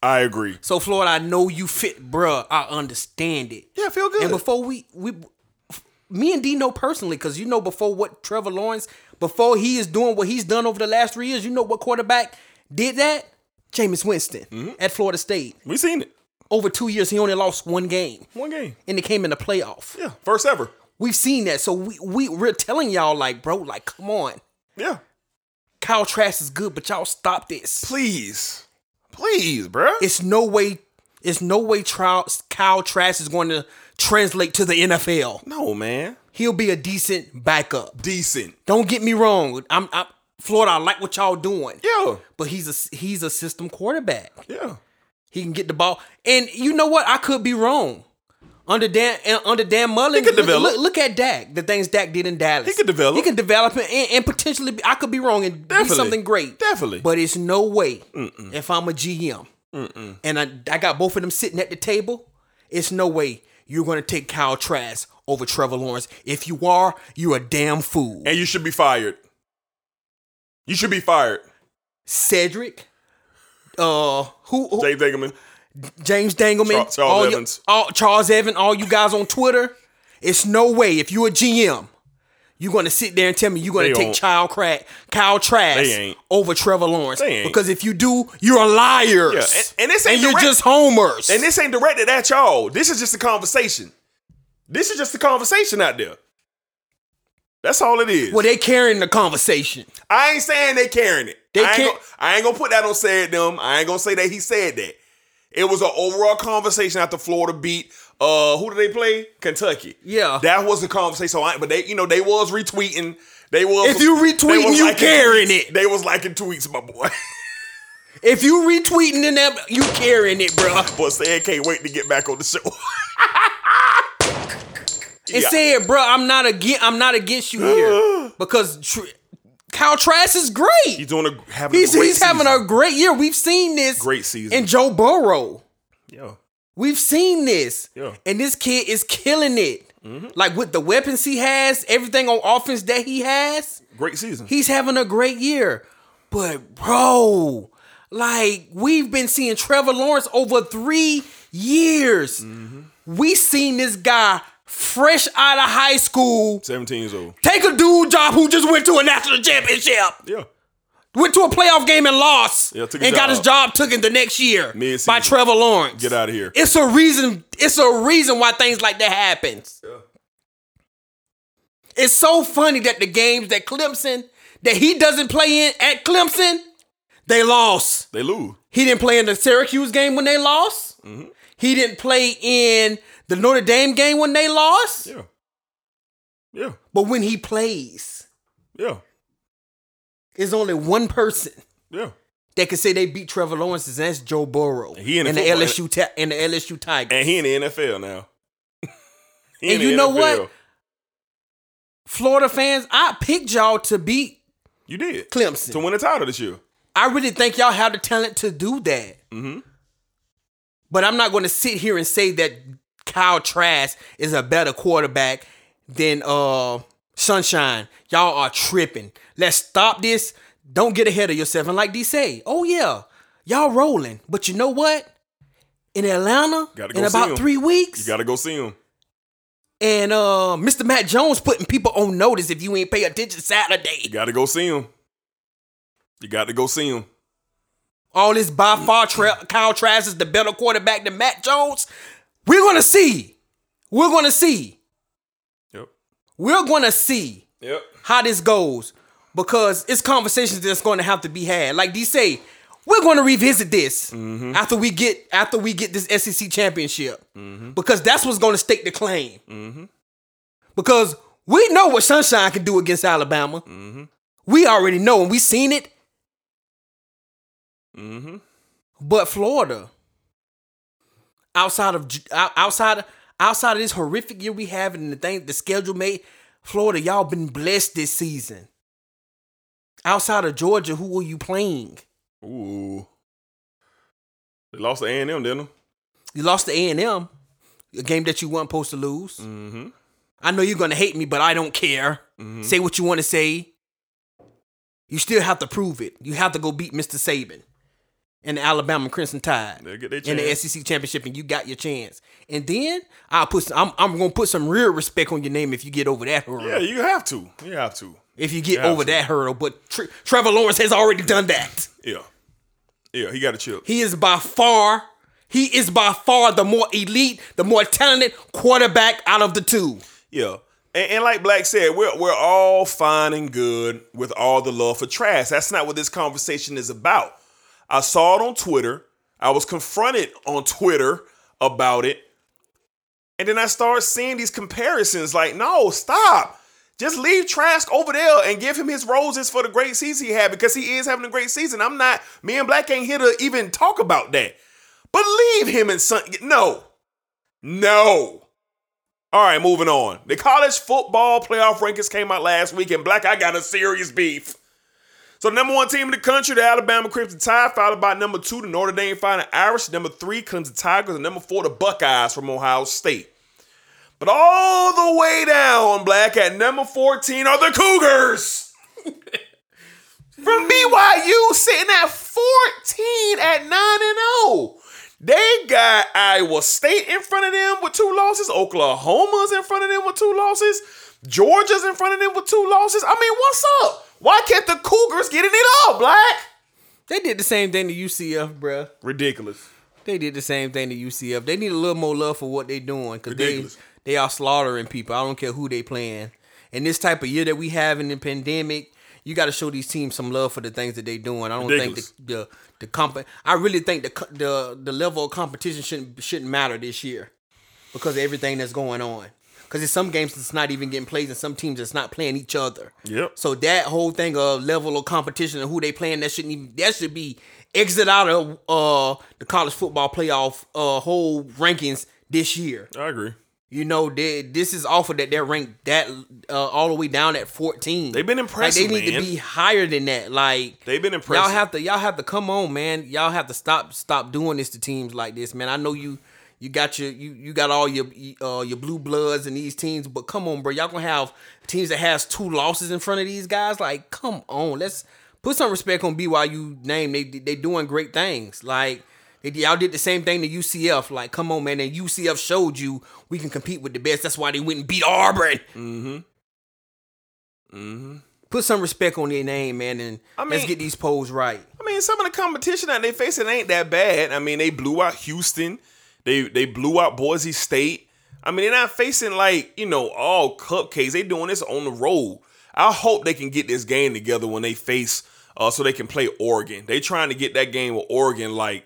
I agree. So Florida, I know you fit, bruh. I understand it. Yeah, I feel good. And before we we me and D know personally, because you know before what Trevor Lawrence, before he is doing what he's done over the last three years, you know what quarterback did that? Jameis Winston Mm-hmm. at Florida State. We seen it. Over two years, he only lost one game. One game. And it came in the playoff. Yeah. First ever. We've seen that. So we, we we're telling y'all, like, bro, like, come on. Yeah. Kyle Trask is good, but y'all stop this. Please. Please, bruh. It's no way, it's no way Trout, Kyle Trask is going to translate to the NFL. No, man. He'll be a decent backup. Decent. Don't get me wrong. I'm, I'm Florida, I like what y'all doing. Yeah. But he's a he's a system quarterback. Yeah. He can get the ball. And you know what? I could be wrong. Under Dan uh, under Dan Mullen, He could look, develop. Look, look at Dak. The things Dak did in Dallas. He could develop. He can develop and, and potentially. Be, I could be wrong and Definitely. be something great. Definitely. But it's no way if I'm a GM and I, I got both of them sitting at the table. It's no way you're going to take Kyle Trask over Trevor Lawrence. If you are, you're a damn fool. And you should be fired. You should be fired. Cedric, uh, who, who James Engelman. James Dangleman, Char- Charles all you- Evans. all, Charles Evans, all you guys on Twitter. It's no way if you're a GM, you're going to sit there and tell me you're going to take. Child Crack, Kyle Trask over Trevor Lawrence. Because if you do, you're liars. Yeah, and, and this ain't and you're just homers. And this ain't directed at y'all. This is just a conversation. This is just a conversation out there. That's all it is. well, they carrying the conversation. I ain't saying they carrying it. They I, ain't can't- gonna, I ain't gonna put that on said them. I ain't gonna say that he said that. It was an overall conversation after Florida beat. Uh, who did they play? Kentucky. Yeah. that was the conversation. So, I, but they, you know, they was retweeting. They was. If you retweeting, you carrying tweets. it. They was liking tweets, my boy. (laughs) If you retweeting in that, you carrying it, bro. but said can't wait to get back on the show. (laughs) And Yeah. said, bro, I'm not against. I'm not against you here (gasps) because tr- Kyle Trask is great. He's doing a having He's a great he's having a great year. We've seen this great season. in Joe Burrow. yeah, We've seen this. Yeah. Mm-hmm. And this kid is killing it. Like with the weapons he has, everything on offense that he has, great season. he's having a great year. But bro, like we've been seeing Trevor Lawrence over three years. Mm-hmm. We seen this guy fresh out of high school Seventeen years old. take a dude job who just went to a national championship, Yeah, went to a playoff game and lost, Yeah, and got his job. job taken the next year by Trevor Lawrence. get out of here. It's a reason. It's a reason why things like that happens. Yeah. It's so funny that the games that Clemson that he doesn't play in at Clemson, they lost. They lose. He didn't play in the Syracuse game when they lost. Mm-hmm. He didn't play in the Notre Dame game when they lost. Yeah, yeah, But when he plays, yeah, there's only one person yeah. that can say they beat Trevor Lawrence, and that's Joe Burrow He in the and the LSU ta- and the LSU Tigers. And he in the NFL now. (laughs) And you know NFL. what? Florida fans, I picked y'all to beat You did Clemson. to win the title this year. I really think y'all have the talent to do that. Mm-hmm. But I'm not going to sit here and say that Kyle Trask is a better quarterback than uh Sunshine. Y'all are tripping. Let's stop this. Don't get ahead of yourself. And like D say, oh yeah, y'all rolling. But you know what? In Atlanta, Gotta in about three weeks, You got to go see him. and uh Mr. Mac Jones putting people on notice if you ain't pay attention Saturday. You got to go see him. You got to go see him. all this by far tra- Kyle Trask is the better quarterback than Mac Jones. We're gonna see. We're gonna see. Yep. We're gonna see Yep. how this goes because it's conversations that's going to have to be had. Like D say, we're going to revisit this Mm-hmm. after we get after we get this SEC championship because that's what's going to stake the claim. Mm-hmm. Because we know what Sunshine can do against Alabama. Mm-hmm. We already know and we seen it. Mm-hmm. But Florida, outside of out- outside outside of this horrific year we have and the thing the schedule made, Florida, y'all been blessed this season. Outside of Georgia, who were you playing? Ooh. They lost to A and M, didn't they? You lost to A&M, M, a game that you weren't supposed to lose. Mm-hmm. I know you're gonna hate me, but I don't care. Mhm. Say what you want to say. You still have to prove it. You have to go beat Mr. Saban and the Alabama Crimson Tide in the. SEC championship, and you got your chance. And then I'll put. Some, I'm I'm gonna put some real respect on your name if you get over that hurdle. Yeah, you have to. You have to. if you get you over to. that hurdle, but Tre- Trevor Lawrence has already done that. Yeah. Yeah, he got a chip. He is by far. He is by far the more elite, the more talented quarterback out of the two. Yeah. And, and like Black said, we're we're all fine and good with all the love for Trask. That's not what this conversation is about. I saw it on Twitter. I was confronted on Twitter about it. And then I started seeing these comparisons like, no, stop. Just leave Trask over there and give him his roses for the great season he had because he is having a great season. I'm not, me and Black ain't here to even talk about that. But leave him and son. No. No. All right, moving on. The college football playoff rankings came out last week, and Black, I got a serious beef. So, the number one team in the country, the Alabama Crimson Tide, followed by number two, the Notre Dame Fighting Irish, number three, Clemson Tigers, and number four, the Buckeyes from Ohio State. But all the way down, Black, at number 14 are the Cougars. from BYU, sitting at 14 at 9 and 0. They got Iowa State in front of them with two losses. Oklahoma's in front of them with two losses. Georgia's in front of them with two losses. I mean, what's up? Why can't the Cougars get it all, Black? They did the same thing to UCF, bruh. Ridiculous. They did the same thing to UCF. They need a little more love for what they're doing because they they are slaughtering people. I don't care who they playing. In this type of year that we have in the pandemic, you got to show these teams some love for the things that they're doing. I don't Ridiculous. think the the, the comp. I really think the the the level of competition shouldn't shouldn't matter this year because of everything that's going on. Because in some games it's not even getting played, and some teams it's not playing each other. Yep. So that whole thing of level of competition and who they playing, that shouldn't even that should be exit out of uh the college football playoff uh whole rankings this year. I agree. You know, they, this is awful that they're ranked that uh, all the way down at 14. They've been impressive, Like, they need man. to be higher than that. Like They've been impressive. Y'all have to y'all have to come on, man. Y'all have to stop stop doing this to teams like this, man. I know you you got your you you got all your uh your blue bloods and these teams, but come on, bro. Y'all gonna have teams that has two losses in front of these guys. Like, come on, let's put some respect on BYU name. They they doing great things. Like y'all did the same thing to UCF. Like, come on, man. And UCF showed you we can compete with the best. That's why they went and beat Auburn. Mm-hmm. Mm-hmm. Put some respect on their name, man, and I let's mean- get these polls right. I mean, some of the competition that they facing ain't that bad. I mean, they blew out Houston. They they blew out Boise State. I mean, they're not facing like you know all cupcakes. They doing this on the road. I hope they can get this game together when they face, uh, so they can play Oregon. They trying to get that game with Oregon like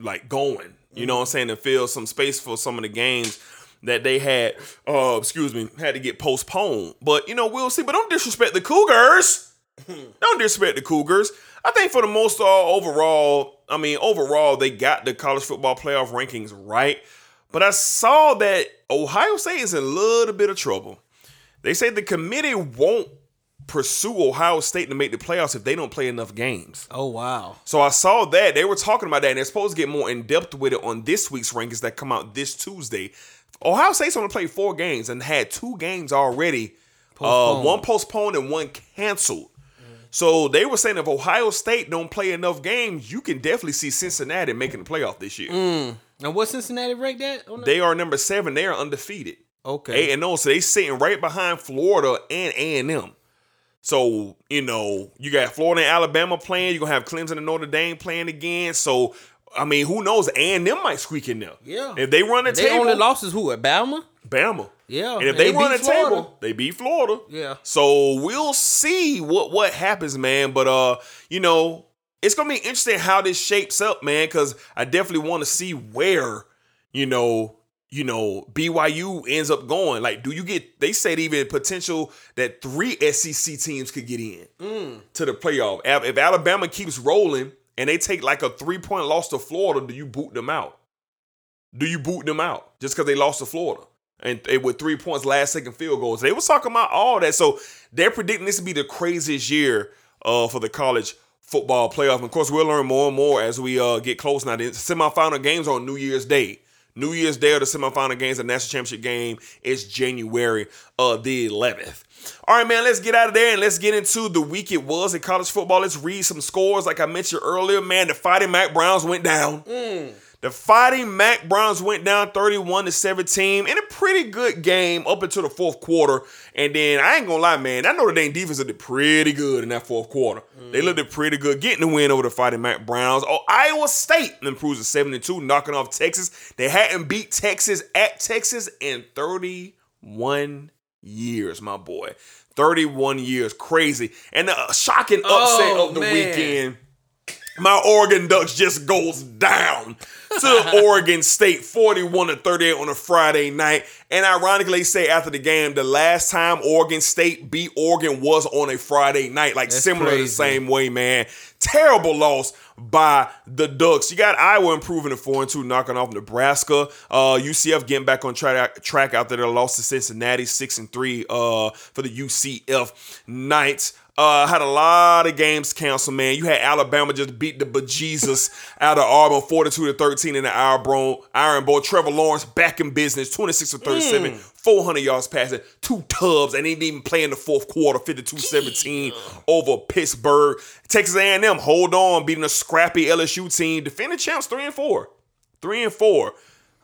like going. You know what I'm saying? To fill some space for some of the games that they had. Uh, excuse me, had to get postponed. But you know, we'll see. But don't disrespect the Cougars. (laughs) Don't disrespect the Cougars. I think for the most uh, overall, I mean, overall, they got the college football playoff rankings right. But I saw that Ohio State is in a little bit of trouble. They say the committee won't pursue Ohio State to make the playoffs if they don't play enough games. Oh wow. So I saw that they were talking about that, and they're supposed to get more in depth with it on this week's rankings that come out this Tuesday. Ohio State's only played four games and had two games already, uh, one postponed and one canceled. So they were saying if Ohio State don't play enough games, you can definitely see Cincinnati making the playoff this year. Mm. And what Cincinnati ranked that? on the- They are number seven. They are undefeated. Okay. A and O, So they sitting right behind Florida and A and M. So you know you got Florida and Alabama playing. You're gonna have Clemson and Notre Dame playing again. So I mean, who knows? A and M might squeak in there. Yeah. If they run the They table, only losses who at Bama? Yeah. And if they, run the beat Florida. table, they beat Florida. Yeah. So we'll see what what happens, man. But uh, you know, it's gonna be interesting how this shapes up, man. Because I definitely want to see where, you know, you know, BYU ends up going. Like, do you get? They said even potential that three SEC teams could get in Mm. to the playoff. If if Alabama keeps rolling and they take like a three point loss to Florida, do you boot them out? Do you boot them out just because they lost to Florida? And they with three points, last second field goals. They was talking about all that. So they're predicting this to be the craziest year uh, for the college football playoff. And of course, we'll learn more and more as we uh, get close. Now, the semifinal games are on New Year's Day. New Year's Day are the semifinal games. The national championship game is January uh, the 11th. All right, man, let's get out of there and let's get into the week it was in college football. Let's read some scores. Like I mentioned earlier, man, the Fighting Mack Browns went down. The Fighting Mack Browns went down 31 to 17 in a pretty good game up until the fourth quarter. And then I ain't gonna lie, man, that Notre Dame defense did pretty good in that fourth quarter. They looked pretty good, getting the win over the Fighting Mack Browns. Oh, Iowa State improves to 72, knocking off Texas. They hadn't beat Texas at Texas in 31 years, my boy. 31 years, crazy. And the uh, shocking upset Oh, of the man. weekend my Oregon Ducks just goes down to (laughs) Oregon State 41 to 38 on a Friday night. And ironically, say after the game, the last time Oregon State beat Oregon was on a Friday night, like That's similar the same way, man. Terrible loss by the Ducks. You got Iowa improving to four and two, knocking off Nebraska. Uh, UCF getting back on track track after their loss to Cincinnati, six and three. Uh, for the UCF Knights. Uh, had a lot of games canceled, man. You had Alabama just beat the bejesus (laughs) out of Auburn, 42 to 13 in the Iron Bowl. Iron Bowl. Trevor Lawrence back in business, 26 to 37, 400 yards passing, two tubs, and he didn't even play in the fourth quarter, 52-17 over Pittsburgh. Texas A&M, hold on, beating a scrappy LSU team. Defending champs, three and four, three and four.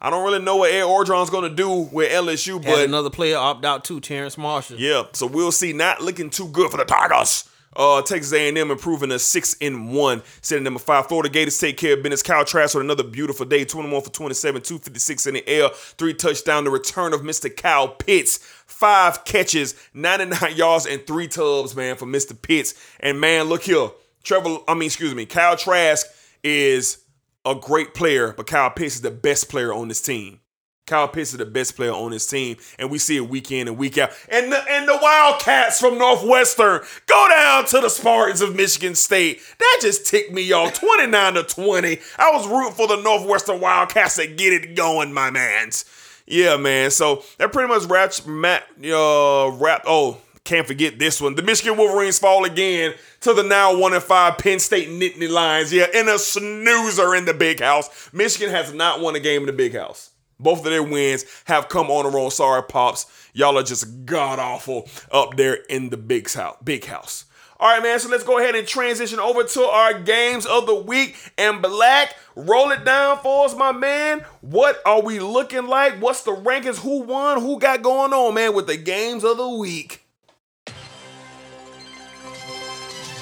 I don't really know what Ed Orgeron's gonna do with LSU, Had but another player opt out too, Terrace Marshall. yeah, so we'll see. Not looking too good for the Tigers. Uh, Texas A&M improving to six in one, sitting number five. Florida Gators take care of business. Kyle Trask with another beautiful day, 21 for 27, 256 in the air, three touchdown. The return of Mr. Kyle Pitts, five catches, 99 (laughs) yards, and three tubs, man, for Mr. Pitts. And man, look here, Trevor. I mean, excuse me, Kyle Trask is a great player, but Kyle Pitts is the best player on this team. Kyle Pitts is the best player on this team, and we see it week in and week out. And the, and the Wildcats from Northwestern go down to the Spartans of Michigan State. That just ticked me off. 29 to 20. I was rooting for the Northwestern Wildcats to get it going, my mans. Yeah, man. So that pretty much wraps Matt uh wrap oh, can't forget this one. The Michigan Wolverines fall again to the now one and five Penn State Nittany Lions. Yeah, in a snoozer in the big house. Michigan has not won a game in the big house. Both of their wins have come on the road. Sorry, pops. Y'all are just god awful up there in the big house. Big house. All right, man. So let's go ahead and transition over to our games of the week. And Black, roll it down for us, my man. What are we looking like? What's the rankings? Who won? Who got going on, man, with the games of the week?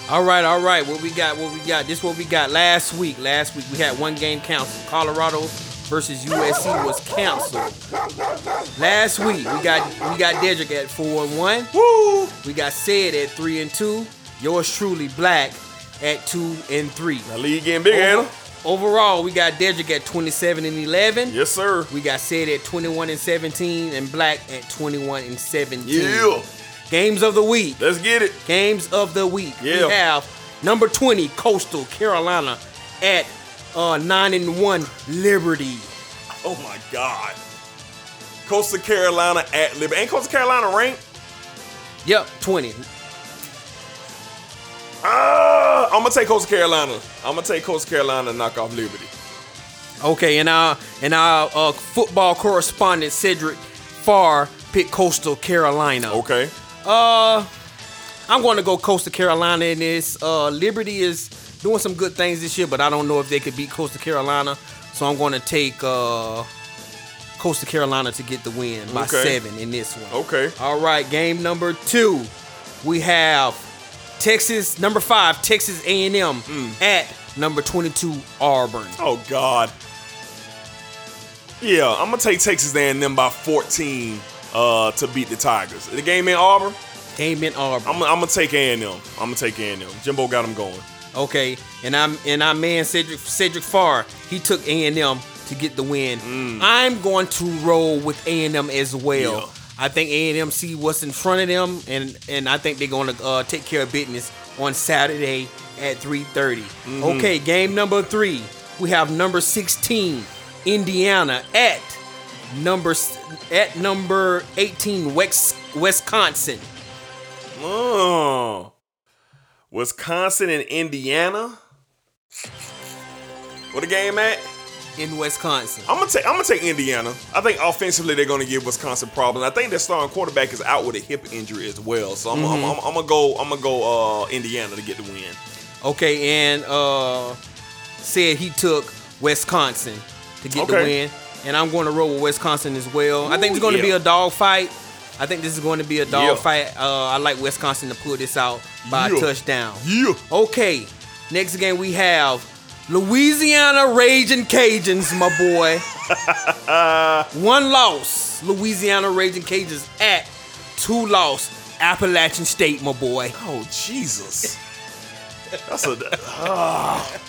All right, all right. What we got? What we got? This what we got last week. Last week we had one game canceled. Colorado versus USC was canceled. Last week we got we got Dedrick at four and one. Woo! We got Said at three and two. Yours truly Black at two and three. The league getting big, Anna. Overall, we got Dedrick at 27 and 11. Yes, sir. We got Said at 21 and 17 and Black at 21 and 17. Yeah. Games of the week. Let's get it. Games of the week. Yeah. We have number 20, Coastal Carolina at uh, 9 and 1, Liberty. Oh my God. Coastal Carolina at Liberty. Ain't Coastal Carolina ranked? Yep, 20. Ah, I'm gonna take Coastal Carolina. I'm gonna take Coastal Carolina and knock off Liberty. Okay, and our and our uh, football correspondent Cedric Farr picked Coastal Carolina. Okay. Uh, I'm going to go Coastal Carolina in this. Uh, Liberty is doing some good things this year, but I don't know if they could beat Coastal Carolina. So I'm going to take uh, Coastal Carolina to get the win by Okay. seven in this one. Okay. All right, game number two, we have Texas number five, Texas A&M at number 22 Auburn. Oh God. Yeah, I'm gonna take Texas A&M by 14 uh, to beat the Tigers. The game in Auburn. Game in Auburn. I'm, I'm gonna take A&M. I'm gonna take A&M. Jimbo got them going. Okay, and I'm and our man Cedric Cedric Farr, he took A and M to get the win. I'm going to roll with A and M as well. Yeah. I think A and M see what's in front of them, and and I think they're going to uh, take care of business on Saturday at 3:30. Okay, game number three, we have number 16 Indiana at number at number 18 West Wisconsin. Oh. Wisconsin and Indiana. What the game at? In Wisconsin. I'm gonna take I'm gonna take Indiana. I think offensively they're gonna give Wisconsin problems. I think their starting quarterback is out with a hip injury as well. So I'm, I'm, I'm, I'm gonna go I'm gonna go uh, Indiana to get the win. Okay, and uh said he took Wisconsin to get the win. And I'm going to roll with Wisconsin as well. I think it's going to be a dog fight. I think this is going to be a dog Yeah. fight. Uh, I like Wisconsin to pull this out by Yeah. a touchdown. Yeah. Okay, next game we have Louisiana Raging Cajuns, my boy. (laughs) One loss, Louisiana Raging Cajuns at two loss, Appalachian State, my boy. Oh Jesus. That's a (laughs) ah.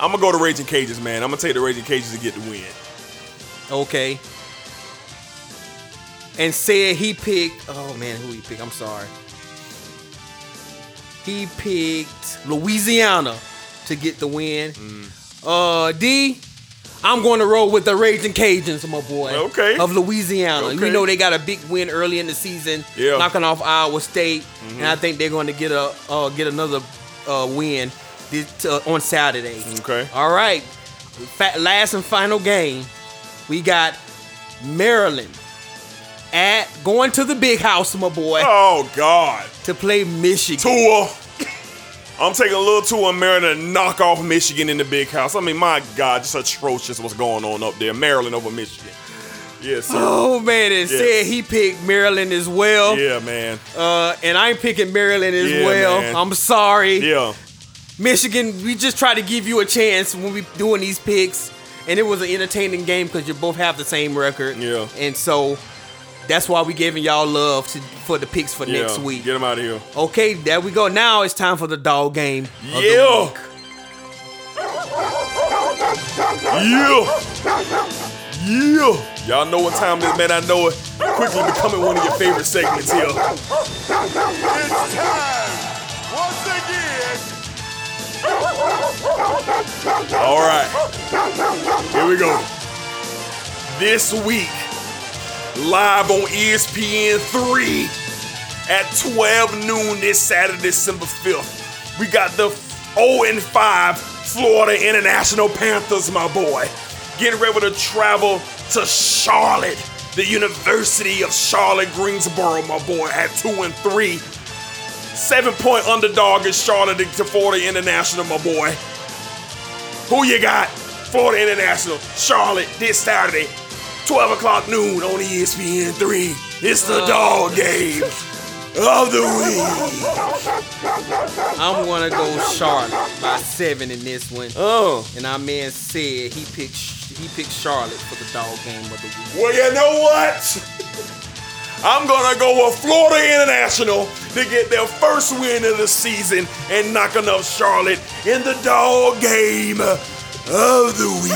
I'm gonna go to Raging Cajuns, man. I'm gonna take the Raging Cajuns to get the win. Okay. and said he picked. Oh man, who he picked? I'm sorry. He picked Louisiana to get the win. Uh, D. I'm going to roll with the Raging Cajuns, my boy. Okay. Of Louisiana. Okay. We know they got a big win early in the season, Yeah. knocking off Iowa State, Mhm. and I think they're going to get a uh, get another uh, win this, uh, on Saturday. Okay. All right. Last and final game, we got Maryland at going to the big house, my boy. Oh God. To play Michigan. Tua. I'm taking a little Tua and Maryland and knock off Michigan in the big house. I mean, my God, just atrocious what's going on up there. Maryland over Michigan. Yes, sir. Oh man, it Yes. said he picked Maryland as well. Yeah, man. Uh, and I'm picking Maryland as Yeah, well. man. I'm sorry. Yeah. Michigan, we just try to give you a chance when we doing these picks, and it was an entertaining game because you both have the same record. Yeah. And so that's why we giving y'all love to, for the picks for Yeah. next week. Get them out of here. Okay, there we go. Now it's time for the dog game. of the Yeah. week. Yeah. Yeah. Y'all know what time it is, man. I know it. Quickly becoming one of your favorite segments here. It's time once again. All right. Here we go. This week, live on ESPN 3 at 12 noon this Saturday, December 5th. We got the 0 and 5 Florida International Panthers, my boy. Getting ready to travel to Charlotte, the University of Charlotte Greensboro, my boy, at 2 and 3. Seven point underdog in Charlotte to Florida International, my boy. Who you got? Florida International, Charlotte, this Saturday, 12 o'clock noon on ESPN 3. It's the dog game of the week. I'm gonna go Charlotte by seven in this one. Oh. And our man said he picked he picked Charlotte for the dog game of the week. Well, you know what? I'm gonna go with Florida International to get their first win of the season and knocking up Charlotte in the dog game of the week.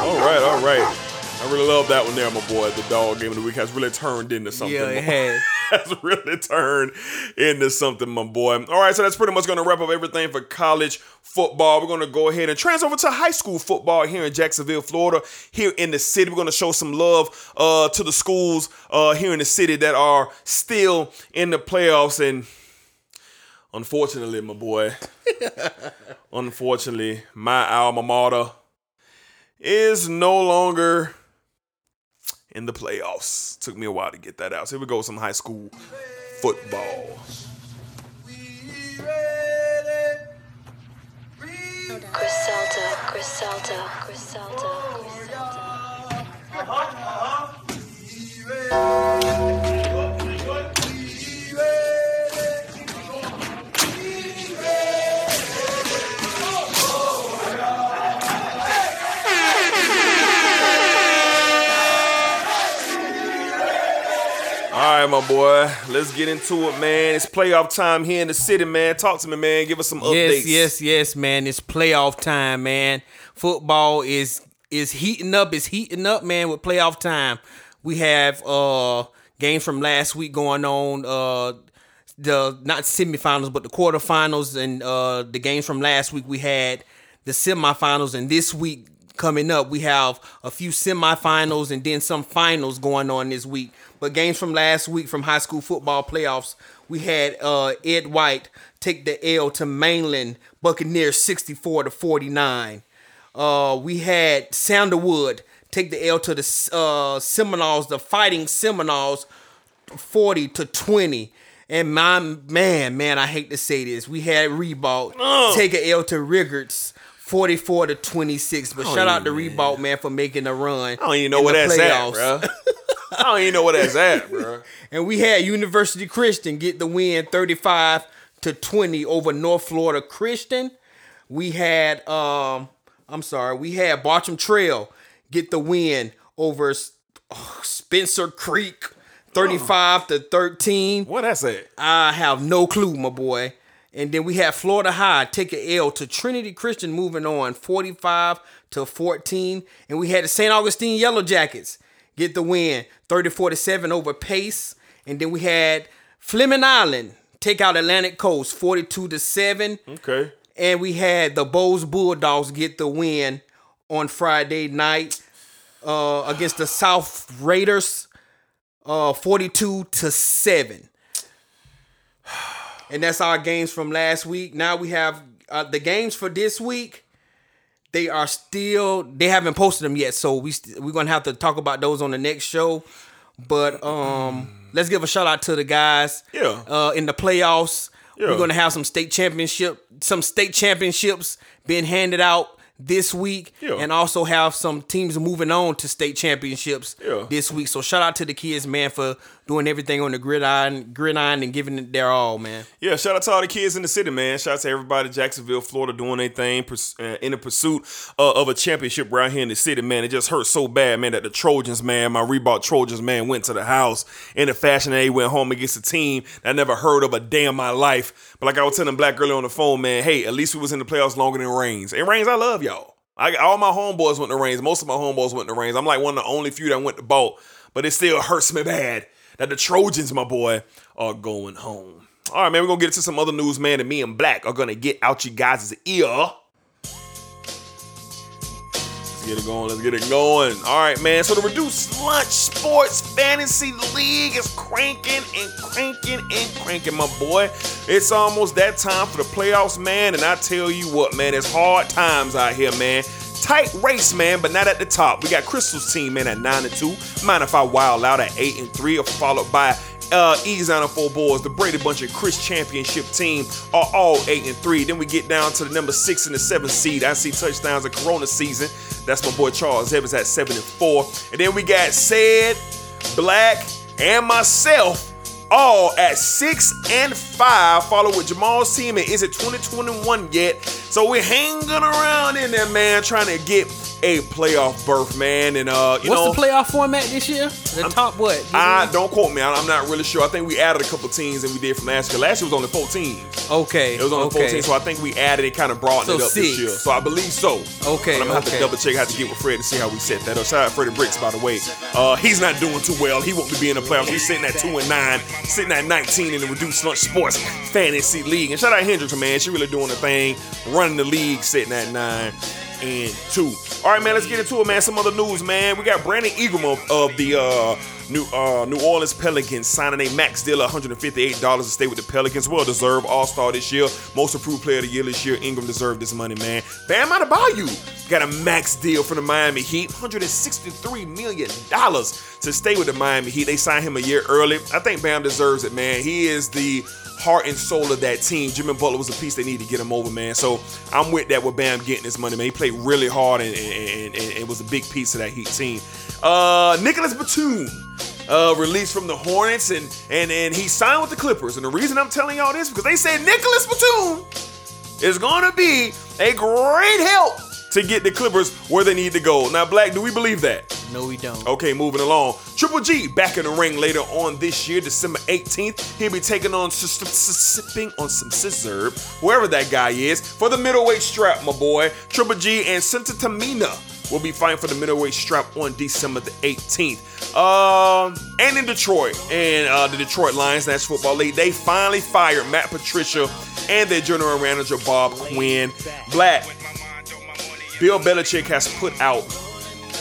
All right, all right. I really love that one there, my boy. The dog game of the week has really turned into something. Yeah, it has. (laughs) has really turned into something, my boy. All right, so that's pretty much going to wrap up everything for college football. We're going to go ahead and transfer over to high school football here in Jacksonville, Florida. Here in the city, we're going to show some love uh, to the schools uh, here in the city that are still in the playoffs. And unfortunately, my boy, (laughs) unfortunately, my alma mater is no longer in the playoffs. Took me a while to get that out. So here we go some high school football. Griselda, Griselda, Griselda, Griselda. All right, my boy. Let's get into it, man. It's playoff time here in the city, man. Talk to me, man. Give us some updates. Yes, yes, yes, man. It's playoff time, man. Football is is heating up. It's heating up, man. With playoff time, we have uh games from last week going on. Uh, the not semifinals, but the quarterfinals, and uh the games from last week we had the semifinals, and this week coming up we have a few semifinals and then some finals going on this week. But games from last week from high school football playoffs, we had uh Ed White take the L to Mainland Buccaneers 64 to 49. Uh, we had Sandalwood take the L to the uh, Seminoles, the Fighting Seminoles, 40 to 20. And my man, man, I hate to say this. We had Ribault Ugh. take an L to Riggards. 44 to 26. But Oh, shout out to. Ribault, man, for making a run. (laughs) I don't even know where that's at, bro. I don't even know where that's (laughs) at, bro. And we had University Christian get the win 35 to 20 over North Florida Christian. We had um I'm sorry, we had Bartram Trail get the win over oh, Spruce Creek 35 to 13. What that's at? I have no clue, my boy. And then we had Florida High take a L to Trinity Christian, moving on 45 to 14. And we had the St. Augustine Yellow Jackets get the win 34 to 7 over Pace. And then we had Fleming Island take out Atlantic Coast 42 to 7. Okay. And we had the Bolles Bulldogs get the win on Friday night uh, against the South Raiders uh, 42 to 7. And that's our games from last week. Now we have uh, the games for this week. They are still they haven't posted them yet, so we st- we're gonna have to talk about those on the next show. But um, let's give a shout out to the guys. Yeah. Uh, in the playoffs, Yeah. we're gonna have some state championship, some state championships being handed out this week, Yeah. and also have some teams moving on to state championships Yeah. this week. So shout out to the kids, man, for doing everything on the gridiron, gridiron, and giving it their all, man. Yeah, shout out to all the kids in the city, man. Shout out to everybody Jacksonville, Florida, doing their thing uh, in the pursuit uh, of a championship right here in the city, man. It just hurt so bad, man, that the Trojans, man, my Ribault Trojans, man, went to the house in the fashion they went home against a team that I never heard of a day in my life. But like I was telling Black Girl on the phone, man, hey, at least we was in the playoffs longer than Raines. And Raines, I love y'all. I, all my homeboys went to Raines. Most of my homeboys went to Raines. I'm like one of the only few that went to Bolt. But it still hurts me bad that the Trojans, my boy, are going home. All right, man, we're gonna get into some other news, man, and me and Black are gonna get out you guys' ear. Let's get it going, let's get it going. All right, man. So the Reduced Lunch Sports Fantasy League is cranking and cranking and cranking, my boy. It's almost that time for the playoffs, man. And I tell you what, man, it's hard times out here, man. Tight race, man, but not at the top. We got Crystal's team, man, at 9 and 2. Mind if I wild out at 8 and 3, followed by uh, Ease on four boys, the Brady Bunch and Chris Championship team are all eight and three. Then we get down to the number six and the seventh seed. I see touchdowns of Corona season. That's my boy Charles Evans at seven and four. And then we got Said, Black, and myself all at six and five. Followed with Jamal's team and is it 2021 yet? So we're hanging around in there, man, trying to get a playoff berth, man. And uh, you What's know, the playoff format this year? The top what? I don't quote me. I'm not really sure. I think we added a couple teams than we did from last year. Last year was only 14. Okay. It was only okay. 14, so I think we added it, kind of broadened So it up six. this year. So I believe so. Okay, But I'm gonna have to double check. Have to get with Fred to see how we set that up. Shout out Freddie Bricks, by the way. Uh, he's not doing too well. He won't be in the playoffs. He's sitting at two and nine, sitting at 19 in the Reduced Lunch Sports Fantasy League. And shout out Hendricks, man. She really doing the thing, running the league, sitting at nine and two. All right, man. Let's get into it, man. Some other news, man. We got Brandon Ingram of, of the uh, New uh, New Orleans Pelicans signing a max deal of $158 to stay with the Pelicans. Well deserved All Star this year, most improved player of the year this year. Ingram deserved this money, man. Bam Adebayo got a max deal for the Miami Heat, $163 million to stay with the Miami Heat. They signed him a year early. I think Bam deserves it, man. He is the heart and soul of that team. Jimmy Butler was a piece they need to get him over, man. So I'm with that with Bam getting this money, man. He played really hard and, and, and, and was a big piece of that Heat team. Uh, Nicolas Batum. Uh, released from the Hornets and and and he signed with the Clippers. And the reason I'm telling y'all this because they said Nicolas Batum is going to be a great help to get the Clippers where they need to go. Now, Black, do we believe that? No, we don't. Okay, moving along. Triple G back in the ring later on this year, December 18th. He'll be taking on sipping on some scissor, whoever that guy is, for the middleweight strap, my boy. Triple G and Santa Tamina will be fighting for the middleweight strap on December the 18th. Um, and in Detroit, and uh, the Detroit Lions National Football League, they finally fired Matt Patricia and their general manager Bob Quinn. Black. Bill Belichick has put out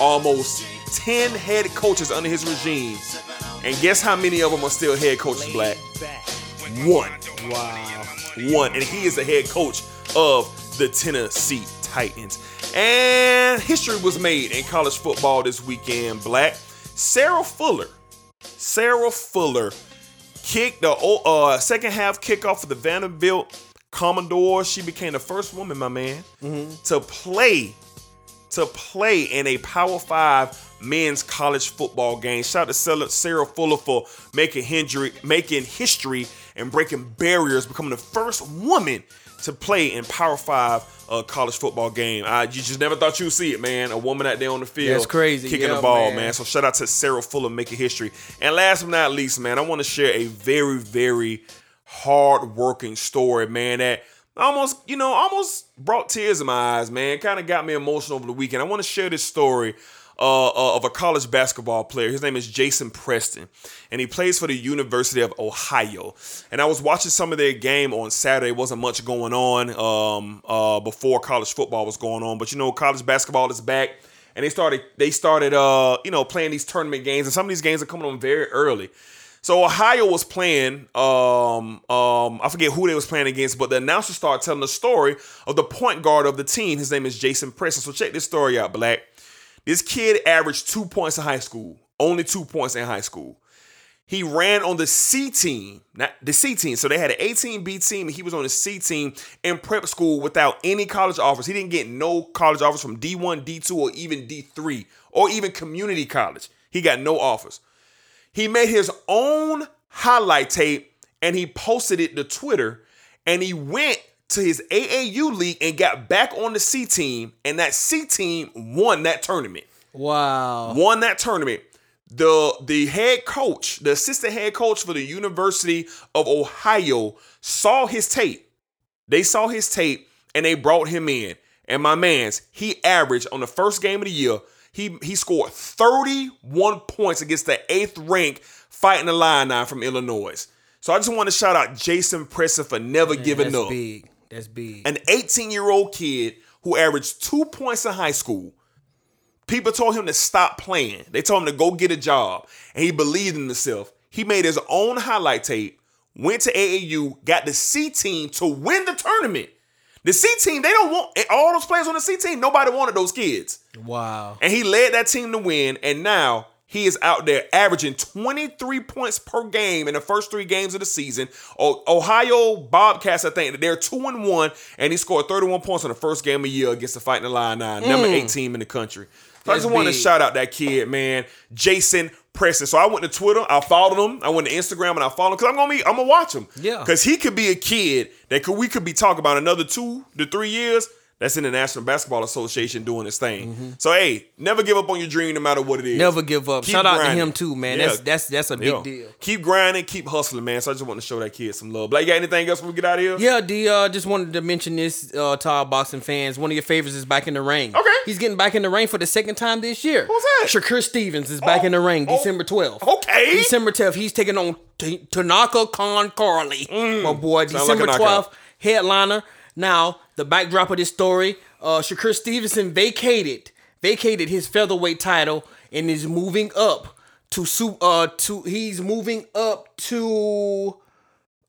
almost 10 head coaches under his regime. And guess how many of them are still head coaches, Black? One. Wow. One. And he is the head coach of the Tennessee Titans. And history was made in college football this weekend, Black. Sarah Fuller. Sarah Fuller kicked the uh, second half kickoff for the Vanderbilt Commodores. She became the first woman, my man, to play to play in a Power Five men's college football game. Shout out to Sarah- Fuller for making history, making history and breaking barriers, becoming the first woman to play in Power Five uh, college football game. Uh, you just never thought you'd see it, man. A woman out there on the field, That's crazy. kicking Yeah, the ball, man. man. So shout out to Sarah Fuller making history. And last but not least, man, I want to share a very, very hard-working story, man. That almost, you know, almost brought tears in my eyes, man. Kind of got me emotional over the weekend. I want to share this story uh, uh, of a college basketball player. His name is Jason Preston, and he plays for the University of Ohio. And I was watching some of their game on Saturday. It wasn't much going on um, uh, before college football was going on, but you know, college basketball is back, and they started they started uh, you know playing these tournament games, and some of these games are coming on very early. So Ohio was playing. Um, um, I forget who they was playing against, but the announcer started telling the story of the point guard of the team. His name is Jason Preston. So check this story out, Black. This kid averaged two points in high school, only two points in high school. He ran on the C team, not the C team. So they had an A team, B team, and he was on the C team in prep school without any college offers. He didn't get no college offers from D1, D2, or even D3, or even community college. He got no offers. He made his own highlight tape and he posted it to Twitter, and he went to his AAU league and got back on the C team, and that C team won that tournament. Wow. Won that tournament. The the head coach, the assistant head coach for the University of Ohio saw his tape. They saw his tape and they brought him in. And my man's, he averaged on the first game of the year, he he scored 31 points against the eighth ranked fighting the Illini from Illinois. So I just want to shout out Jason Preston for never Man, giving that's up big. That's big. an 18 year old kid who averaged two points in high school. People told him to stop playing. They told him to go get a job. And he believed in himself. He made his own highlight tape, went to AAU, got the C team to win the tournament. The C team, they don't want all those players on the C team. Nobody wanted those kids. Wow. And he led that team to win. And now he is out there averaging 23 points per game in the first three games of the season. Ohio Bobcats, I think, they're two and one, and he scored 31 points in the first game of the year against the Fighting Illini, number Mm. eight team in the country. So I just want to shout out that kid, man, Jason Preston. So I went to Twitter, I followed him, I went to Instagram, and I followed him because I'm gonna be, I'm gonna watch him. Yeah. because he could be a kid that could we could be talking about another two to three years. That's in the National Basketball Association doing his thing. So hey, never give up on your dream, no matter what it is. Mm-hmm. Never give up. Keep Shout out to him too, man. Yeah. That's that's that's a big Yeah. deal. Keep grinding, keep hustling, man. So I just want to show that kid some love. Like, you got anything else before we get out of here? Yeah, D. Uh, just wanted to mention this uh, to our boxing fans. One of your favorites is back in the ring. Okay. He's getting back in the ring for the second time this year. Who's that? Shakur Stevens is back in the ring December 12th. Okay. December 12th. He's taking on T- Tanaka Kahn Clary. my boy. Mm. Sound like December 12th, headliner. Now, the backdrop of this story, uh, Shakur Stevenson vacated vacated his featherweight title and is moving up to uh to he's moving up to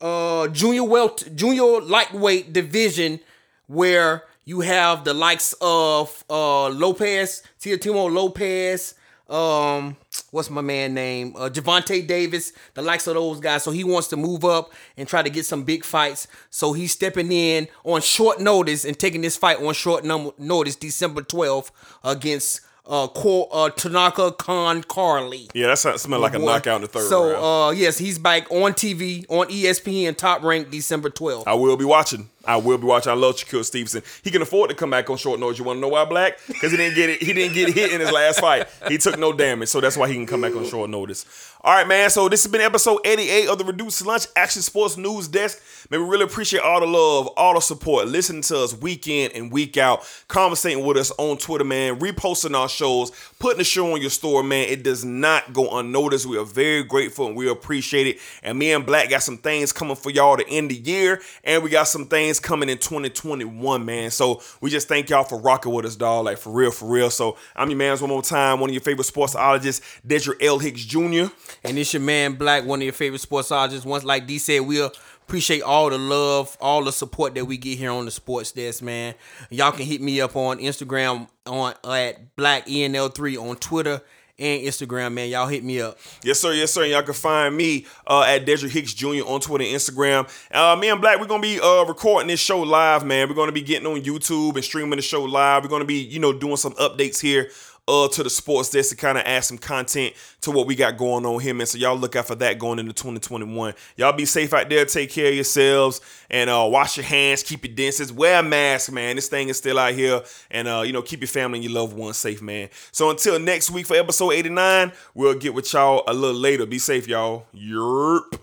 uh junior welt junior lightweight division where you have the likes of uh Lopez, Teofimo Lopez, um what's my man name? Uh Gervonta Davis, the likes of those guys. So he wants to move up and try to get some big fights. So he's stepping in on short notice and taking this fight on short num- notice December 12th against uh, Cor- uh Tanaka Kahn Clary. Yeah, that sounds smell like a knockout in the third so, round. uh, yes, he's back on TV on ESPN, top ranked December 12th. I will be watching. I will be watching. I love Shakur Stevenson. He can afford to come back on short notice. You want to know why, Black? Because he didn't get it. He didn't get hit in his last fight. He took no damage, so that's why he can come back on short notice. All right, man. So this has been episode 88 of the Reduced Lunch Action Sports News Desk. Man, we really appreciate all the love, all the support, listening to us week in and week out, conversating with us on Twitter, man, reposting our shows, putting the show on your store, man. It does not go unnoticed. We are very grateful and we appreciate it. And me and Black got some things coming for y'all to end the year, and we got some things coming in 2021, man. So we just thank y'all for rocking with us, dog. Like for real, for real. So I'm your man's one more time, one of your favorite sportsologists, Dedrick L. Hicks Jr. And it's your man Black, one of your favorite sportsologists. Once, like D said, we'll appreciate all the love, all the support that we get here on the sports desk, man. Y'all can hit me up on Instagram on at Black ENL3 on Twitter and Instagram, man. Y'all hit me up. Yes, sir. Yes, sir. And y'all can find me uh, at Dedrick Hicks Jr. on Twitter and Instagram. Uh, me and Black, we're gonna be uh, recording this show live, man. We're gonna be getting on YouTube and streaming the show live. We're gonna be, you know, doing some updates here. Uh, to the sports desk to kind of add some content to what we got going on here, man. So y'all look out for that going into 2021. Y'all be safe out there. Take care of yourselves and uh, wash your hands. Keep your distance. Wear a mask, man. This thing is still out here, and uh, you know, keep your family and your loved ones safe, man. So until next week for episode 89, we'll get with y'all a little later. Be safe, y'all. Yerp.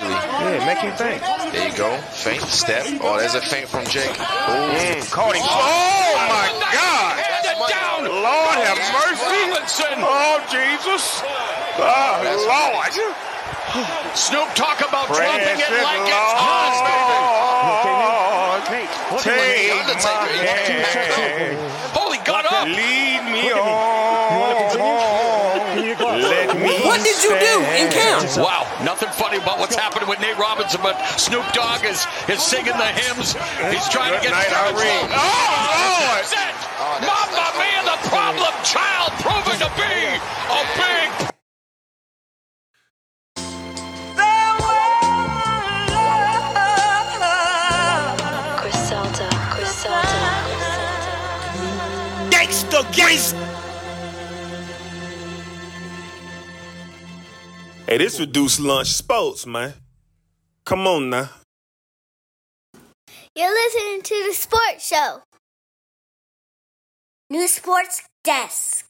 Yeah, make him faint. There you go. Faint step. Oh, there's a faint from Jake. Mm, caught him. Oh, my God. Down. Lord have mercy. Oh, Jesus. Oh, Lord. Snoop talk about Precious dropping it like it's hot, baby. Lord, take my hand. Did you do in camp? Wow, nothing funny about what's happening with Nate Robinson, but Snoop Dogg is, is singing the hymns. He's trying to Good get night, started. Irene. Oh, oh, Oh, That's it. Oh, Mamma Mia, the problem child proving to be a big Griselda, Griselda, Gangsta, gangsta. Hey, this reduced lunch sports, man. Come on now. You're listening to the sports show. New Sports Desk.